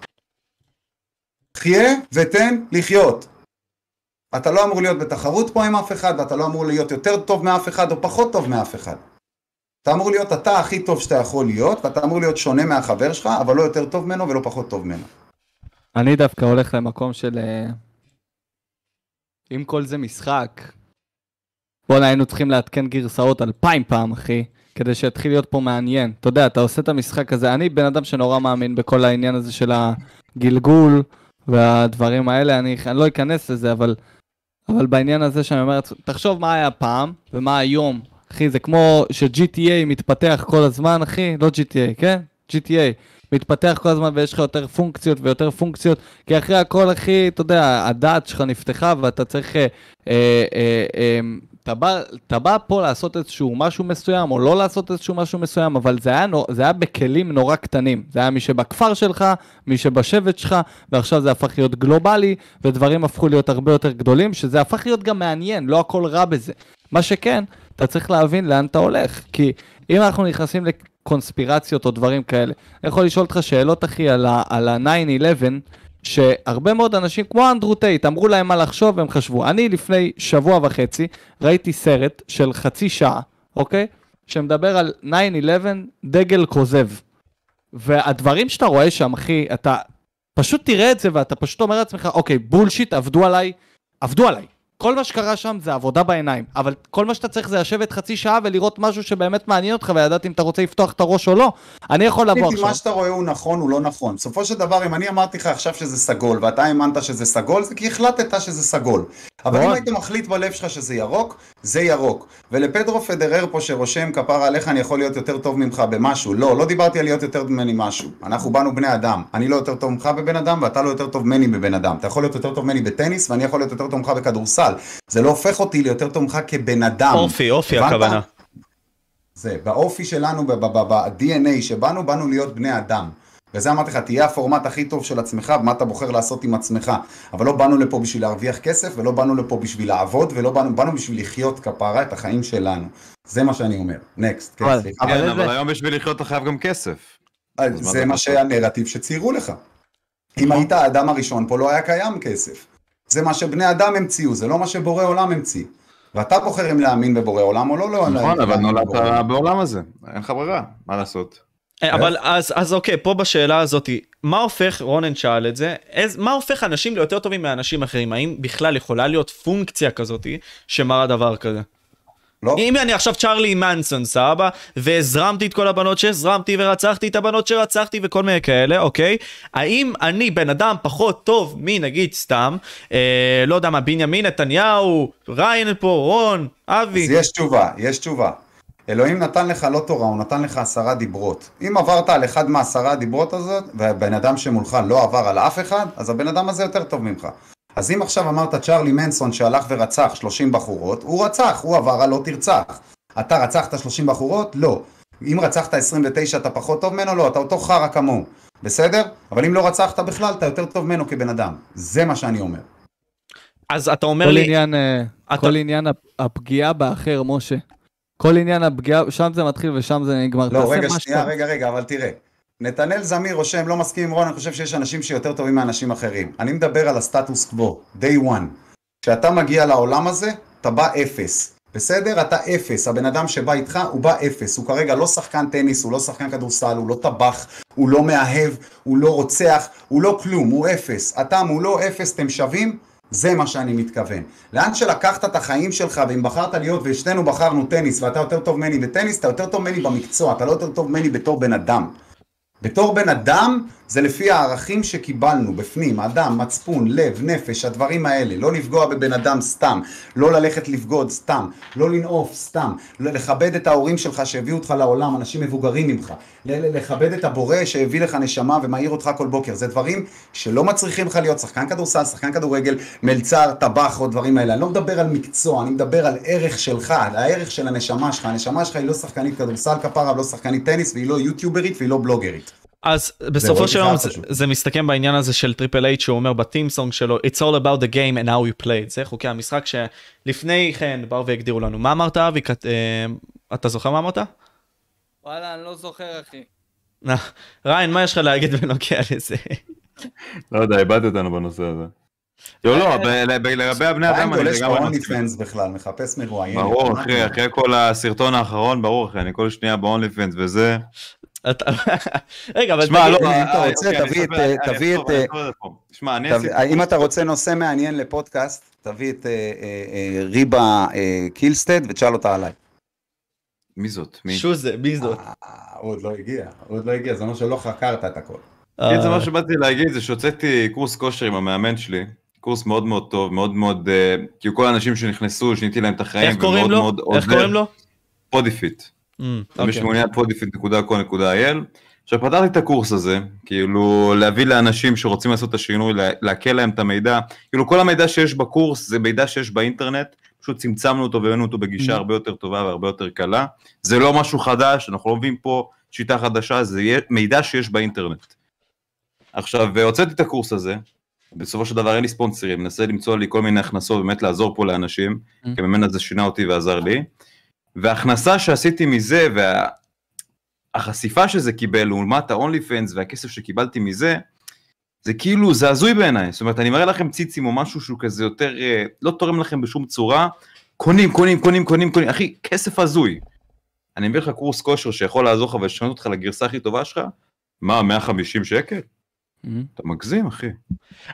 Speaker 1: חיה ותן לחיות. אתה לא אמור להיות בתחרות פה עם אף אחד, ואתה לא אמור להיות יותר טוב מאף אחד או פחות טוב מאף אחד. אתה אמור להיות אתה הכי טוב שאתה יכול להיות, ואתה אמור להיות שונה מהחבר שלך, אבל לא יותר טוב ממנו ולא פחות טוב ממנו.
Speaker 3: אני דווקא הולך למקום של... אם כל זה משחק, בואנה היינו צריכים לעדכן גרסאות אלפיים פעם, אחי, כדי שיתחיל להיות פה מעניין. אתה יודע, אתה עושה את המשחק הזה, אני בן אדם שנורא מאמין בכל העניין הזה של הגלגול והדברים האלה, אני, אני לא אכנס לזה, אבל, אבל בעניין הזה שאני אומר, תחשוב מה היה פעם ומה היום. אחי, זה כמו ש-GTA מתפתח כל הזמן, אחי, לא GTA, כן? GTA. מתפתח כל הזמן ויש לך יותר פונקציות ויותר פונקציות, כי אחרי הכל, אחי, אתה יודע, הדעת שלך נפתחה ואתה צריך... אה, אה, אה, אה, אתה בא, אתה בא פה לעשות איזשהו משהו מסוים, או לא לעשות איזשהו משהו מסוים, אבל זה היה, נו, זה היה בכלים נורא קטנים. זה היה מי שבכפר שלך, מי שבשבט שלך, ועכשיו זה הפך להיות גלובלי, ודברים הפכו להיות הרבה יותר גדולים, שזה הפך להיות גם מעניין, לא הכל רע בזה. מה שכן, אתה צריך להבין לאן אתה הולך, כי אם אנחנו נכנסים לקונספירציות או דברים כאלה, אני יכול לשאול אותך שאלות, אחי, על ה-9-11, שהרבה מאוד אנשים, כמו אנדרו טייט, אמרו להם מה לחשוב והם חשבו. אני לפני שבוע וחצי ראיתי סרט של חצי שעה, אוקיי? שמדבר על 9-11 דגל כוזב. והדברים שאתה רואה שם, אחי, אתה פשוט תראה את זה ואתה פשוט אומר לעצמך, אוקיי, בולשיט, עבדו עליי, עבדו עליי. כל מה שקרה שם זה עבודה בעיניים, אבל כל מה שאתה צריך זה לשבת חצי שעה ולראות משהו שבאמת מעניין אותך ולדעת אם אתה רוצה לפתוח את הראש או לא. אני יכול לבוא עכשיו.
Speaker 1: מה שאתה רואה הוא נכון, הוא לא נכון. בסופו של דבר, אם אני אמרתי לך עכשיו שזה סגול, ואתה האמנת שזה סגול, זה כי החלטת שזה סגול. אבל אם היית מחליט בלב שלך שזה ירוק, זה ירוק. ולפדרו פדרר פה שרושם כפרה עליך אני יכול להיות יותר טוב ממך במשהו. לא, לא דיברתי על להיות יותר ממני משהו. אנחנו באנו בני אדם. אני לא יותר טוב ממך בבן אדם ואתה לא יותר טוב ממני בבן אדם. אתה יכול להיות יותר טוב ממני בטניס ואני יכול להיות יותר טוב ממך בכדורסל. זה לא הופך אותי ליותר טוב ממך כבן אדם.
Speaker 2: אופי, אופי הכוונה.
Speaker 1: זה, באופי שלנו, ב-DNA שבאנו, באנו להיות בני אדם. וזה אמרתי לך, תהיה הפורמט הכי טוב של עצמך, ומה אתה בוחר לעשות עם עצמך. אבל לא באנו לפה בשביל להרוויח כסף, ולא באנו לפה בשביל לעבוד, ולא באנו, באנו בשביל לחיות כפרה את החיים שלנו. זה מה שאני אומר. נקסט, כן,
Speaker 4: אבל, כן, אבל, אבל היום בשביל לחיות אתה חייב גם כסף.
Speaker 1: זה מה שהנרטיב שציירו לך. אם היית האדם הראשון פה, לא היה קיים כסף. זה מה שבני אדם המציאו, זה לא מה שבורא עולם המציא. ואתה בוחר אם להאמין בבורא עולם או לא, לא.
Speaker 4: נכון, אבל נולדת בעולם הזה, אין לך ברירה, מה לעשות.
Speaker 2: אה, אבל אז, אז אוקיי, פה בשאלה הזאת, מה הופך, רונן שאל את זה, איז, מה הופך אנשים ליותר טובים מאנשים אחרים? האם בכלל יכולה להיות פונקציה כזאת שמראה דבר כזה? לא. אם אני עכשיו צ'ארלי מנסון, סבבה, והזרמתי את כל הבנות שהזרמתי, ורצחתי את הבנות שרצחתי, וכל מיני כאלה, אוקיי? האם אני בן אדם פחות טוב מנגיד סתם, אה, לא יודע מה, בנימין נתניהו, ריין פה, רון, אבי?
Speaker 1: אז יש תשובה, יש תשובה. אלוהים נתן לך לא תורה, הוא נתן לך עשרה דיברות. אם עברת על אחד מעשרה הדיברות הזאת, והבן אדם שמולך לא עבר על אף אחד, אז הבן אדם הזה יותר טוב ממך. אז אם עכשיו אמרת צ'רלי מנסון שהלך ורצח 30 בחורות, הוא רצח, הוא עבר על לא תרצח. אתה רצחת 30 בחורות? לא. אם רצחת 29 אתה פחות טוב ממנו? לא, אתה אותו חרא כמוהו. בסדר? אבל אם לא רצחת בכלל, אתה יותר טוב ממנו כבן אדם. זה מה שאני אומר.
Speaker 2: אז אתה אומר כל לי...
Speaker 3: עניין, אה, אתה... כל עניין הפגיעה באחר, משה. כל עניין הפגיעה, שם זה מתחיל ושם זה נגמר.
Speaker 1: לא, רגע, שנייה, רגע, רגע, אבל תראה. נתנאל זמיר רושם, לא מסכים עם רון, אני חושב שיש אנשים שיותר טובים מאנשים אחרים. אני מדבר על הסטטוס קוו, day one. כשאתה מגיע לעולם הזה, אתה בא אפס. בסדר? אתה אפס. הבן אדם שבא איתך, הוא בא אפס. הוא כרגע לא שחקן טניס, הוא לא שחקן כדורסל, הוא לא טבח, הוא לא מאהב, הוא לא רוצח, הוא לא כלום, הוא אפס. אתה מולו אפס, אתם שווים? זה מה שאני מתכוון. לאן שלקחת את החיים שלך, ואם בחרת להיות, ושנינו בחרנו טניס, ואתה יותר טוב ממני בטניס, אתה יותר טוב ממני במקצוע, אתה לא יותר טוב ממני בתור בן אדם. בתור בן אדם, זה לפי הערכים שקיבלנו בפנים, אדם, מצפון, לב, נפש, הדברים האלה. לא לפגוע בבן אדם סתם, לא ללכת לבגוד סתם, לא לנאוף סתם, לא לכבד את ההורים שלך שהביאו אותך לעולם, אנשים מבוגרים ממך, לכבד את הבורא שהביא לך נשמה ומעיר אותך כל בוקר. זה דברים שלא מצריכים לך להיות שחקן כדורסל, שחקן כדורגל, מלצר, טבח או דברים האלה. אני לא מדבר על מקצוע, אני מדבר על ערך שלך, על הערך של הנשמה שלך. הנשמה שלך היא לא שחקנית כדורסל כפרה, לא שחקנית טניס, והיא לא יוטיוברית והיא לא בלוגרית.
Speaker 2: אז בסופו של יום זה, זה מסתכם בעניין הזה של טריפל אייץ' שהוא אומר ב theme song שלו It's all about the game and how we play it זה חוקי המשחק שלפני כן באו והגדירו לנו מה אמרת אבי אה, אתה זוכר מה אמרת?
Speaker 3: וואלה אני לא זוכר אחי.
Speaker 2: ריין מה יש לך להגיד בנוגע לזה?
Speaker 4: לא יודע איבדת אותנו בנושא הזה. לא, לא, לגבי הבני אדם, אני
Speaker 1: גולש
Speaker 4: לגמרי מסכים.
Speaker 1: fans בכלל, מחפש מרואיין.
Speaker 4: ברור, אחי, אחרי כל הסרטון האחרון, ברור, אחי, אני כל שנייה ב-only fans וזה.
Speaker 2: רגע, אבל
Speaker 4: שמע,
Speaker 2: תגיד,
Speaker 4: לא,
Speaker 1: אם אתה רוצה,
Speaker 4: אוקיי, אני
Speaker 1: תביא את, אה. אם אתה רוצה נושא מעניין לפודקאסט, תביא את אה, אה, ריבה קילסטד ותשאל אותה עליי.
Speaker 4: מי זאת? מי?
Speaker 2: שוזה, מי זאת?
Speaker 1: עוד לא הגיע, עוד לא הגיע, זה אומר שלא חקרת את הכל.
Speaker 4: זה מה שבאתי להגיד, זה שהוצאתי קורס כושר עם המאמן שלי, קורס מאוד מאוד טוב, מאוד מאוד, כאילו כל האנשים שנכנסו, שיניתי להם את החיים,
Speaker 2: איך קוראים לו?
Speaker 4: מאוד
Speaker 2: איך. קוראים לו?
Speaker 4: פודיפיט. מי. שמעוניין podifiט.co.il. עכשיו פתחתי את הקורס הזה, כאילו להביא לאנשים שרוצים לעשות את השינוי, לה- לעכל להם את המידע, כאילו כל המידע שיש בקורס זה מידע שיש באינטרנט, פשוט צמצמנו אותו והבאנו אותו בגישה
Speaker 2: Mhm.
Speaker 4: הרבה יותר טובה והרבה יותר קלה. זה לא משהו חדש, אנחנו לא מביאים פה שיטה חדשה, זה מידע שיש באינטרנט. עכשיו, הוצאתי את הקורס הזה, בסופו של דבר אין לי ספונסרים, מנסה למצוא לי כל מיני הכנסות, באמת לעזור פה לאנשים,
Speaker 3: Mhm.
Speaker 4: כי ממנה זה שינה אותי ועזר לי. וההכנסה שעשיתי מזה, והחשיפה שזה קיבל לעומת ה-only fans והכסף שקיבלתי מזה, זה כאילו, זה הזוי בעיניי. זאת אומרת, אני מראה לכם ציצים או משהו שהוא כזה יותר, אה, לא תורם לכם בשום צורה, קונים, קונים, קונים, קונים, קונים, אחי, כסף הזוי. אני מביא לך קורס כושר שיכול לעזור לך ולשנות אותך לגרסה הכי טובה שלך, מה, 150 שקל? אתה מגזים, אחי.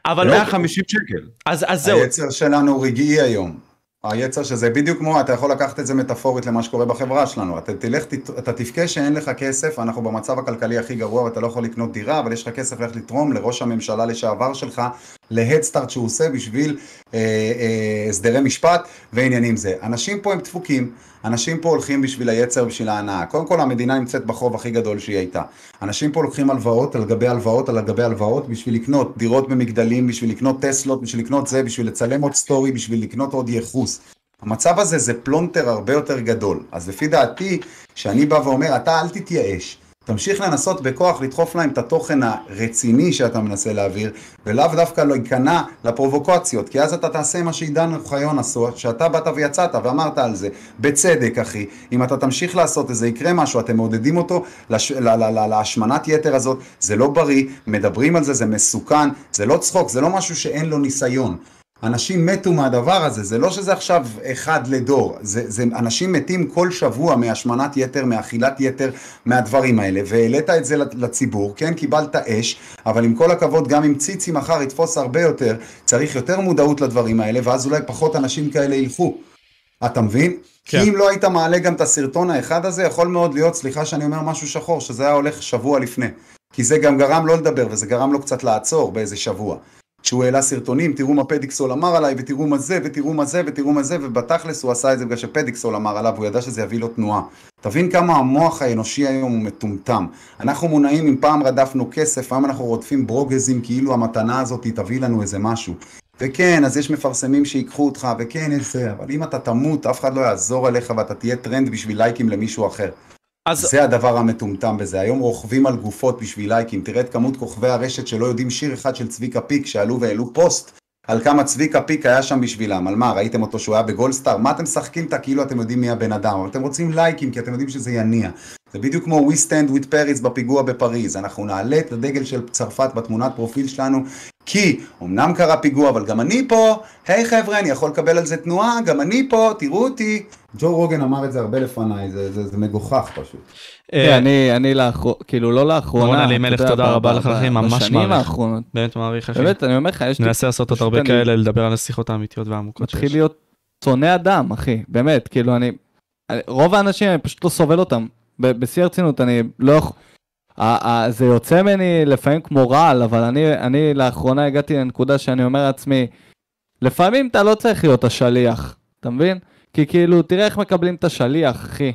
Speaker 2: אבל אוקיי,
Speaker 4: 150 שקל.
Speaker 2: אז אז זהו,
Speaker 1: היצר שלנו רגעי היום. היצר שזה בדיוק כמו, אתה יכול לקחת את זה מטאפורית למה שקורה בחברה שלנו. אתה תלך, אתה תבכה שאין לך כסף, אנחנו במצב הכלכלי הכי גרוע ואתה לא יכול לקנות דירה, אבל יש לך כסף ללכת לתרום לראש הממשלה לשעבר שלך, להדסטארט שהוא עושה בשביל אה, אה, הסדרי משפט ועניינים זה. אנשים פה הם דפוקים, אנשים פה הולכים בשביל היצר, בשביל ההנאה. קודם כל המדינה נמצאת בחוב הכי גדול שהיא הייתה. אנשים פה לוקחים הלוואות על גבי הלוואות על גבי הלוואות בשביל לקנות דירות במגדלים, בשביל לקנות טסלות, בשביל לקנות זה, בשביל לצלם עוד סטורי, בשביל לקנות עוד יחוס. המצב הזה זה פלונטר הרבה יותר גדול. אז לפי דעתי, שאני בא ואומר, אתה אל תתייאש. תמשיך לנסות בכוח לדחוף להם את התוכן הרציני שאתה מנסה להעביר, ולאו דווקא לא ייכנע לפרובוקציות, כי אז אתה תעשה מה שעידן אוחיון עשו, שאתה באת ויצאת ואמרת על זה, בצדק אחי, אם אתה תמשיך לעשות את זה, יקרה משהו, אתם מעודדים אותו לש... ל- ל- ל- להשמנת יתר הזאת, זה לא בריא, מדברים על זה, זה מסוכן, זה לא צחוק, זה לא משהו שאין לו ניסיון. אנשים מתו מהדבר הזה, זה לא שזה עכשיו אחד לדור, זה, זה אנשים מתים כל שבוע מהשמנת יתר, מאכילת יתר, מהדברים האלה, והעלית את זה לציבור, כן, קיבלת אש, אבל עם כל הכבוד, גם אם ציצי מחר יתפוס הרבה יותר, צריך יותר מודעות לדברים האלה, ואז אולי פחות אנשים כאלה ילכו. אתה מבין?
Speaker 2: כן.
Speaker 1: כי אם לא היית מעלה גם את הסרטון האחד הזה, יכול מאוד להיות, סליחה שאני אומר משהו שחור, שזה היה הולך שבוע לפני. כי זה גם גרם לא לדבר, וזה גרם לו קצת לעצור באיזה שבוע. כשהוא העלה סרטונים, תראו מה פדיקסול אמר עליי, ותראו מה זה, ותראו מה זה, ותראו מה זה, ובתכלס הוא עשה את זה בגלל שפדיקסול אמר עליו, הוא ידע שזה יביא לו תנועה. תבין כמה המוח האנושי היום הוא מטומטם. אנחנו מונעים, אם פעם רדפנו כסף, היום אנחנו רודפים פרוגזים כאילו המתנה הזאת תביא לנו איזה משהו. וכן, אז יש מפרסמים שיקחו אותך, וכן, יש זה, אבל אם אתה תמות, אף אחד לא יחזור עליך ואתה תהיה טרנד בשביל לייקים למישהו אחר.
Speaker 2: אז
Speaker 1: זה הדבר המטומטם בזה. היום רוכבים על גופות בשביל לייקים. תראה את כמות כוכבי הרשת שלא יודעים שיר אחד של צביקה פיק, שעלו והעלו פוסט על כמה צביקה פיק היה שם בשבילם. על מה, ראיתם אותו שהוא היה בגולדסטאר? מה אתם משחקים אותה כאילו אתם יודעים מי הבן אדם? אבל אתם רוצים לייקים כי אתם יודעים שזה יניע. זה בדיוק כמו We Stand with Paris בפיגוע בפריז. אנחנו נעלה את הדגל של צרפת בתמונת פרופיל שלנו, כי אמנם קרה פיגוע, אבל גם אני פה, היי חבר'ה, אני יכול לקבל על זה תנועה, גם אני פה, תראו אותי. ג'ו רוגן אמר את זה הרבה לפניי, זה, זה, זה מגוחך פשוט.
Speaker 2: אה,
Speaker 3: כן, אני, אני לאחרונה, כאילו לא לאחרונה.
Speaker 2: רון אלימלך,
Speaker 3: יודע,
Speaker 2: תודה רבה לך, אחי, ממש
Speaker 3: בשנים
Speaker 2: מעריך.
Speaker 3: האחרונות.
Speaker 2: באמת מעריך אחי.
Speaker 3: באמת, אני אומר לך, יש לי...
Speaker 2: ננסה לעשות עוד הרבה
Speaker 3: אני
Speaker 2: כאלה, לדבר על השיחות האמיתיות והעמוקות
Speaker 3: מתחיל
Speaker 2: שיש.
Speaker 3: להיות שונא אדם, אחי, באמת, כאילו אני... אני- רוב האנשים, אני פשוט לא סובל אותם. ב- בשיא הרצינות, אני לא יכול... זה יוצא ממני לפעמים כמו רעל, אבל אני, אני לאחרונה הגעתי לנקודה שאני אומר לעצמי, לפעמים אתה לא צריך להיות השליח, אתה מבין? כי כאילו, תראה איך מקבלים את השליח, אחי.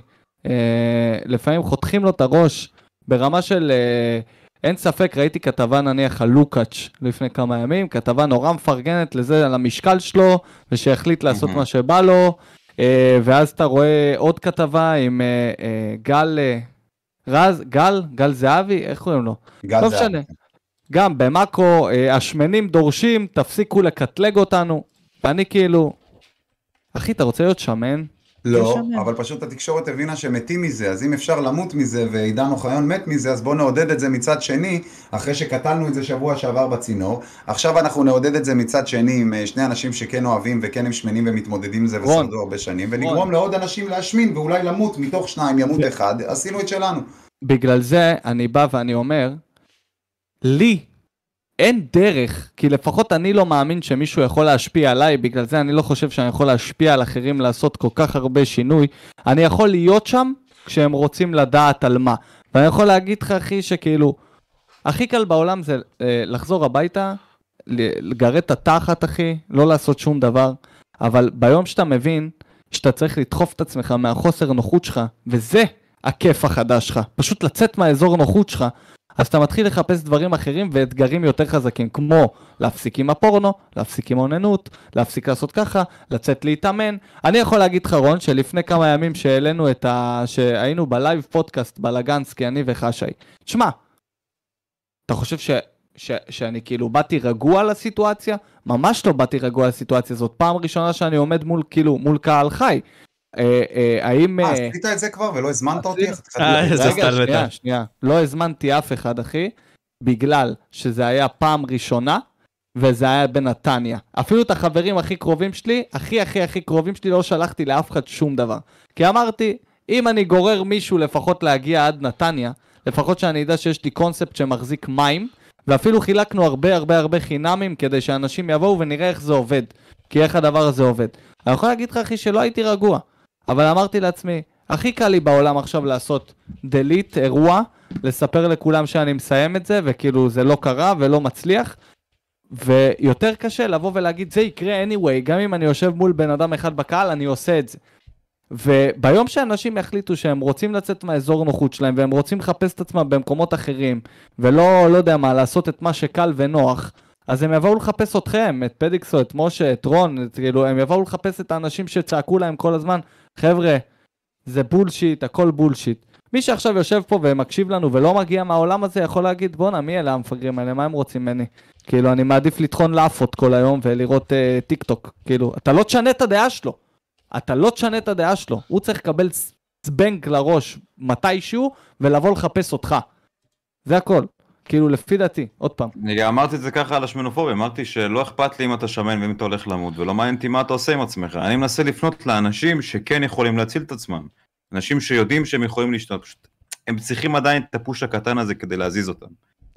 Speaker 3: אה, לפעמים חותכים לו את הראש ברמה של... אה, אין ספק, ראיתי כתבה נניח על לוקאץ' לפני כמה ימים, כתבה נורא מפרגנת לזה, על המשקל שלו, ושהחליט לעשות
Speaker 4: Mhm.
Speaker 3: מה שבא לו, אה, ואז אתה רואה עוד כתבה עם אה, אה, גל, אה, רז, גל, גל זהבי, איך קוראים לו?
Speaker 1: גל
Speaker 3: לא
Speaker 1: זה-
Speaker 3: משנה. גם במאקו, אה, השמנים דורשים, תפסיקו לקטלג אותנו. ואני כאילו, אחי, אתה רוצה להיות שמן?
Speaker 1: לא,
Speaker 3: משנה.
Speaker 1: אבל פשוט התקשורת הבינה שמתים מזה, אז אם אפשר למות מזה ועידן אוחיון מת מזה, אז בואו נעודד את זה מצד שני, אחרי שקטלנו את זה שבוע שעבר בצינור. עכשיו אנחנו נעודד את זה מצד שני עם אה, שני אנשים שכן אוהבים וכן הם שמנים ומתמודדים עם זה. ושרדו הרבה שנים, ונגרום
Speaker 3: רון.
Speaker 1: לעוד אנשים להשמין ואולי למות, מתוך שניים ימות אחד, עשינו את שלנו.
Speaker 3: בגלל זה אני בא ואני אומר, לי אין דרך, כי לפחות אני לא מאמין שמישהו יכול להשפיע עליי, בגלל זה אני לא חושב שאני יכול להשפיע על אחרים לעשות כל כך הרבה שינוי. אני יכול להיות שם כשהם רוצים לדעת על מה. ואני יכול להגיד לך, אחי, שכאילו, הכי קל בעולם זה אה, לחזור הביתה, לגרד את התחת, אחי, לא לעשות שום דבר, אבל ביום שאתה מבין שאתה צריך לדחוף את עצמך מהחוסר נוחות שלך, וזה הכיף החדש שלך, פשוט לצאת מהאזור נוחות שלך, אז אתה מתחיל לחפש דברים אחרים ואתגרים יותר חזקים, כמו להפסיק עם הפורנו, להפסיק עם אוננות, להפסיק לעשות ככה, לצאת להתאמן. אני יכול להגיד לך, רון, שלפני כמה ימים שהעלינו את ה... שהיינו בלייב פודקאסט בלגנסקי, אני וחשי. שמע, אתה חושב ש... ש... שאני כאילו באתי רגוע לסיטואציה? ממש לא באתי רגוע לסיטואציה, זאת פעם ראשונה שאני עומד מול, כאילו, מול קהל חי. אה, אה, האם...
Speaker 1: אה, עשית את זה כבר ולא הזמנת אותי?
Speaker 3: רגע. שנייה, שנייה. לא הזמנתי אף אחד, אחי, בגלל שזה היה פעם ראשונה, וזה היה בנתניה. אפילו את החברים הכי קרובים שלי, הכי הכי הכי קרובים שלי, לא שלחתי לאף אחד שום דבר. כי אמרתי, אם אני גורר מישהו לפחות להגיע עד נתניה, לפחות שאני אדע שיש לי קונספט שמחזיק מים, ואפילו חילקנו הרבה הרבה הרבה חינמים כדי שאנשים יבואו ונראה איך זה עובד. כי איך הדבר הזה עובד. אני יכול להגיד לך, אחי, שלא הייתי רגוע. אבל אמרתי לעצמי, הכי קל לי בעולם עכשיו לעשות delete אירוע, לספר לכולם שאני מסיים את זה, וכאילו זה לא קרה ולא מצליח, ויותר קשה לבוא ולהגיד זה יקרה anyway, גם אם אני יושב מול בן אדם אחד בקהל, אני עושה את זה. וביום שאנשים יחליטו שהם רוצים לצאת מהאזור נוחות שלהם, והם רוצים לחפש את עצמם במקומות אחרים, ולא, לא יודע מה, לעשות את מה שקל ונוח, אז הם יבואו לחפש אתכם, את פדיקסו, את משה, את רון, את, כאילו, הם יבואו לחפש את האנשים שצעקו להם כל הזמן, חבר'ה, זה bullshit, הכל bullshit. מי שעכשיו יושב פה ומקשיב לנו ולא מגיע מהעולם הזה, יכול להגיד, בואנה, מי אלה המפגרים האלה? מה הם רוצים ממני? כאילו, אני מעדיף לטחון לאפות כל היום ולראות אה, טיק טוק. כאילו, אתה לא תשנה את הדעה שלו. אתה לא תשנה את הדעה שלו. הוא צריך לקבל זבנג לראש מתישהו ולבוא לחפש אותך. זה הכל. כאילו, לפי דעתי, עוד פעם.
Speaker 4: אני גם אמרתי את זה ככה על השמנופוביה, אמרתי שלא אכפת לי אם אתה שמן ואם אתה הולך למות, ולא מעניין אותי מה אתה עושה עם עצמך. אני מנסה לפנות לאנשים שכן יכולים להציל את עצמם. אנשים שיודעים שהם יכולים להשתנות, פשוט הם צריכים עדיין את הפוש הקטן הזה כדי להזיז אותם.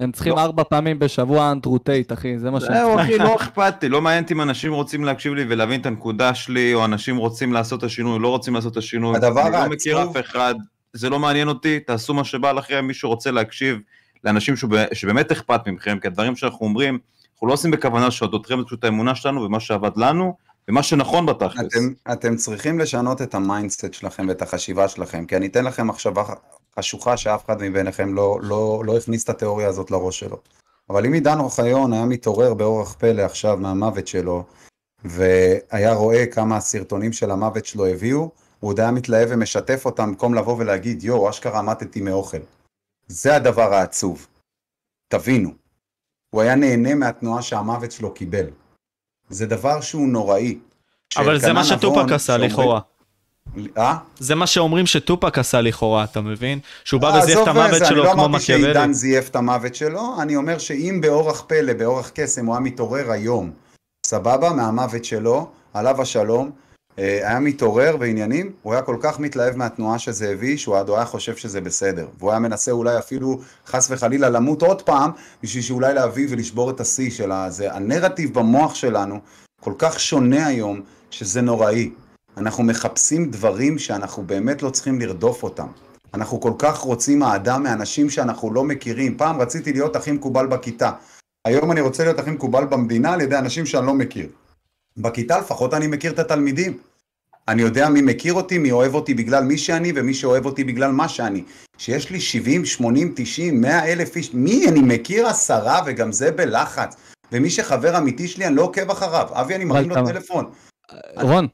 Speaker 3: הם צריכים
Speaker 4: לא.
Speaker 3: ארבע פעמים בשבוע אנדרוטייט, אחי, זה מה שהם
Speaker 4: זהו. אחי, לא אכפת לי, לא מעניין אם אנשים רוצים להקשיב לי ולהבין את הנקודה שלי, או אנשים רוצים לעשות את השינוי, לא רוצים לעשות את השינוי.
Speaker 1: הדבר
Speaker 4: אני לא מכיר
Speaker 1: העצוב-
Speaker 4: אף אחד, זה לא מעניין אותי, תעשו מה שבא לכם, מי שרוצה להקשיב לאנשים שב- שבאמת אכפת מכם, כי הדברים שאנחנו אומרים, אנחנו לא עושים בכוונה לרעתכם, זה פשוט האמונה שלנו ומה שעבד לנו, ומה שנכון בתכלס.
Speaker 1: אתם, אתם צריכים לשנות את ה mindset שלכם ואת החשיבה שלכם, כי אני אתן לכם מחשבה חשוכה שאף אחד מביניכם לא, לא, לא הכניס את התיאוריה הזאת לראש שלו. אבל אם עידן אוחיון היה מתעורר באורח פלא עכשיו מהמוות שלו, והיה רואה כמה הסרטונים של המוות שלו הביאו, הוא עוד היה מתלהב ומשתף אותם במקום לבוא ולהגיד, יואו, אשכרה מתתי מאוכל. זה הדבר העצוב. תבינו. הוא היה נהנה מהתנועה שהמוות שלו קיבל. זה דבר שהוא נוראי.
Speaker 2: אבל זה מה שטופק עשה לכאורה.
Speaker 1: אה?
Speaker 2: זה מה שאומרים שטופק עשה לכאורה, אתה מבין? שהוא בא
Speaker 1: אה,
Speaker 2: וזייף את המוות
Speaker 1: זה,
Speaker 2: שלו כמו
Speaker 1: אני לא אמרתי
Speaker 2: מקיאוולי.
Speaker 1: שעידן זייף את המוות שלו, אני אומר שאם באורח פלא, באורח קסם, הוא היה מתעורר היום, סבבה, מהמוות שלו, עליו השלום, היה מתעורר ועניינים, הוא היה כל כך מתלהב מהתנועה שזה הביא, שהוא עד היה חושב שזה בסדר. והוא היה מנסה אולי אפילו, חס וחלילה, למות עוד פעם, בשביל שאולי להביא ולשבור את השיא של הזה. הנרטיב במוח שלנו כל כך שונה היום, שזה נוראי. אנחנו מחפשים דברים שאנחנו באמת לא צריכים לרדוף אותם. אנחנו כל כך רוצים אהדה מאנשים שאנחנו לא מכירים. פעם רציתי להיות הכי מקובל בכיתה. היום אני רוצה להיות הכי מקובל במדינה על ידי אנשים שאני לא מכיר. בכיתה לפחות אני מכיר את התלמידים. אני יודע מי מכיר אותי, מי אוהב אותי בגלל מי שאני ומי שאוהב אותי בגלל מה שאני. שיש לי 70, 80, 90, 100 אלף איש, מי אני מכיר עשרה וגם זה בלחץ. ומי שחבר אמיתי שלי אני לא עוקב אחריו. אבי אני מרים לו
Speaker 3: אתה-
Speaker 1: טלפון.
Speaker 3: רון,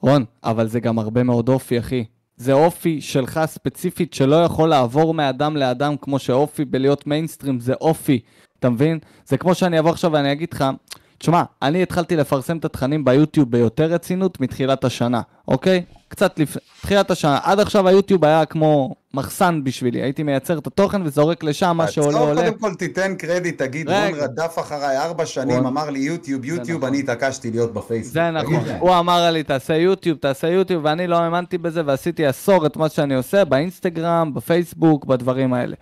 Speaker 3: רון, אבל זה גם הרבה מאוד אופי, אחי. זה אופי שלך ספציפית שלא יכול לעבור מאדם לאדם כמו שאופי בלהיות מיינסטרים זה אופי, אתה מבין? זה כמו שאני אבוא עכשיו ואני אגיד לך, תשמע, אני התחלתי לפרסם את התכנים ביוטיוב ביותר רצינות מתחילת השנה, אוקיי? קצת לפני, תחילת השנה. עד עכשיו היוטיוב היה כמו מחסן בשבילי, הייתי מייצר את התוכן וזורק לשם מה שעולה עולה.
Speaker 1: קודם כל תיתן קרדיט, תגיד. רון רדף אחריי ארבע שנים. אמר לי יוטיוב, יוטיוב,
Speaker 3: נכון.
Speaker 1: אני התעקשתי להיות בפייסבוק.
Speaker 3: זה נכון. הוא אמר לי תעשה יוטיוב, תעשה יוטיוב, ואני לא האמנתי בזה ועשיתי עשור את מה שאני עושה באינסטגרם, בפייסבוק, בדברים האלה.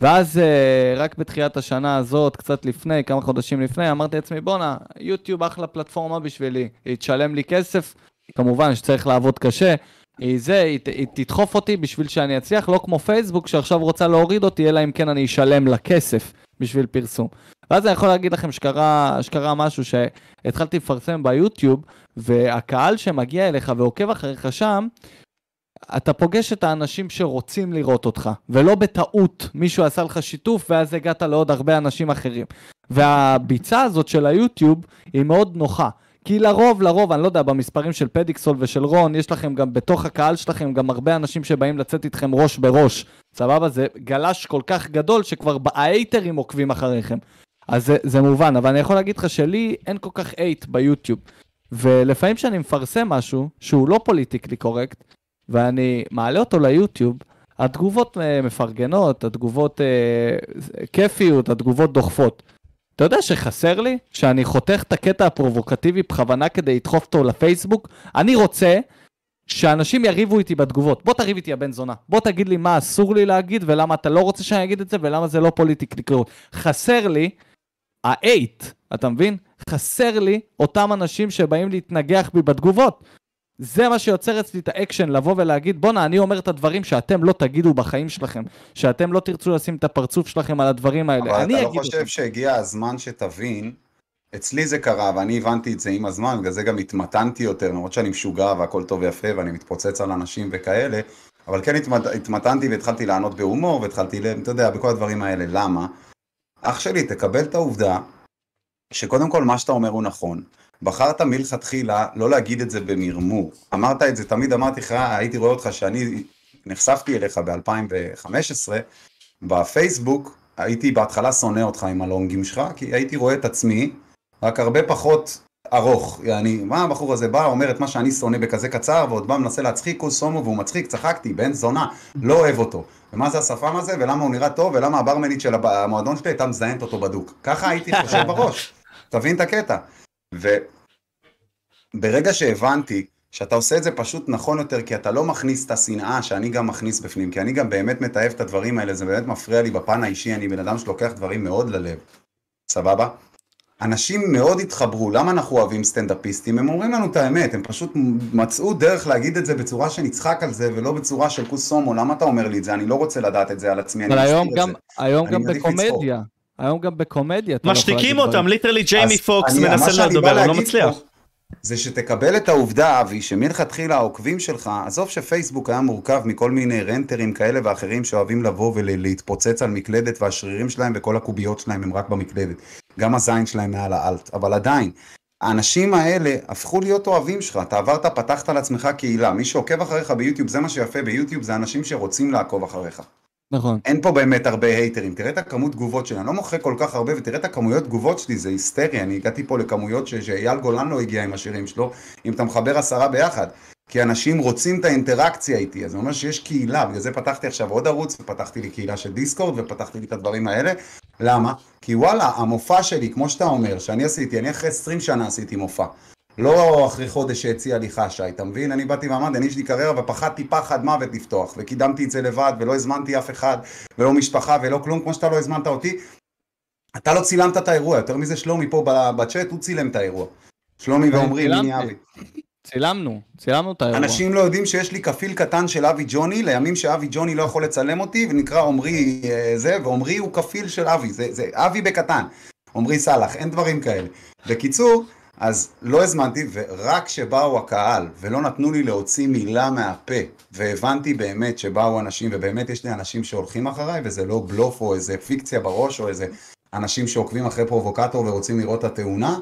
Speaker 3: ואז אה, רק בתחילת השנה הזאת, קצת לפני, כמה חודשים לפני, אמרתי לעצמי, בואנה, יוטיוב אחלה פלטפורמה בשבילי, היא תשלם לי כסף, כמובן שצריך לעבוד קשה, היא זה, היא, היא תדחוף אותי בשביל שאני אצליח, לא כמו פייסבוק שעכשיו רוצה להוריד אותי, אלא אם כן אני אשלם לה כסף בשביל פרסום. ואז אני יכול להגיד לכם שקרה, שקרה משהו שהתחלתי לפרסם ביוטיוב, והקהל שמגיע אליך ועוקב אחריך שם, אתה פוגש את האנשים שרוצים לראות אותך, ולא בטעות מישהו עשה לך שיתוף ואז הגעת לעוד הרבה אנשים אחרים. והביצה הזאת של היוטיוב היא מאוד נוחה. כי לרוב, לרוב, אני לא יודע, במספרים של פדיקסול ושל רון, יש לכם גם בתוך הקהל שלכם גם הרבה אנשים שבאים לצאת איתכם ראש בראש. סבבה? זה גלש כל כך גדול שכבר האייטרים עוקבים אחריכם. אז זה, זה מובן, אבל אני יכול להגיד לך שלי אין כל כך אייט ביוטיוב. ולפעמים כשאני מפרסם משהו שהוא לא פוליטיקלי קורקט, ואני מעלה אותו ליוטיוב, התגובות אה, מפרגנות, התגובות אה, כיפיות, התגובות דוחפות. אתה יודע שחסר לי שאני חותך את הקטע הפרובוקטיבי בכוונה כדי לדחוף אותו לפייסבוק? אני רוצה שאנשים יריבו איתי בתגובות. בוא תריב איתי הבן זונה. בוא תגיד לי מה אסור לי להגיד ולמה אתה לא רוצה שאני אגיד את זה ולמה זה לא פוליטיקלי קורקט. חסר לי ה-8, אתה מבין? חסר לי אותם אנשים שבאים להתנגח בי בתגובות. זה מה שיוצר אצלי את האקשן, לבוא ולהגיד, בואנה, אני אומר את הדברים שאתם לא תגידו בחיים שלכם, שאתם לא תרצו לשים את הפרצוף שלכם על הדברים האלה.
Speaker 1: אבל אתה לא חושב
Speaker 3: אותם.
Speaker 1: שהגיע הזמן שתבין, אצלי זה קרה ואני הבנתי את זה עם הזמן, בגלל זה גם התמתנתי יותר, למרות שאני משוגע והכל טוב ויפה ואני מתפוצץ על אנשים וכאלה, אבל כן התמת, התמתנתי והתחלתי לענות בהומור והתחלתי, אתה יודע, בכל הדברים האלה. למה? אח שלי, תקבל את העובדה שקודם כל מה שאתה אומר הוא נכון. בחרת מלכתחילה לא להגיד את זה במרמור. אמרת את זה, תמיד אמרתי לך, הייתי רואה אותך שאני נחשפתי אליך ב-2015, בפייסבוק, הייתי בהתחלה שונא אותך עם הלונגים שלך, כי הייתי רואה את עצמי, רק הרבה פחות ארוך. יעני, מה הבחור הזה בא, אומר את מה שאני שונא בכזה קצר, ועוד בא מנסה להצחיק, כוס הומו והוא מצחיק, צחקתי, בן זונה, לא אוהב אותו. ומה זה השפם הזה, ולמה הוא נראה טוב, ולמה הברמנית של המועדון שלי הייתה מזיינת אותו בדוק. ככה הייתי חושב בראש. תבין את הקטע. וברגע שהבנתי שאתה עושה את זה פשוט נכון יותר, כי אתה לא מכניס את השנאה שאני גם מכניס בפנים, כי אני גם באמת מתעב את הדברים האלה, זה באמת מפריע לי בפן האישי, אני בן אדם שלוקח דברים מאוד ללב, סבבה? אנשים מאוד התחברו, למה אנחנו אוהבים סטנדאפיסטים? הם אומרים לנו את האמת, הם פשוט מצאו דרך להגיד את זה בצורה שנצחק על זה, ולא בצורה של כוס אמו, למה אתה אומר לי את זה? אני לא רוצה לדעת את זה על עצמי, אני
Speaker 3: אבל
Speaker 1: מסתיר
Speaker 3: היום
Speaker 1: את
Speaker 3: גם,
Speaker 1: זה.
Speaker 3: היום
Speaker 1: אני
Speaker 3: גם
Speaker 1: מעדיף
Speaker 3: בקומדיה, היום גם בקומדיה. אתה לא
Speaker 2: משתיקים אותם. literally ג'יימי פוקס מנסה לדבר, הוא לא מצליח.
Speaker 1: פה, זה שתקבל את העובדה, אבי, שמלכתחילה העוקבים שלך, עזוב שפייסבוק היה מורכב מכל מיני רנטרים כאלה ואחרים שאוהבים לבוא ולהתפוצץ על מקלדת והשרירים שלהם וכל הקוביות שלהם הם רק במקלדת. גם הזין שלהם מעל ה alt, אבל עדיין. האנשים האלה הפכו להיות אוהבים שלך, אתה עברת, פתחת לעצמך קהילה, מי שעוקב אחריך ביוטיוב, זה מה שיפה ביוטיוב, זה אנשים שרוצים לעקוב אחריך.
Speaker 3: נכון.
Speaker 1: אין פה באמת הרבה הייטרים, תראה את הכמות תגובות שלי, אני לא מוחק כל כך הרבה, ותראה את הכמויות תגובות שלי, זה היסטרי, אני הגעתי פה לכמויות ש- שאייל גולן לא הגיע עם השירים שלו, אם אתה מחבר עשרה ביחד, כי אנשים רוצים את האינטראקציה איתי, אז זה אומר שיש קהילה, בגלל זה פתחתי עכשיו עוד ערוץ, ופתחתי לי קהילה של דיסקורד, ופתחתי לי את הדברים האלה, למה? כי וואלה, המופע שלי, כמו שאתה אומר, שאני עשיתי, אני אחרי 20 שנה עשיתי מופע. לא אחרי חודש שהציע לי חשי, אתה מבין? אני באתי ואמרתי, אני יש לי קריירה ופחדתי פחד מוות לפתוח, וקידמתי את זה לבד, ולא הזמנתי אף אחד, ולא משפחה ולא כלום, כמו שאתה לא הזמנת אותי. אתה לא צילמת את האירוע, יותר מזה שלומי פה בצ'אט, הוא צילם את האירוע. שלומי ועומרי, מיני. אבי.
Speaker 3: צילמנו, צילמנו את האירוע.
Speaker 1: אנשים לא יודעים שיש לי כפיל קטן של אבי ג'וני, לימים שאבי ג'וני לא יכול לצלם אותי, ונקרא עומרי אה, זה, ועומרי הוא כפיל של אבי, זה, זה אבי בקטן. עומרי סאלח, אין דברים כאלה. בקיצור, אז לא הזמנתי, ורק כשבאו הקהל, ולא נתנו לי להוציא מילה מהפה, והבנתי באמת שבאו אנשים, ובאמת יש לי אנשים שהולכים אחריי, וזה לא בלוף או איזה פיקציה בראש, או איזה אנשים שעוקבים אחרי פרובוקטור ורוצים לראות את התאונה,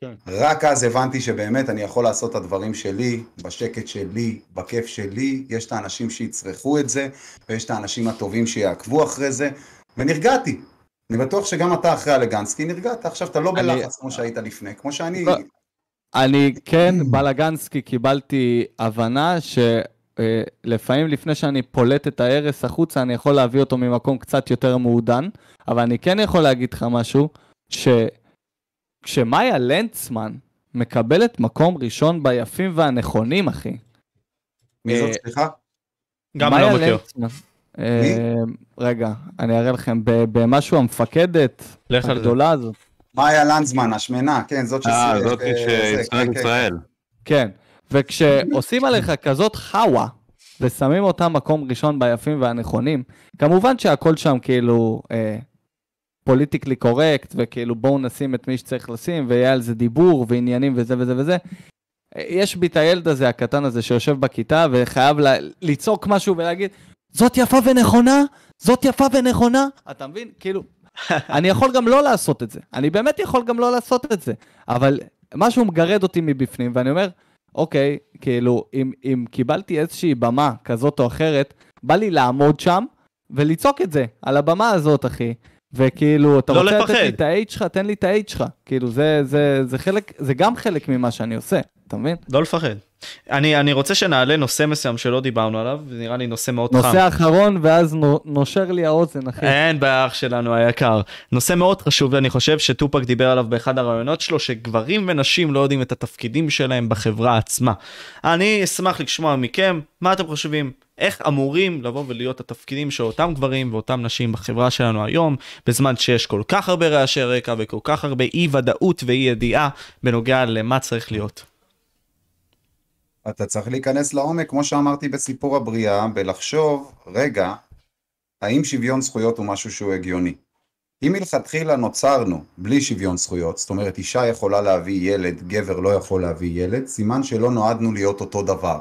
Speaker 2: כן.
Speaker 1: רק אז הבנתי שבאמת אני יכול לעשות את הדברים שלי, בשקט שלי, בכיף שלי, יש את האנשים שיצרכו את זה, ויש את האנשים הטובים שיעקבו אחרי זה, ונרגעתי. אני בטוח שגם אתה אחרי אלגנסקי נרגעת, עכשיו אתה לא
Speaker 3: אני-
Speaker 1: בלחץ כמו שהיית לפני, כמו שאני...
Speaker 3: לא. אני כן, בלגנסקי, קיבלתי הבנה שלפעמים לפני שאני פולט את ההרס החוצה, אני יכול להביא אותו ממקום קצת יותר מעודן, אבל אני כן יכול להגיד לך משהו, שכשמאיה לנצמן מקבלת מקום ראשון ביפים והנכונים, אחי.
Speaker 1: מי זאת,
Speaker 3: אה,
Speaker 1: סליחה?
Speaker 2: גם לא מכיר.
Speaker 3: אה, רגע, אני אראה לכם, במשהו המפקדת. הגדולה הזאת.
Speaker 1: מאיה לנדזמן, השמנה, כן, זאת
Speaker 4: אה,
Speaker 1: שסי-
Speaker 4: זאת
Speaker 1: אה, זה,
Speaker 4: שישראל
Speaker 1: כן, כן.
Speaker 4: ישראל.
Speaker 3: כן, וכשעושים עליך כזאת חאווה, ושמים אותם מקום ראשון ביפים והנכונים, כמובן שהכל שם כאילו פוליטיקלי קורקט, וכאילו בואו נשים את מי שצריך לשים, ויהיה על זה דיבור ועניינים וזה וזה וזה. אה, יש בי את הילד הזה, הקטן הזה, שיושב בכיתה וחייב ל- לצעוק משהו ולהגיד, זאת יפה ונכונה, זאת יפה ונכונה. אתה מבין? כאילו, אני יכול גם לא לעשות את זה. אני באמת יכול גם לא לעשות את זה. אבל משהו מגרד אותי מבפנים, ואני אומר, אוקיי, כאילו, אם, אם קיבלתי איזושהי במה כזאת או אחרת, בא לי לעמוד שם ולצעוק את זה, על הבמה הזאת, אחי. וכאילו, אתה
Speaker 2: לא
Speaker 3: רוצה לתת. לי את ה-H שלך, תן לי את ה-H שלך. כאילו, זה, זה, זה חלק, זה גם חלק ממה שאני עושה, אתה מבין?
Speaker 2: לא לפחד. אני, אני רוצה שנעלה נושא מסוים שלא דיברנו עליו, זה נראה לי נושא מאוד חם.
Speaker 3: נושא אחרון, ואז נו- נושר לי האוזן, אחי.
Speaker 2: אין בעיה אח שלנו היקר. נושא מאוד חשוב ואני חושב שטופק דיבר עליו באחד הרעיונות שלו שגברים ונשים לא יודעים את התפקידים שלהם בחברה עצמה. אני אשמח לשמוע מכם מה אתם חושבים איך אמורים לבוא ולהיות התפקידים של אותם גברים ואותם נשים בחברה שלנו היום בזמן שיש כל כך הרבה רעשי רקע וכל כך הרבה אי ודאות ואי ידיעה בנוגע למה צריך להיות.
Speaker 1: אתה צריך להיכנס לעומק, כמו שאמרתי בסיפור הבריאה, בלחשוב, רגע, האם שוויון זכויות הוא משהו שהוא הגיוני? אם מלכתחילה נוצרנו בלי שוויון זכויות, זאת אומרת אישה יכולה להביא ילד, גבר לא יכול להביא ילד, סימן שלא נועדנו להיות אותו דבר.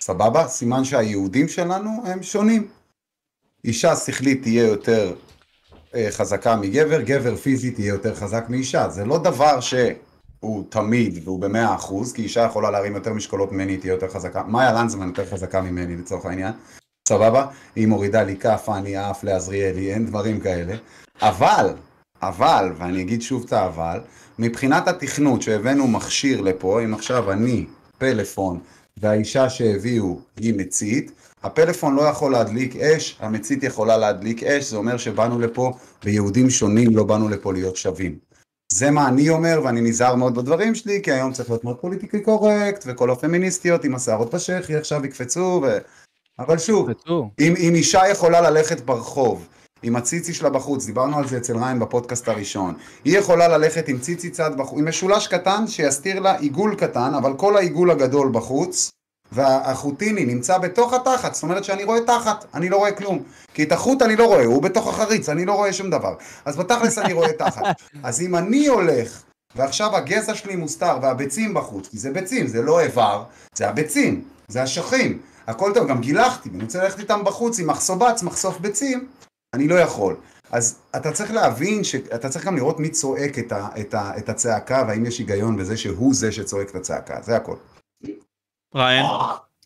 Speaker 1: סבבה? סימן שהיהודים שלנו הם שונים. אישה שכלית תהיה יותר אה, חזקה מגבר, גבר פיזית תהיה יותר חזק מאישה. זה לא דבר שהוא תמיד והוא במאה אחוז, כי אישה יכולה להרים יותר משקולות ממני, תהיה יותר חזקה. מאיה לנזמן יותר חזקה ממני לצורך העניין. סבבה? היא מורידה לי כאפה, אני עף לעזריאלי, אין דברים כאלה. אבל, אבל, ואני אגיד שוב את האבל, מבחינת התכנות שהבאנו מכשיר לפה, אם עכשיו אני פלאפון והאישה שהביאו היא מצית, הפלאפון לא יכול להדליק אש, המצית יכולה להדליק אש, זה אומר שבאנו לפה ביהודים שונים, לא באנו לפה להיות שווים. זה מה אני אומר, ואני נזהר מאוד בדברים שלי, כי היום צריך להיות מאוד פוליטיקלי קורקט, וכל הפמיניסטיות עם השערות בשחי עכשיו יקפצו, ו... אבל שוב. אם, אם אישה יכולה ללכת ברחוב עם הציצי שלה בחוץ, דיברנו על זה אצל ריין בפודקאסט הראשון, היא יכולה ללכת עם ציצי צד בחוץ, עם משולש קטן שיסתיר לה עיגול קטן, אבל כל העיגול הגדול בחוץ, והחוטיני נמצא בתוך התחת, זאת אומרת שאני רואה תחת, אני לא רואה כלום. כי את החוט אני לא רואה, הוא בתוך החריץ, אני לא רואה שום דבר. אז בתכלס אני רואה תחת. אז אם אני הולך, ועכשיו הגזע שלי מוסתר והביצים בחוץ, כי זה ביצים, זה לא איבר, זה הביצים, זה אשכים. הכל טוב, גם גילחתי, אני רוצה ללכת איתם בחוץ עם מחסובץ, מחשוף ביצים, אני לא יכול. אז אתה צריך להבין שאתה צריך גם לראות מי צועק את, ה, את, ה, את הצעקה, והאם יש היגיון בזה שהוא זה שצועק את הצעקה, זה הכל.
Speaker 2: ריין,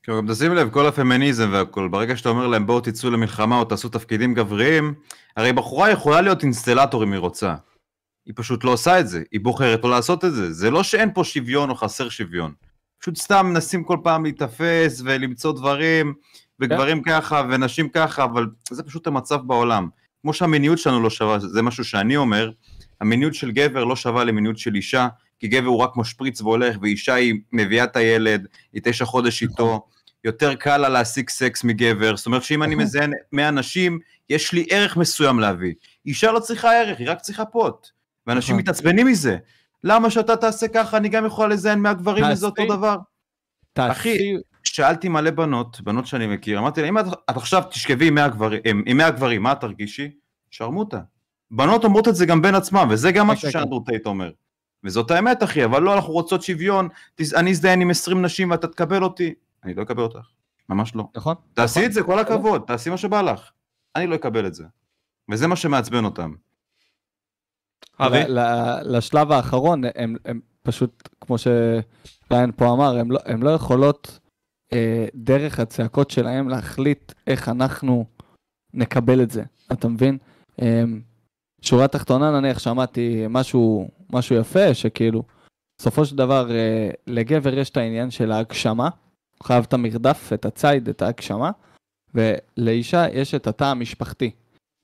Speaker 4: כאילו, גם תשים לב, כל הפמיניזם והכל, ברגע שאתה אומר להם בואו תצאו למלחמה או תעשו תפקידים גבריים, הרי בחורה יכולה להיות אינסטלטור אם היא רוצה. היא פשוט לא עושה את זה, היא בוחרת לא לעשות את זה. זה לא שאין פה שוויון או חסר שוויון. פשוט סתם מנסים כל פעם להיתפס ולמצוא דברים, וגברים ככה ונשים ככה, אבל זה פשוט המצב בעולם. כמו שהמיניות שלנו לא שווה, זה משהו שאני אומר, המיניות של גבר לא שווה למיניות של אישה, כי גבר הוא רק משפריץ והולך, ואישה היא מביאה את הילד, היא תשע חודש איתו, יותר קל לה להשיג סקס מגבר, זאת אומרת שאם אני מזיין 100 נשים, יש לי ערך מסוים להביא. אישה לא צריכה ערך, היא רק צריכה פוט. ואנשים
Speaker 3: נכון.
Speaker 4: מתעצבנים מזה. למה שאתה תעשה ככה, אני גם יכולה לזיין 100 גברים וזה אותו
Speaker 3: תעשי.
Speaker 4: דבר. אחי,
Speaker 3: תעשי,
Speaker 4: שאלתי מלא בנות, בנות שאני מכיר, אמרתי לה, אם את, את עכשיו תשכבי עם 100 גברים, עם עם 100 גברים, מה תרגישי? שרמוטה. בנות אומרות את זה גם בין עצמם, וזה גם משהו. שאנדרו טייט אומר. וזאת האמת, אחי, אבל לא, אנחנו רוצות שוויון, אני אזדיין עם 20 נשים ואתה תקבל אותי. אני לא אקבל אותך, ממש לא.
Speaker 3: נכון?
Speaker 4: תעשי
Speaker 3: נכון.
Speaker 4: את זה, כל הכבוד, תעשי מה שבא לך. אני לא אקבל את זה. וזה מה שמעצבן אותם.
Speaker 2: אבי,
Speaker 3: לשלב האחרון, הם, הם פשוט, כמו שריין פה אמר, הם לא, הם לא יכולות אה, דרך הצעקות שלהם להחליט איך אנחנו נקבל את זה, אתה מבין? אה, שורה תחתונה נניח שמעתי משהו, משהו יפה, שכאילו, בסופו של דבר אה, לגבר יש את העניין של ההגשמה, הוא חייב את המרדף, את הציד, את ההגשמה, ולאישה יש את התא המשפחתי.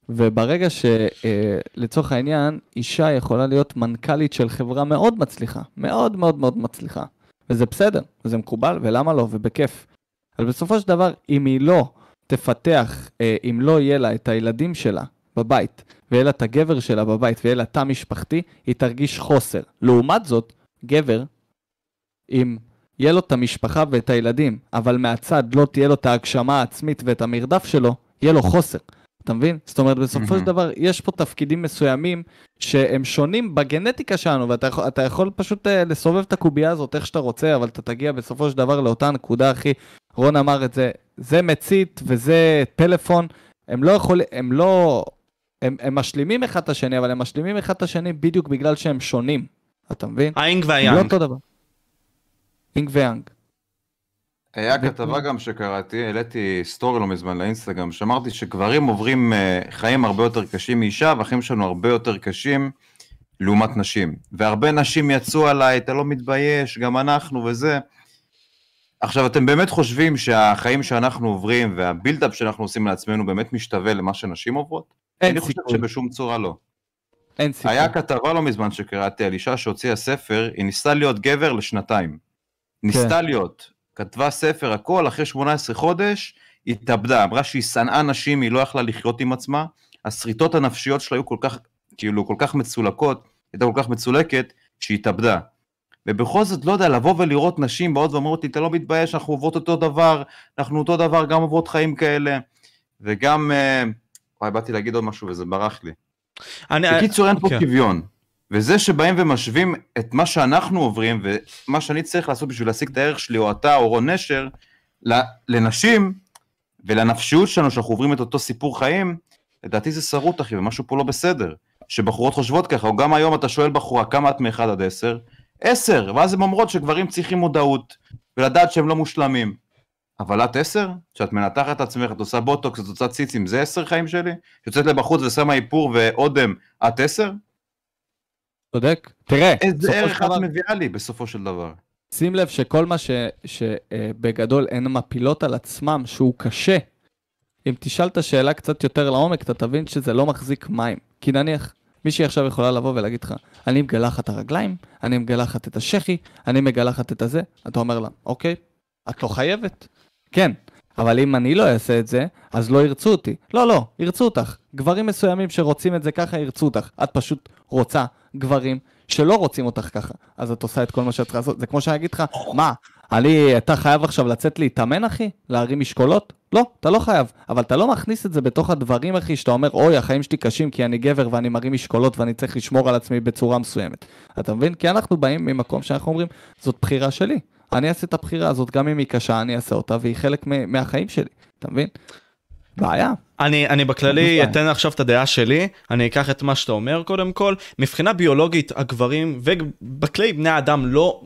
Speaker 3: וברגע שלצורך העניין, אישה יכולה להיות מנכ"לית של חברה מאוד מצליחה, מאוד מאוד מאוד מצליחה. וזה בסדר, וזה מקובל, ולמה לא, ובכיף. אבל בסופו של דבר, אם היא לא תפתח, אה, אם לא יהיה לה את הילדים שלה בבית, ויהיה לה את הגבר שלה בבית, ויהיה לה תא משפחתי, היא תרגיש חוסר. לעומת זאת, גבר, אם יהיה לו את המשפחה ואת הילדים, אבל מהצד לא תהיה לו את ההגשמה העצמית ואת המרדף שלו, יהיה לו חוסר. אתה מבין? זאת אומרת, בסופו של
Speaker 4: מהמם.
Speaker 3: דבר, יש פה תפקידים מסוימים שהם שונים בגנטיקה שלנו, ואתה יכול, יכול פשוט uh, לסובב את הקובייה הזאת איך שאתה רוצה, אבל אתה תגיע בסופו של דבר לאותה נקודה, אחי. רון אמר את זה, זה מצית וזה טלפון, הם לא יכולים, הם לא... הם, הם משלימים אחד את השני, אבל הם משלימים אחד את השני בדיוק בגלל שהם שונים. אתה מבין?
Speaker 2: האינג
Speaker 3: הם לא
Speaker 2: והיאנג.
Speaker 3: אותו דבר. אינג ויאנג.
Speaker 4: היה כתבה גם שקראתי, העליתי סטורי לא מזמן לאינסטגרם, שאמרתי שגברים עוברים אה, חיים הרבה יותר קשים מאישה, והחיים שלנו הרבה יותר קשים לעומת נשים. והרבה נשים יצאו עליי, אתה לא מתבייש, גם אנחנו וזה. עכשיו, אתם באמת חושבים שהחיים שאנחנו עוברים והבילדאפ שאנחנו עושים לעצמנו באמת משתווה למה שנשים עוברות?
Speaker 3: אין
Speaker 4: אני חושב
Speaker 3: סיכוי.
Speaker 4: שבשום צורה לא.
Speaker 3: אין סיכוי.
Speaker 4: היה כתבה לא מזמן שקראתי על אישה שהוציאה ספר, היא ניסתה להיות גבר לשנתיים. ניסתה להיות, כתבה ספר, הכל, אחרי 18 חודש, התאבדה, אמרה שהיא שנאה נשים, היא לא יכלה לחיות עם עצמה, השריטות הנפשיות שלה היו כל כך, כאילו, כל כך מצולקות, הייתה כל כך מצולקת, שהיא התאבדה. ובכל זאת, לא יודע, לבוא ולראות נשים באות ואומרות לי, אתה לא מתבייש, אנחנו עוברות אותו דבר, אנחנו אותו דבר, גם עוברות חיים כאלה, וגם, אה, וואי, באתי להגיד עוד משהו וזה ברח לי.
Speaker 2: אני-
Speaker 4: בקיצור, אין פה
Speaker 2: כן.
Speaker 4: שוויון. וזה שבאים ומשווים את מה שאנחנו עוברים, ומה שאני צריך לעשות בשביל להשיג את הערך שלי, או אתה, או רון נשר, לנשים, ולנפשיות שלנו, שאנחנו עוברים את אותו סיפור חיים, לדעתי זה שרוט, אחי, ומשהו פה לא בסדר. שבחורות חושבות ככה, או גם היום אתה שואל בחורה כמה את מ-1 עד 10, 10, ואז הן אומרות שגברים צריכים מודעות, ולדעת שהם לא מושלמים. אבל את 10? כשאת מנתחת את עצמך, את עושה בוטוקס, את עושה ציצים, זה 10 חיים שלי? יוצאת לבחוץ ושמה איפור ואודם, את 10?
Speaker 3: צודק. תראה,
Speaker 4: איזה ערך את מביאה לי בסופו של דבר?
Speaker 3: שים לב שכל מה שבגדול הן מפילות על עצמם, שהוא קשה, אם תשאל את השאלה קצת יותר לעומק, אתה תבין שזה לא מחזיק מים. כי נניח, מישהי עכשיו יכולה לבוא ולהגיד לך, אני מגלחת את הרגליים, אני מגלחת את השחי, אני מגלחת את הזה, אתה אומר לה, אוקיי, את לא חייבת. כן, אבל אם אני לא אעשה את זה, אז לא ירצו אותי. לא, לא, ירצו אותך. גברים מסוימים שרוצים את זה ככה, ירצו אותך. את פשוט רוצה גברים שלא רוצים אותך ככה. אז את עושה את כל מה שאת צריכה לעשות. זה כמו שאני אגיד לך, מה, אני, אתה חייב עכשיו לצאת להתאמן, אחי? להרים משקולות? לא, אתה לא חייב. אבל אתה לא מכניס את זה בתוך הדברים, אחי, שאתה אומר, אוי, החיים שלי קשים כי אני גבר ואני מרים משקולות ואני צריך לשמור על עצמי בצורה מסוימת. אתה מבין? כי אנחנו באים ממקום שאנחנו אומרים, זאת בחירה שלי. אני אעשה את הבחירה הזאת, גם אם היא קשה, אני אעשה אותה, והיא חלק מהחיים שלי. אתה מבין? בעיה.
Speaker 2: אני, אני בכללי אתן עכשיו את הדעה שלי, אני אקח את מה שאתה אומר קודם כל. מבחינה ביולוגית, הגברים ובכלי בני האדם לא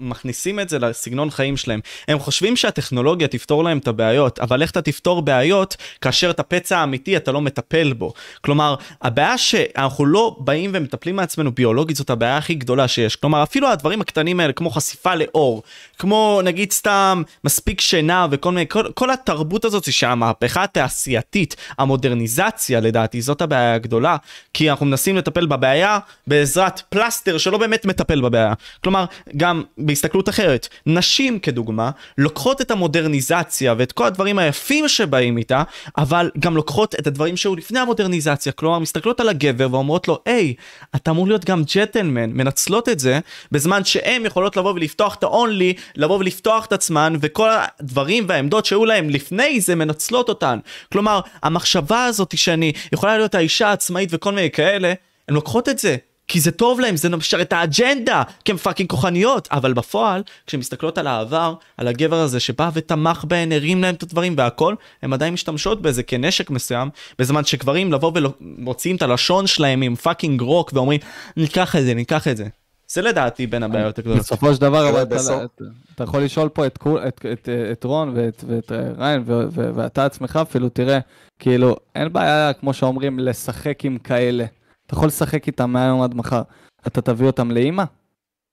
Speaker 2: מכניסים את זה לסגנון חיים שלהם. הם חושבים שהטכנולוגיה תפתור להם את הבעיות, אבל איך אתה תפתור בעיות כאשר את הפצע האמיתי אתה לא מטפל בו. כלומר, הבעיה שאנחנו לא באים ומטפלים מעצמנו ביולוגית זאת הבעיה הכי גדולה שיש. כלומר, אפילו הדברים הקטנים האלה, כמו חשיפה לאור, כמו נגיד סתם מספיק שינה וכל מיני, כל, כל התרבות הזאת שהמהפכה התעשייתית, המודרניזציה לדעתי, זאת הבעיה הגדולה, כי אנחנו מנסים לטפל בבעיה בעזרת פלסטר שלא באמת מטפל בבעיה. כלומר, גם בהסתכלות אחרת, נשים כדוגמה, לוקחות את המודרניזציה ואת כל הדברים היפים שבאים איתה, אבל גם לוקחות את הדברים שהיו לפני המודרניזציה, כלומר, מסתכלות על הגבר ואומרות לו, היי, אתה אמור להיות גם ג'טלמן, מנצלות את זה, בזמן שהן יכולות לבוא ולפתוח את ה-only, לבוא ולפתוח את עצמן, וכל הדברים והעמדות שהיו להם לפני זה מנצלות אותן. כלומר, המחשבה הזאת שאני יכולה להיות האישה העצמאית וכל מיני כאלה, הן לוקחות את זה. כי זה טוב להם, זה משרת את האג'נדה, כי הן fucking כוחניות, אבל בפועל, כשהן מסתכלות על העבר, על הגבר הזה שבא ותמך בהן, הרים להם את הדברים והכל, הן עדיין משתמשות בזה כנשק מסוים, בזמן שגברים לבוא ומוציאים את הלשון שלהם עם fucking רוק ואומרים, ניקח את זה, ניקח את זה. זה לדעתי בין הבעיות הגדולות.
Speaker 3: בסופו של דבר, אבל אתה-
Speaker 1: בסוף-
Speaker 3: אתה- אתה יכול לשאול פה את כול- את- את- את רון ואת ואת ריין ואתה עצמך אפילו, תראה, כאילו, אין בעיה, כמו שאומרים, לשחק עם כאלה. אתה יכול לשחק איתם מהיום עד מחר. אתה תביא אותם לאימא?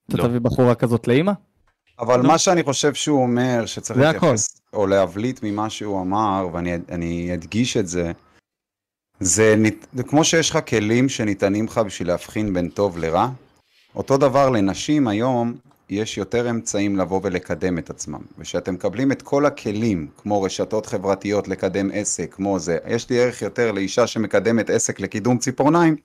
Speaker 3: אתה
Speaker 4: לא.
Speaker 3: תביא בחורה כזאת לאימא?
Speaker 1: אבל מה שאני חושב שהוא אומר, שצריך. להתייחס, או להבליט ממה שהוא אמר, ואני אני אדגיש את זה, זה כמו שיש לך כלים שניתנים לך בשביל להבחין בין טוב לרע, אותו דבר לנשים היום, יש יותר אמצעים לבוא ולקדם את עצמם. וכשאתם מקבלים את כל הכלים, כמו רשתות חברתיות לקדם עסק, כמו זה, יש לי ערך יותר לאישה שמקדמת עסק לקידום ציפורניים,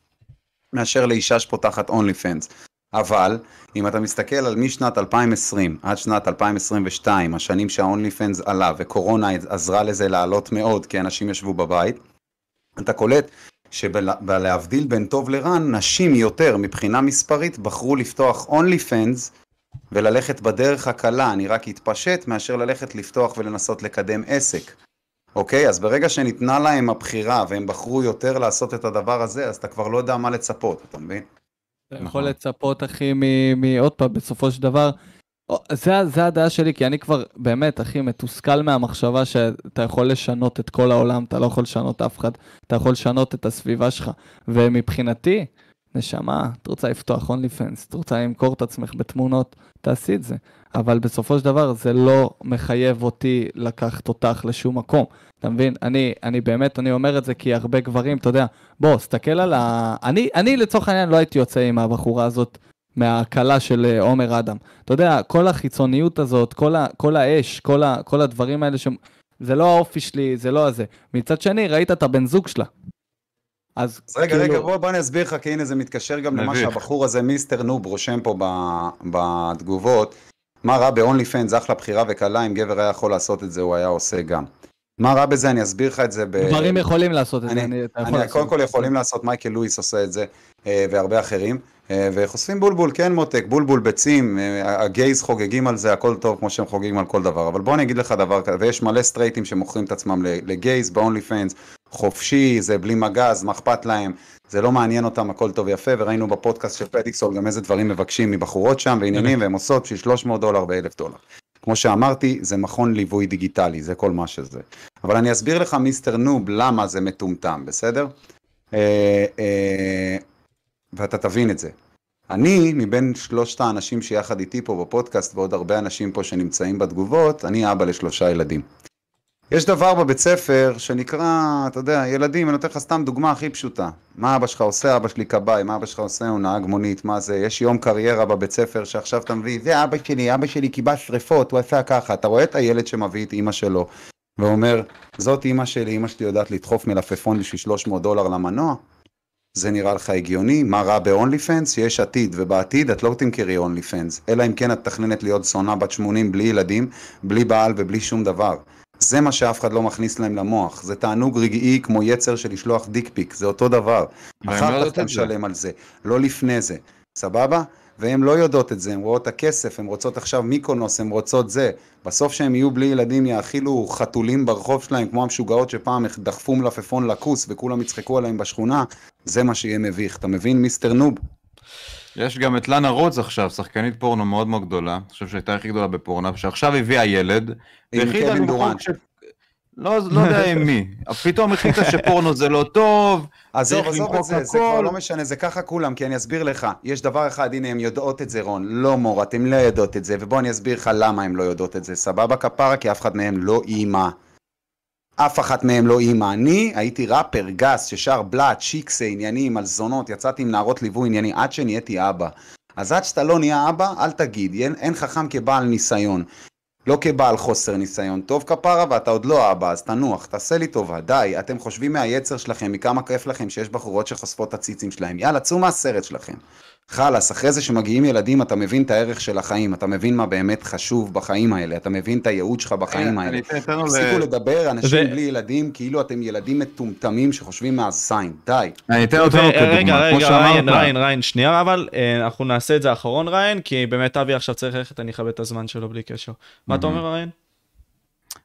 Speaker 1: מאשר לאישה שפותחת אונלי פנס. אבל, אם אתה מסתכל על משנת 2020 עד שנת 2022, השנים שהאונלי פנס עלה וקורונה עזרה לזה לעלות מאוד, כי אנשים ישבו בבית, אתה קולט שבלהבדיל בין טוב לרע, נשים יותר מבחינה מספרית בחרו לפתוח אונלי פנס וללכת בדרך הקלה, אני רק אתפשט, מאשר ללכת לפתוח ולנסות לקדם עסק. אוקיי? אז ברגע שניתנה להם הבחירה והם בחרו יותר לעשות את הדבר הזה, אז אתה כבר לא יודע מה לצפות, אתה מבין?
Speaker 3: אתה
Speaker 4: נכון.
Speaker 3: יכול לצפות, אחי, מ- מעוד פעם, בסופו של דבר, זה, זה הדעה שלי, כי אני כבר באמת, אחי, מתוסכל מהמחשבה שאתה יכול לשנות את כל העולם, אתה לא יכול לשנות אף אחד, אתה יכול לשנות את הסביבה שלך. ומבחינתי, נשמה, את רוצה לפתוח פנס, את רוצה למכור את עצמך בתמונות, תעשי את זה. אבל בסופו של דבר זה לא מחייב אותי לקחת אותך לשום מקום. אתה מבין? אני, אני באמת, אני אומר את זה כי הרבה גברים, אתה יודע, בוא, סתכל על ה... אני, אני לצורך העניין לא הייתי יוצא עם הבחורה הזאת מהכלה של אה, עומר אדם. אתה יודע, כל החיצוניות הזאת, כל, ה, כל האש, כל, ה, כל הדברים האלה, ש... זה לא האופי שלי, זה לא הזה. מצד שני, ראית את הבן זוג שלה. אז
Speaker 1: אז רגע,
Speaker 3: כאילו-
Speaker 1: רגע, בוא, בוא אני אסביר לך, כי הנה זה מתקשר גם למה. שהבחור הזה, מיסטר נוב, רושם פה ב- בתגובות. מה רע ב-only fans, אחלה בחירה וקלה, אם גבר היה יכול לעשות את זה, הוא היה עושה גם. מה רע בזה, אני אסביר לך את זה ב...
Speaker 3: גברים יכולים לעשות את זה,
Speaker 1: אני-
Speaker 3: אני, אתה יכול
Speaker 1: אני
Speaker 3: לעשות
Speaker 1: קודם כל. יכולים לעשות, מייקל לואיס עושה את זה, אה, והרבה אחרים, וחושפים בולבול, כן מותק, בולבול ביצים, אה, הגייז חוגגים על זה, הכל טוב כמו שהם חוגגים על כל דבר, אבל בוא אני אגיד לך דבר כזה, ויש מלא סטרייטים שמוכרים את עצמם לגייז ב-only fans, חופשי, זה בלי מגז, מה אכפת להם, זה לא מעניין אותם, הכל טוב ויפה, וראינו בפודקאסט של פדיקסול גם איזה דברים מבקשים מבחורות שם ועניינים, והם עושות בשביל 300 דולר ו-1000 דולר. כמו שאמרתי, זה מכון ליווי דיגיטלי, זה כל מה שזה. אבל אני אסביר לך, מיסטר נוב, למה זה מטומטם, בסדר? ואתה תבין את זה. אני, מבין שלושת האנשים שיחד איתי פה בפודקאסט, ועוד הרבה אנשים פה שנמצאים בתגובות, אני אבא לשלושה ילדים. יש דבר בבית ספר שנקרא, אתה יודע, ילדים, אני נותן לך סתם דוגמה הכי פשוטה. מה אבא שלך עושה? אבא שלי כבאי, מה אבא שלך עושה? הוא נהג מונית, מה זה? יש יום קריירה בבית ספר שעכשיו אתה מביא, זה אבא שלי, אבא שלי כיבה שרפות, הוא עשה ככה. אתה רואה את הילד שמביא את אימא שלו, ואומר, זאת אימא שלי, אימא שלי יודעת לדחוף מלפפון בשביל 300 דולר למנוע? זה נראה לך הגיוני? מה רע ב-only fans? יש עתיד, ובעתיד את לא תמכרי only fans, אלא אם כן את מתכננת להיות זונה בת 80 בלי ילדים, בלי בעל ובלי שום דבר. זה מה שאף אחד לא מכניס להם למוח, זה תענוג רגעי כמו יצר של לשלוח דיק פיק, זה אותו דבר.
Speaker 4: לא
Speaker 1: אחר כך
Speaker 4: יודעות
Speaker 1: אתה. משלם על זה, לא לפני זה, סבבה? והן לא יודעות את זה, הן רואות את הכסף, הן רוצות עכשיו מיקונוס, הן רוצות זה. בסוף שהם יהיו בלי ילדים יאכילו חתולים ברחוב שלהם, כמו המשוגעות שפעם דחפו מלפפון לכוס וכולם יצחקו עליהם בשכונה, זה מה שיהיה מביך. אתה מבין, מיסטר נוב?
Speaker 4: יש גם את לנה רודס עכשיו, שחקנית פורנו מאוד מאוד גדולה, אני חושב שהייתה הכי גדולה בפורנו, שעכשיו הביאה ילד, והחליטה למחוק. ש... לא, לא יודע עם מי, פתאום החליטה שפורנו זה לא טוב,
Speaker 1: עזוב,
Speaker 4: צריך
Speaker 1: עזוב את
Speaker 4: למחוק
Speaker 1: זה, זה כבר
Speaker 4: הכל.
Speaker 1: לא משנה, זה ככה כולם, כי אני אסביר לך. יש דבר אחד, הנה, הן יודעות את זה, רון. לא מור, אתן לא יודעות את זה, ובוא אני אסביר לך למה הן לא יודעות את זה. סבבה כפרה? כי אף אחד מהן לא אימא. אף אחת מהן לא אימא. אני הייתי ראפר גס ששר בלאט, שיקסה, עניינים, על זונות, יצאתי עם נערות ליווי ענייני עד שנהייתי אבא. אז עד שאתה לא נהיה אבא, אל תגיד, אין, אין חכם כבעל ניסיון. לא כבעל חוסר ניסיון. טוב כפרה ואתה עוד לא אבא, אז תנוח, תעשה לי טובה, די. אתם חושבים מהיצר שלכם, מכמה כיף לכם שיש בחורות שחושפות את הציצים שלהם. יאללה, צאו מהסרט שלכם. חלאס, אחרי זה שמגיעים ילדים, אתה מבין את הערך של החיים, אתה מבין מה באמת חשוב בחיים האלה, אתה מבין את הייעוד שלך בחיים האלה. תפסיקו לדבר, אנשים בלי ילדים, כאילו אתם ילדים מטומטמים שחושבים מהזין, די.
Speaker 4: אני אתן אותו
Speaker 2: רגע,
Speaker 4: כדוגמה, כמו
Speaker 2: רגע, ריין,
Speaker 4: שאמרת.
Speaker 2: ריין, ריין, שנייה, אבל אה, אנחנו נעשה את זה אחרון, ריין, כי באמת אבי עכשיו צריך ללכת, אני אכבד את הזמן שלו בלי קשר. מה אתה. אומר, ריין?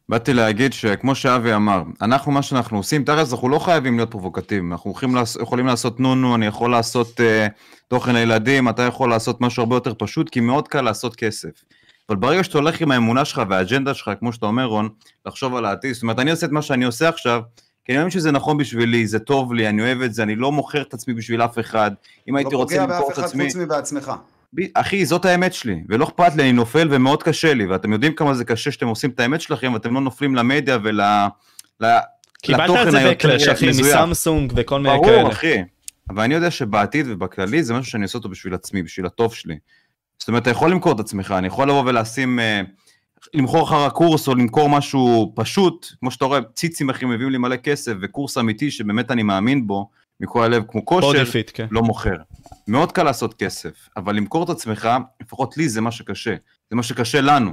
Speaker 4: באתי להגיד שכמו שאבי אמר, אנחנו מה שאנחנו עושים, תכל'ס אנחנו לא חייבים להיות פרובוקטיביים, אנחנו יכולים, לעש, יכולים לעשות נו נו, אני יכול לעשות uh, תוכן לילדים, אתה יכול לעשות משהו הרבה יותר פשוט, כי מאוד קל לעשות כסף. אבל ברגע שאתה הולך עם האמונה שלך והאג'נדה שלך, כמו שאתה אומר רון, לחשוב על העתיד, זאת אומרת אני עושה את מה שאני עושה עכשיו, כי אני מאמין שזה נכון בשבילי, זה טוב לי, אני אוהב את זה, אני לא מוכר את עצמי בשביל אף אחד. אם הייתי
Speaker 1: לא
Speaker 4: רוצה
Speaker 1: פוגע
Speaker 4: למכור
Speaker 1: באף
Speaker 4: את
Speaker 1: אחד
Speaker 4: עצמי...
Speaker 1: חוץ מבעצמך.
Speaker 4: אחי, זאת האמת שלי, ולא אכפת לי, אני נופל ומאוד קשה לי, ואתם יודעים כמה זה קשה שאתם עושים את האמת שלכם, ואתם לא נופלים למדיה ול... ל-
Speaker 2: קיבלת את זה בקלאש, אחי. מסמסונג וכל מיני
Speaker 4: ברור,
Speaker 2: כאלה.
Speaker 4: אחי. אבל אני יודע שבעתיד ובכללי זה משהו שאני עושה אותו בשביל עצמי, בשביל הטוב שלי. זאת אומרת, אתה יכול למכור את עצמך, אני יכול לבוא ולשים, אה, למכור אחר הקורס או למכור משהו פשוט, כמו שאתה רואה, ציצים אחי מביאים לי מלא כסף, וקורס אמיתי שבאמת אני מאמין בו, מכל הלב, כמו כושר,
Speaker 2: fit, כן.
Speaker 4: לא מוכר. מאוד קל לעשות כסף, אבל למכור את עצמך, לפחות לי זה מה שקשה. זה מה שקשה לנו.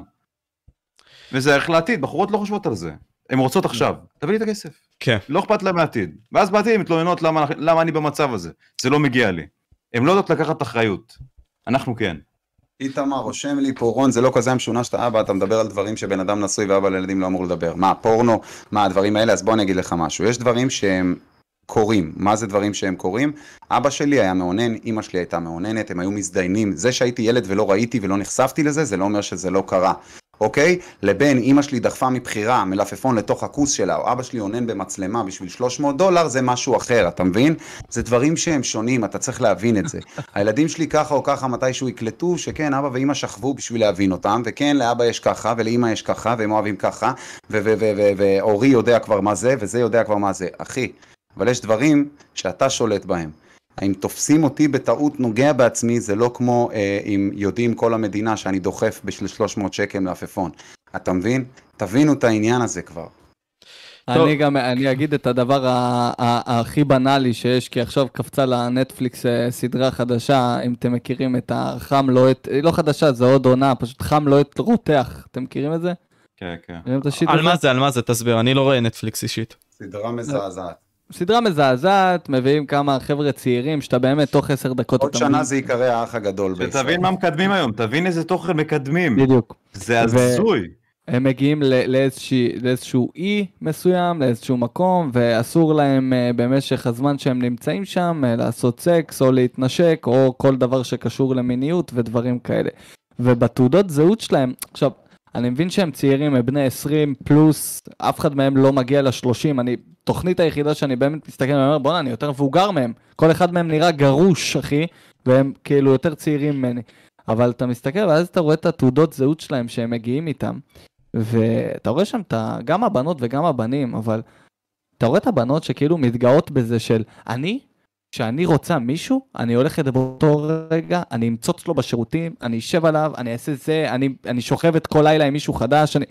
Speaker 4: וזה איך לעתיד, בחורות לא חושבות על זה. הן רוצות עכשיו, תביא לי את הכסף.
Speaker 2: כן.
Speaker 4: לא אכפת להם מהעתיד. ואז בעתיד הן מתלוננות למה, למה אני במצב הזה. זה לא מגיע לי. הן לא יודעות לקחת אחריות. אנחנו כן.
Speaker 1: איתמר רושם לי פה, רון, זה לא כזה משונה שאתה אבא, אתה מדבר על דברים שבן אדם נשוי ואבא לילדים לא אמור לדבר. מה, פורנו? מה, הדברים האלה? אז בוא אני אגיד לך משהו. יש דברים שהם קורים. מה זה דברים שהם קורים? אבא שלי היה מאונן, אימא שלי הייתה מאוננת, הם היו מזדיינים. זה שהייתי ילד ולא ראיתי ולא נחשפתי לזה, זה לא אומר שזה לא קרה. אוקיי? לבין אימא שלי דחפה מבחירה מלפפון לתוך הכוס שלה, או אבא שלי אונן במצלמה בשביל 300 דולר, זה משהו אחר, אתה מבין? זה דברים שהם שונים, אתה צריך להבין את זה. הילדים שלי ככה או ככה מתישהו יקלטו שכן, אבא ואימא שכבו בשביל להבין אותם, וכן, לאבא יש ככה, ולאימא יש ככה, והם אוהבים ככה, ואורי יודע כבר מה זה, וזה יודע כבר מה זה. אחי, אבל יש דברים שאתה שולט בהם. האם תופסים אותי בטעות נוגע בעצמי, זה לא כמו אה, אם יודעים כל המדינה שאני דוחף בשביל 300 שקל מלפפון. אתה מבין? תבינו את העניין הזה כבר.
Speaker 2: טוב.
Speaker 3: אני גם, אני אגיד את הדבר הכי בנאלי שיש, כי עכשיו קפצה לנטפליקס אה, סדרה חדשה, אם אתם מכירים את החם לא את, היא לא חדשה, זה עוד עונה, פשוט חם לא את רותח, אתם מכירים את זה?
Speaker 4: כן, כן.
Speaker 2: על? מה זה, על מה זה, תסביר, אני לא רואה נטפליקס אישית.
Speaker 1: סדרה מזעזעת.
Speaker 3: סדרה מזעזעת, מביאים כמה חבר'ה צעירים, שאתה באמת תוך עשר דקות...
Speaker 1: עוד שנה
Speaker 3: מבין-
Speaker 1: זה ייקרא האח הגדול בישראל.
Speaker 4: שתבין מה מקדמים היום, תבין איזה תוכן מקדמים.
Speaker 3: בדיוק.
Speaker 4: זה הזוי.
Speaker 3: הם מגיעים לאיזשהו אי מסוים, לאיזשהו מקום, ואסור להם אה, במשך הזמן שהם נמצאים שם אה, לעשות סקס או להתנשק או כל דבר שקשור למיניות ודברים כאלה. ובתעודות זהות שלהם, עכשיו, אני מבין שהם צעירים, הם בני 20 פלוס, אף אחד מהם לא מגיע ל-30, אני, תוכנית היחידה שאני באמת מסתכל ואומר, בואנה, אני יותר מבוגר מהם, כל אחד מהם נראה גרוש, אחי, והם כאילו יותר צעירים ממני. אבל אתה מסתכל ואז אתה רואה את התעודות זהות שלהם שהם מגיעים איתם, ואתה רואה שם את. גם הבנות וגם הבנים, אבל אתה רואה את הבנות שכאילו מתגאות בזה של אני, כשאני רוצה מישהו, אני הולכת באותו רגע, אני אמצוץ לו בשירותים, אני אשב עליו, אני אעשה זה, אני, אני שוכבת כל לילה עם מישהו חדש, אני...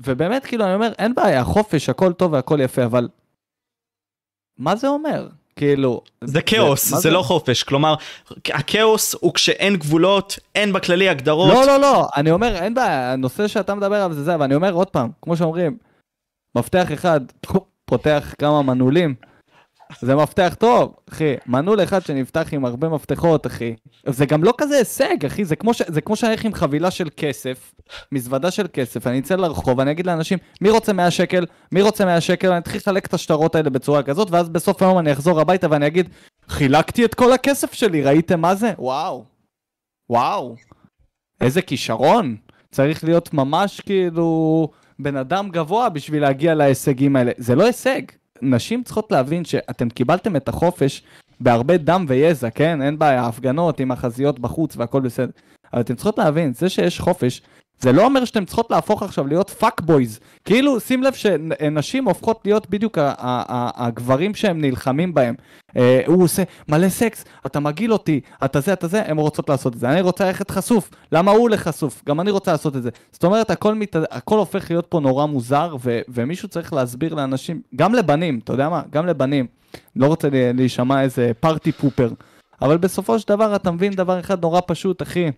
Speaker 3: ובאמת, כאילו, אני אומר, אין בעיה, חופש, הכל טוב והכל יפה, אבל... מה זה אומר? כאילו...
Speaker 2: זה כאוס,
Speaker 3: מה
Speaker 2: זה לא חופש, כלומר, הכאוס הוא כשאין גבולות, אין בכללי הגדרות.
Speaker 3: לא, לא, לא, אני אומר, אין בעיה, הנושא שאתה מדבר עליו זה זה, אבל אני אומר עוד פעם, כמו שאומרים, מפתח אחד פותח כמה מנעולים, זה מפתח טוב, אחי, מנעול אחד שנפתח עם הרבה מפתחות, אחי. זה גם לא כזה הישג, אחי, זה כמו, ש... זה כמו שאני אלך עם חבילה של כסף, מזוודה של כסף, אני אצא לרחוב, אני אגיד לאנשים, מי רוצה 100 שקל? מי רוצה 100 שקל? אני אתחיל לחלק את השטרות האלה בצורה כזאת, ואז בסוף היום אני אחזור הביתה ואני אגיד, חילקתי את כל הכסף שלי, ראיתם מה זה? וואו. וואו. איזה כישרון. צריך להיות ממש כאילו בן אדם גבוה בשביל להגיע להישגים האלה. זה לא הישג. נשים צריכות להבין שאתם קיבלתם את החופש בהרבה דם ויזע, כן? אין בעיה, הפגנות עם החזיות בחוץ והכל בסדר. אבל אתם צריכות להבין, זה שיש חופש, זה לא אומר שאתם צריכות להפוך עכשיו להיות fuck boys. כאילו, שים לב שנשים הופכות להיות בדיוק הגברים שהם נלחמים בהם. אה, הוא עושה מלא סקס, אתה מגעיל אותי, אתה זה, אתה זה, הן רוצות לעשות את זה. אני רוצה ללכת חשוף, למה הוא הולך חשוף? גם אני רוצה לעשות את זה. זאת אומרת, הכל, מת... הכל הופך להיות פה נורא מוזר, ו... ומישהו צריך להסביר לאנשים, גם לבנים, אתה יודע מה? גם לבנים. לא רוצה להישמע איזה party pooper, אבל בסופו של דבר אתה מבין דבר אחד נורא פשוט, אחי.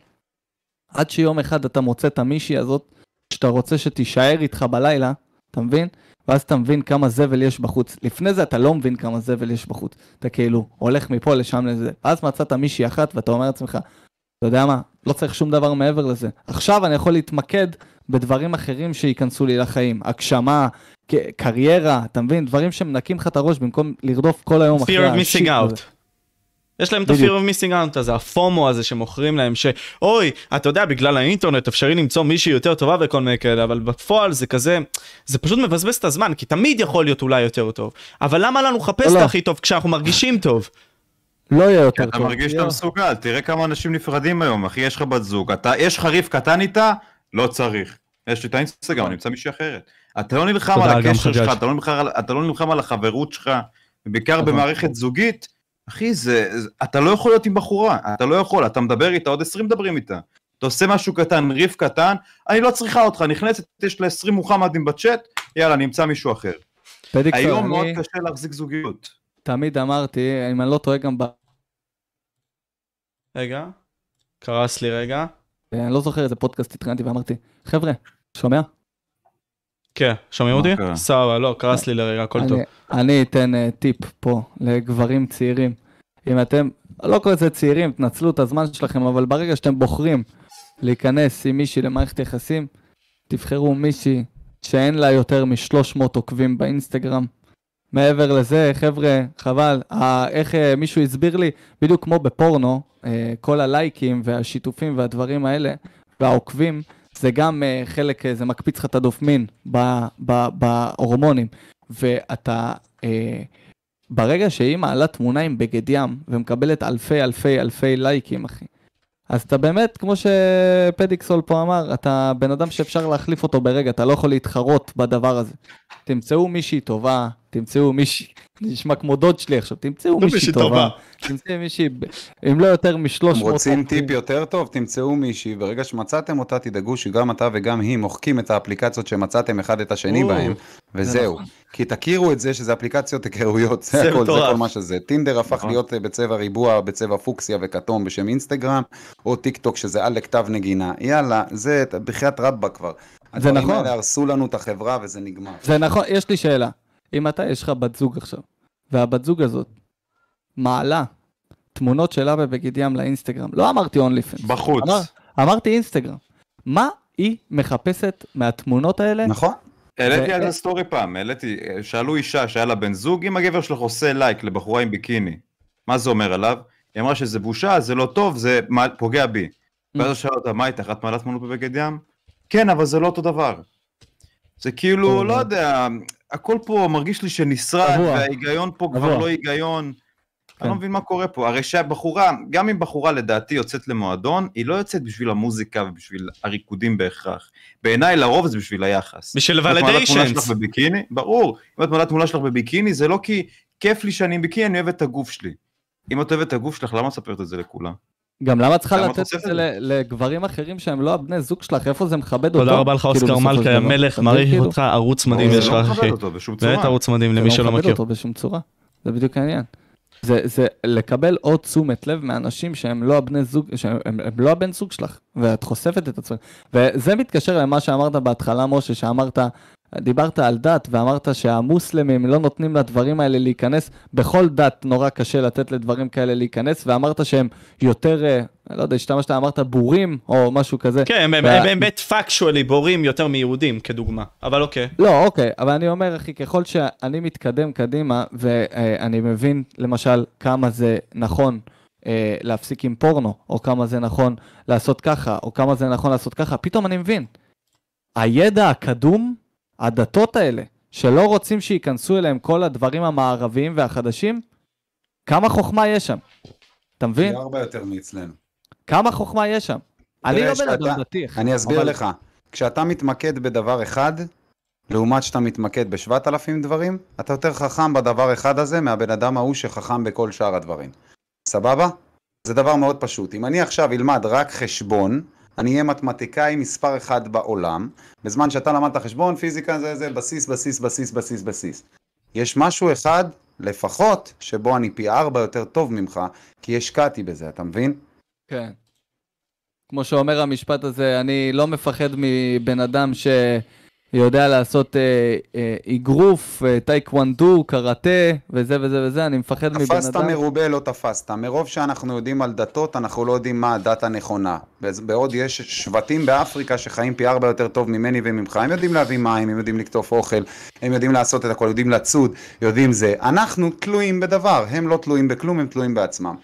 Speaker 3: עד שיום אחד אתה מוצא את המישהי הזאת, שאתה רוצה שתישאר איתך בלילה, אתה מבין? ואז אתה מבין כמה זבל יש בחוץ. לפני זה אתה לא מבין כמה זבל יש בחוץ. אתה כאילו הולך מפה לשם לזה. ואז מצאת מישהי אחת ואתה אומר לעצמך, אתה יודע מה, לא צריך שום דבר מעבר לזה. עכשיו אני יכול להתמקד בדברים אחרים שייכנסו לי לחיים. הגשמה, קריירה, אתה מבין? דברים שמנקים לך את הראש במקום לרדוף כל היום אחרי
Speaker 2: fear of
Speaker 3: השיט
Speaker 2: missing
Speaker 3: הזה.
Speaker 2: out. יש להם את. ה-fear of missing out הזה, הפומו הזה שמוכרים להם, שאוי, אתה יודע, בגלל האינטרנט אפשרי למצוא מישהי יותר טובה וכל מיני כאלה, אבל בפועל זה כזה, זה פשוט מבזבז את הזמן, כי תמיד יכול להיות אולי יותר טוב. אבל למה לנו לחפש את
Speaker 3: לא.
Speaker 2: הכי טוב כשאנחנו מרגישים טוב?
Speaker 3: לא יהיה יותר
Speaker 4: אתה
Speaker 3: טוב.
Speaker 4: מרגיש שאתה מסוגל, תראה כמה אנשים נפרדים היום, אחי, יש לך בת זוג, אתה, יש לך ריב קטן איתה? לא צריך. יש לי את האינסטגרם, אני אמצא מישהי אחרת. אתה לא נלחם על הקשר שלך. אתה לא נלחם על- אתה לא נלחם על החברות שלך, ובעיקר
Speaker 3: נכון.
Speaker 4: במערכת זוגית, אחי, זה, זה- אתה לא יכול להיות עם בחורה, אתה לא יכול, אתה מדבר איתה, עוד 20 מדברים איתה. אתה עושה משהו קטן, ריב קטן, אני לא צריכה אותך, נכנסת, יש לה 20 מוחמדים בצ'אט, יאללה, נמצא מישהו אחר.
Speaker 3: פדיקסון,
Speaker 4: היום
Speaker 3: אני
Speaker 4: מאוד קשה להחזיק זוגיות.
Speaker 3: תמיד אמרתי, אם אני לא טועה גם ב...
Speaker 2: רגע, קרס לי רגע.
Speaker 3: אני לא זוכר איזה פודקאסט התחלתי ואמרתי, חבר'ה, שומע?
Speaker 2: כן, שומעים אותי? סבבה, לא, קרס לי לרגע, הכל טוב.
Speaker 3: אני, אתן uh, טיפ פה לגברים צעירים. אם אתם, לא כל זה צעירים, תנצלו את הזמן שלכם, אבל ברגע שאתם בוחרים להיכנס עם מישהי למערכת יחסים, תבחרו מישהי שאין לה יותר מ-300 עוקבים באינסטגרם. מעבר לזה, חבר'ה, חבל, איך אה, מישהו הסביר לי, בדיוק כמו בפורנו, אה, כל הלייקים והשיתופים והדברים האלה, והעוקבים, זה גם אה, חלק, אה, זה מקפיץ לך את הדופמין בהורמונים. ואתה, אה, ברגע שהיא מעלה תמונה עם בגד ים ומקבלת אלפי אלפי אלפי לייקים, אחי, אז אתה באמת, כמו שפדיקסול פה אמר, אתה בן אדם שאפשר להחליף אותו ברגע, אתה לא יכול להתחרות בדבר הזה. תמצאו מישהי טובה, תמצאו מישהי, נשמע כמו דוד שלי עכשיו, תמצאו מישהי טובה. תמצאו מישהי, אם לא יותר מ-300
Speaker 1: אתם רוצים טיפ יותר טוב? תמצאו מישהי, ברגע שמצאתם אותה, תדאגו שגם אתה וגם היא מוחקים את האפליקציות שמצאתם אחד את השני בהם, וזהו.
Speaker 3: נכון.
Speaker 1: כי תכירו את זה שזה אפליקציות היכרויות,
Speaker 2: זה
Speaker 1: זה הכל, זה. כל מה שזה. טינדר הפך
Speaker 4: נכון.
Speaker 1: להיות אה, בצבע ריבוע, בצבע פוקסיה וכתום בשם אינסטגרם, או טיק טוק שזה עלק כתב נגינה. יאללה, זה בחייאת רבאק כבר. הדברים
Speaker 3: נכון.
Speaker 1: האלה הרסו לנו את החברה וזה נגמר.
Speaker 3: זה נכון, יש לי שאלה. אם אתה, יש לך בת זוג עכשיו, והבת זוג הזאת מעלה תמונות שלה בבגד ים לאינסטגרם, לא אמרתי OnlyFans,
Speaker 4: בחוץ.
Speaker 3: אמר- אמרתי אינסטגרם. מה היא מחפשת מהתמונות האלה?
Speaker 1: נכון?
Speaker 4: העליתי על זה סטורי פעם, העליתי, שאלו אישה שהיה לה בן זוג, אם הגבר שלך עושה לייק לבחורה עם ביקיני, מה זה אומר עליו? היא אמרה שזה בושה, זה לא טוב, זה פוגע בי.
Speaker 3: Mm.
Speaker 4: ואז הוא שאל אותה, מה איתך, את מעלה תמונות בבגד ים? כן, אבל זה לא אותו דבר. זה כאילו, לא. יודע, הכל פה מרגיש לי שנשרד. וההיגיון פה כבר. לא היגיון.
Speaker 3: כן.
Speaker 4: אני לא מבין מה קורה פה. הרי שהבחורה, גם אם בחורה לדעתי יוצאת למועדון, היא לא יוצאת בשביל המוזיקה ובשביל הריקודים בהכרח. בעיניי לרוב זה בשביל היחס.
Speaker 2: בשביל
Speaker 4: אם את מעלה תמונה
Speaker 2: ולידיישנס.
Speaker 4: שלך בביקיני, ברור. אם את מעלה תמונה שלך בביקיני, זה לא כי כיף לי שאני עם ביקיני, אני אוהב את הגוף שלי. אם את אוהבת את הגוף שלך, למה את מספרת את זה לכולם?
Speaker 3: גם למה את צריכה לתת את זה לגברים אחרים שהם לא הבני זוג שלך? איפה זה מכבד אותו?
Speaker 2: תודה רבה לך
Speaker 3: כאילו,
Speaker 2: אוסקר מלכה. המלך, מעריך
Speaker 3: כאילו?
Speaker 2: אותך, ערוץ מדהים
Speaker 4: זה
Speaker 2: יש לך
Speaker 4: לא
Speaker 2: אחי.
Speaker 4: מכבד בשום צורה.
Speaker 2: באמת ערוץ מדהים
Speaker 3: זה
Speaker 2: למי
Speaker 3: לא
Speaker 2: שלא
Speaker 3: מכבד
Speaker 2: מכיר.
Speaker 3: אותו בשום צורה. זה בדיוק העניין. זה, זה לקבל עוד תשומת לב מאנשים שהם לא הבני זוג, שהם הם, הם לא הבן זוג שלך, ואת חושפת את עצמך. וזה מתקשר למה שאמרת בהתחלה, משה, שאמרת, דיברת על דת, ואמרת שהמוסלמים לא נותנים לדברים האלה להיכנס. בכל דת נורא קשה לתת לדברים כאלה להיכנס, ואמרת שהם יותר, אה, לא יודע, השתמשת, אמרת בורים, או משהו כזה.
Speaker 2: כן, הם- באמת פאקשואלי בורים יותר מיהודים, כדוגמה. אבל אוקיי.
Speaker 3: לא, אוקיי, אבל אני אומר, אחי, ככל שאני מתקדם קדימה, ואני מבין, למשל, כמה זה נכון אה, להפסיק עם פורנו, או כמה זה נכון לעשות ככה, או כמה זה נכון לעשות ככה, פתאום אני מבין. הידע הקדום, הדתות האלה, שלא רוצים שייכנסו אליהם כל הדברים המערביים והחדשים, כמה חוכמה יש שם. אתה מבין?
Speaker 1: פי ארבע יותר מאצלנו.
Speaker 3: כמה חוכמה יש שם. אני לא בן אדם דתי.
Speaker 1: אני אסביר
Speaker 3: אבל-
Speaker 1: לך. כשאתה מתמקד בדבר אחד, לעומת שאתה מתמקד בשבעת אלפים דברים, אתה יותר חכם בדבר אחד הזה מהבן אדם ההוא שחכם בכל שאר הדברים. סבבה? זה דבר מאוד פשוט. אם אני עכשיו אלמד רק חשבון, אני אהיה מתמטיקאי מספר אחד בעולם, בזמן שאתה למדת חשבון, פיזיקה זה, זה בסיס, בסיס, בסיס, בסיס, בסיס. יש משהו אחד, לפחות, שבו אני פי ארבע יותר טוב ממך, כי השקעתי בזה, אתה מבין?
Speaker 3: כן. כמו שאומר המשפט הזה, אני לא מפחד מבן אדם יודע לעשות אה, אה, אגרוף, אה, טייקוונדו, קראטה, וזה וזה וזה, אני מפחד מבן
Speaker 1: תפסת
Speaker 3: אדם.
Speaker 1: מרובה, לא תפסת. מרוב שאנחנו יודעים על דתות, אנחנו לא יודעים מה הדת הנכונה. בעוד יש שבטים באפריקה שחיים פי ארבע יותר טוב ממני וממך, הם יודעים להביא מים, הם יודעים לקטוף אוכל, הם יודעים לעשות את הכל, יודעים לצוד, יודעים זה. אנחנו תלויים בדבר, הם לא תלויים בכלום, הם תלויים בעצמם.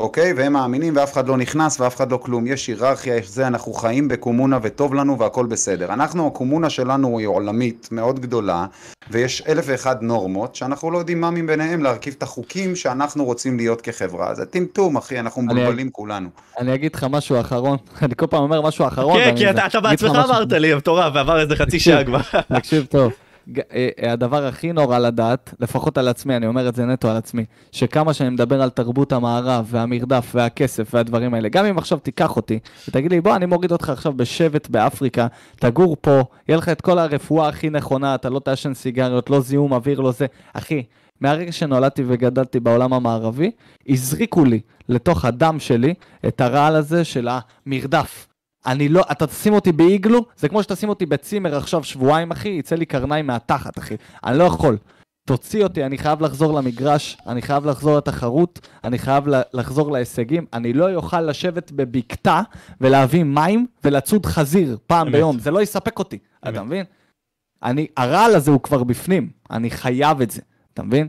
Speaker 1: אוקיי? והם מאמינים ואף אחד לא נכנס ואף אחד לא כלום. יש היררכיה, יש זה, אנחנו חיים בקומונה וטוב לנו והכל בסדר. אנחנו, הקומונה שלנו היא עולמית מאוד גדולה, ויש אלף ואחד נורמות, שאנחנו לא יודעים מה מביניהם להרכיב את החוקים שאנחנו רוצים להיות כחברה. זה טמטום, אחי, אנחנו
Speaker 3: אני-
Speaker 1: מבולבלים כולנו.
Speaker 3: אני אגיד לך משהו אחרון, אני כל פעם אומר משהו אחרון.
Speaker 2: כן, כי
Speaker 3: זה.
Speaker 2: אתה- בעצמך אמרת לי, מטורף, ועבר איזה חצי שעה כבר.
Speaker 3: תקשיב טוב. אה, אה, הדבר הכי נורא לדעת, לפחות על עצמי, אני אומר את זה נטו על עצמי, שכמה שאני מדבר על תרבות המערב והמרדף והכסף והדברים האלה, גם אם עכשיו תיקח אותי ותגיד לי, בוא, אני מוריד אותך עכשיו בשבט באפריקה, תגור פה, יהיה לך את כל הרפואה הכי נכונה, אתה לא תעשן סיגריות, לא זיהום אוויר, לא זה. אחי, מהרגע שנולדתי וגדלתי בעולם המערבי, הזריקו לי לתוך הדם שלי את הרעל הזה של המרדף. אני לא, אתה תשים אותי באיגלו, זה כמו שתשים אותי בצימר עכשיו שבועיים, אחי, יצא לי קרניים מהתחת, אחי. אני לא יכול. תוציא אותי, אני חייב לחזור למגרש, אני חייב לחזור לתחרות, אני חייב לחזור להישגים. אני לא אוכל לשבת בבקתה ולהביא מים ולצוד חזיר פעם
Speaker 2: אמת.
Speaker 3: ביום, זה לא יספק אותי,
Speaker 2: אמת.
Speaker 3: אתה מבין? אני, הרעל הזה הוא כבר בפנים, אני חייב את זה, אתה מבין?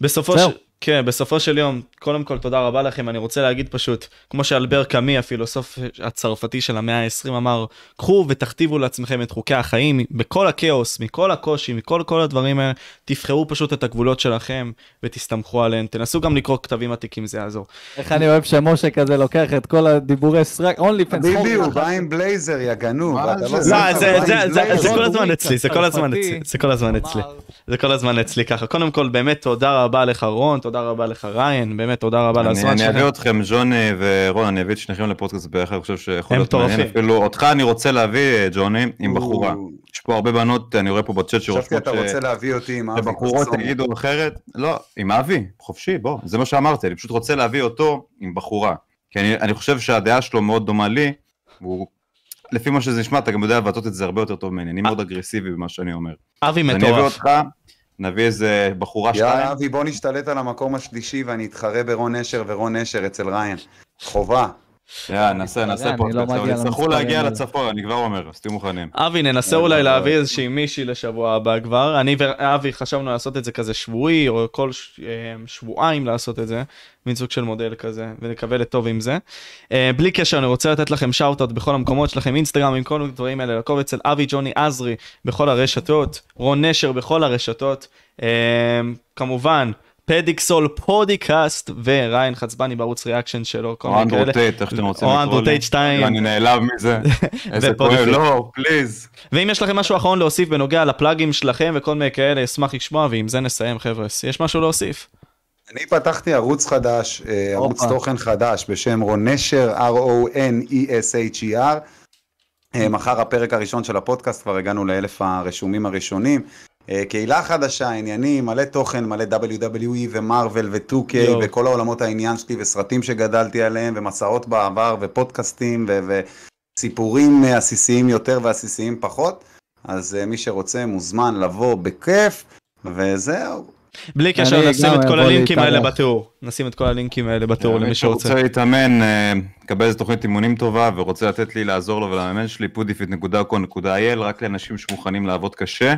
Speaker 2: בסופו. של... כן, בסופו של יום, קודם כל תודה רבה לכם, אני רוצה להגיד פשוט, כמו שאלבר קאמי, הפילוסוף הצרפתי של המאה ה-20 אמר, קחו ותכתיבו לעצמכם את חוקי החיים, בכל הכאוס, מכל הקושי, מכל כל הדברים האלה, תבחרו פשוט את הגבולות שלכם ותסתמכו עליהם, תנסו גם לקרוא כתבים עתיקים, זה יעזור.
Speaker 3: איך אני אוהב שמשה כזה לוקח את כל הדיבורי סרק, אונלי פנס,
Speaker 1: ביבי, הוא בא עם בלייזר, יא גנוב.
Speaker 4: זה?
Speaker 1: לא
Speaker 2: לא, זה- כל הזמן אצלי, זה כל הזמן. אצלי, זה כל הזמן אצלי. זה כל הזמן אצלי ככה. קודם כל, באמת תודה רבה לך רון, תודה רבה לך ריין, באמת תודה רבה על
Speaker 4: אני
Speaker 2: הזמן
Speaker 4: אני אביא. אתכם, ג'וני ורון, אני אביא את שניכם לפודקאסט ביחד, אני חושב שיכול
Speaker 2: הם
Speaker 4: להיות מעניין. אפילו אותך אני רוצה להביא, אה, ג'וני, עם בחורה. יש פה הרבה בנות, אני רואה פה בצ'אט
Speaker 1: חשבתי
Speaker 4: שרושמות
Speaker 1: אתה רוצה להביא אותי עם אבי
Speaker 4: שבחורות. יגידו אחרת. לא, עם אבי, חופשי, בוא, זה מה שאמרתי, אני פשוט רוצה להביא אותו עם בחורה. כי אני, אני חושב שהדעה שלו מאוד דומה לי, והוא, לפי מה שזה נשמע, אתה גם יודע לבטא את זה הרבה יותר טוב ממני, אני מאוד אגרסיבי במה שאני אומר.
Speaker 2: אבי
Speaker 4: אז אני אביא
Speaker 2: מטורף.
Speaker 4: אותך, נביא איזה בחורה שתיים.
Speaker 1: יאללה אבי בוא נשתלט על המקום השלישי ואני אתחרה ברון נשר ורון נשר אצל ריין. חובה.
Speaker 4: יאללה, נעשה, נעשה
Speaker 3: אני
Speaker 4: פודקאסט,
Speaker 3: לא
Speaker 4: אבל יצטרכו להגיע. לצפון, אני כבר אומר, אז תהיו מוכנים.
Speaker 2: אבי, ננסה אולי להביא. איזושהי מישהי לשבוע הבא כבר. אני ואבי חשבנו לעשות את זה כזה שבועי, או כל אה, שבועיים לעשות את זה, מין סוג של מודל כזה, ונקווה לטוב עם זה. אה, בלי קשר, אני רוצה לתת לכם shout-out בכל המקומות שלכם, אינסטגרם, עם כל הדברים האלה, לעקוב אצל אבי ג'וני עזרי בכל הרשתות, רון נשר בכל הרשתות. אה, כמובן, פדיקסול פודקאסט, וריין חצבני בערוץ reaction שלו,
Speaker 4: או
Speaker 2: מיני כאלה.
Speaker 4: אנדרו טייט, איך שאתם רוצים
Speaker 2: או
Speaker 4: לקרוא לי.
Speaker 2: אנדרו טייט 2.
Speaker 4: אני נעלב מזה. איזה. כואב, לא, please.
Speaker 2: ואם יש לכם משהו אחרון להוסיף בנוגע לפלאגים שלכם וכל מיני כאלה, אשמח לשמוע, ועם זה נסיים חבר'ה. יש משהו להוסיף?
Speaker 1: אני פתחתי ערוץ חדש, אה, ערוץ. תוכן חדש בשם רון נשר, R-O-N-E-S-H-E-R. אה, מחר הפרק הראשון של הפודקאסט, כבר הגענו לאלף הרשומים הראשונים. אה, קהילה חדשה, עניינים, מלא תוכן, מלא WWE ומרוויל ו-2K
Speaker 2: יואו.
Speaker 1: וכל העולמות העניין שלי וסרטים שגדלתי עליהם ומסעות בעבר ופודקאסטים ו- וסיפורים אה, עסיסיים יותר ועסיסיים פחות. אז אה, מי שרוצה מוזמן לבוא בכיף, וזהו.
Speaker 2: בלי קשר, נשים את כל הלינקים האלה. בתיאור. נשים את כל הלינקים האלה בתיאור למי
Speaker 4: מי
Speaker 2: שרוצה.
Speaker 4: שרוצה להתאמן, לקבל איזה תוכנית אימונים טובה ורוצה לתת לי לעזור לו ולמאמן שלי, pudifit.co.il, רק לאנשים שמוכנים לעבוד קשה,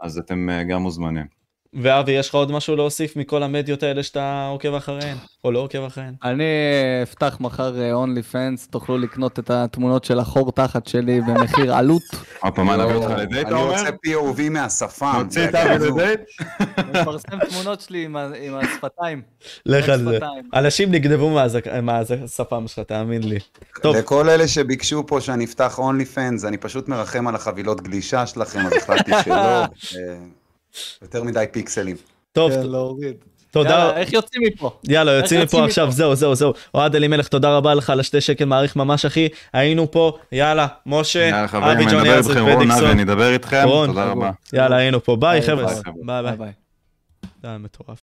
Speaker 4: אז אתם אה, גם מוזמנים.
Speaker 2: ואבי, יש לך עוד משהו להוסיף מכל המדיות האלה שאתה עוקב אחריהן? או לא עוקב אחריהן?
Speaker 3: אני אפתח מחר אונלי פנס, תוכלו לקנות את התמונות של החור תחת שלי במחיר עלות.
Speaker 4: עוד פעם, מה, נביא אותך לדייט, אתה
Speaker 1: אני
Speaker 4: אומר?
Speaker 1: רוצה POV מהשפם.
Speaker 4: נוציא את אבי. לדייט?
Speaker 3: אני מפרסם תמונות שלי עם השפתיים.
Speaker 2: לך על זה. אנשים נגנבו מהשפם שלך, תאמין לי. טוב,
Speaker 1: לכל אלה שביקשו פה שאני אפתח OnlyFans, אני פשוט מרחם על החבילות גלישה שלכם, אז החלטתי שלא. יותר מדי פיקסלים.
Speaker 2: טוב,
Speaker 3: כן, להוריד.
Speaker 2: תודה.
Speaker 3: יאללה, איך יוצאים מפה?
Speaker 2: יאללה, יוצאים
Speaker 3: יוצאים
Speaker 2: מפה עכשיו,
Speaker 3: מפה?
Speaker 2: זהו, זהו, זהו. אוהד אלימלך, תודה רבה לך על השתי שקל, מעריך ממש, אחי. היינו פה, יאללה, משה, אבי
Speaker 4: אני
Speaker 2: ג'וני
Speaker 4: אבי,
Speaker 2: פדיקסול.
Speaker 4: אני אדבר איתכם,
Speaker 2: רון,
Speaker 4: תודה רבה.
Speaker 2: יאללה, היינו פה, ביי
Speaker 3: ביי,
Speaker 2: חבר'ה.
Speaker 4: ביי,
Speaker 2: ביי ביי.
Speaker 3: ביי ביי.
Speaker 2: זה היה מטורף.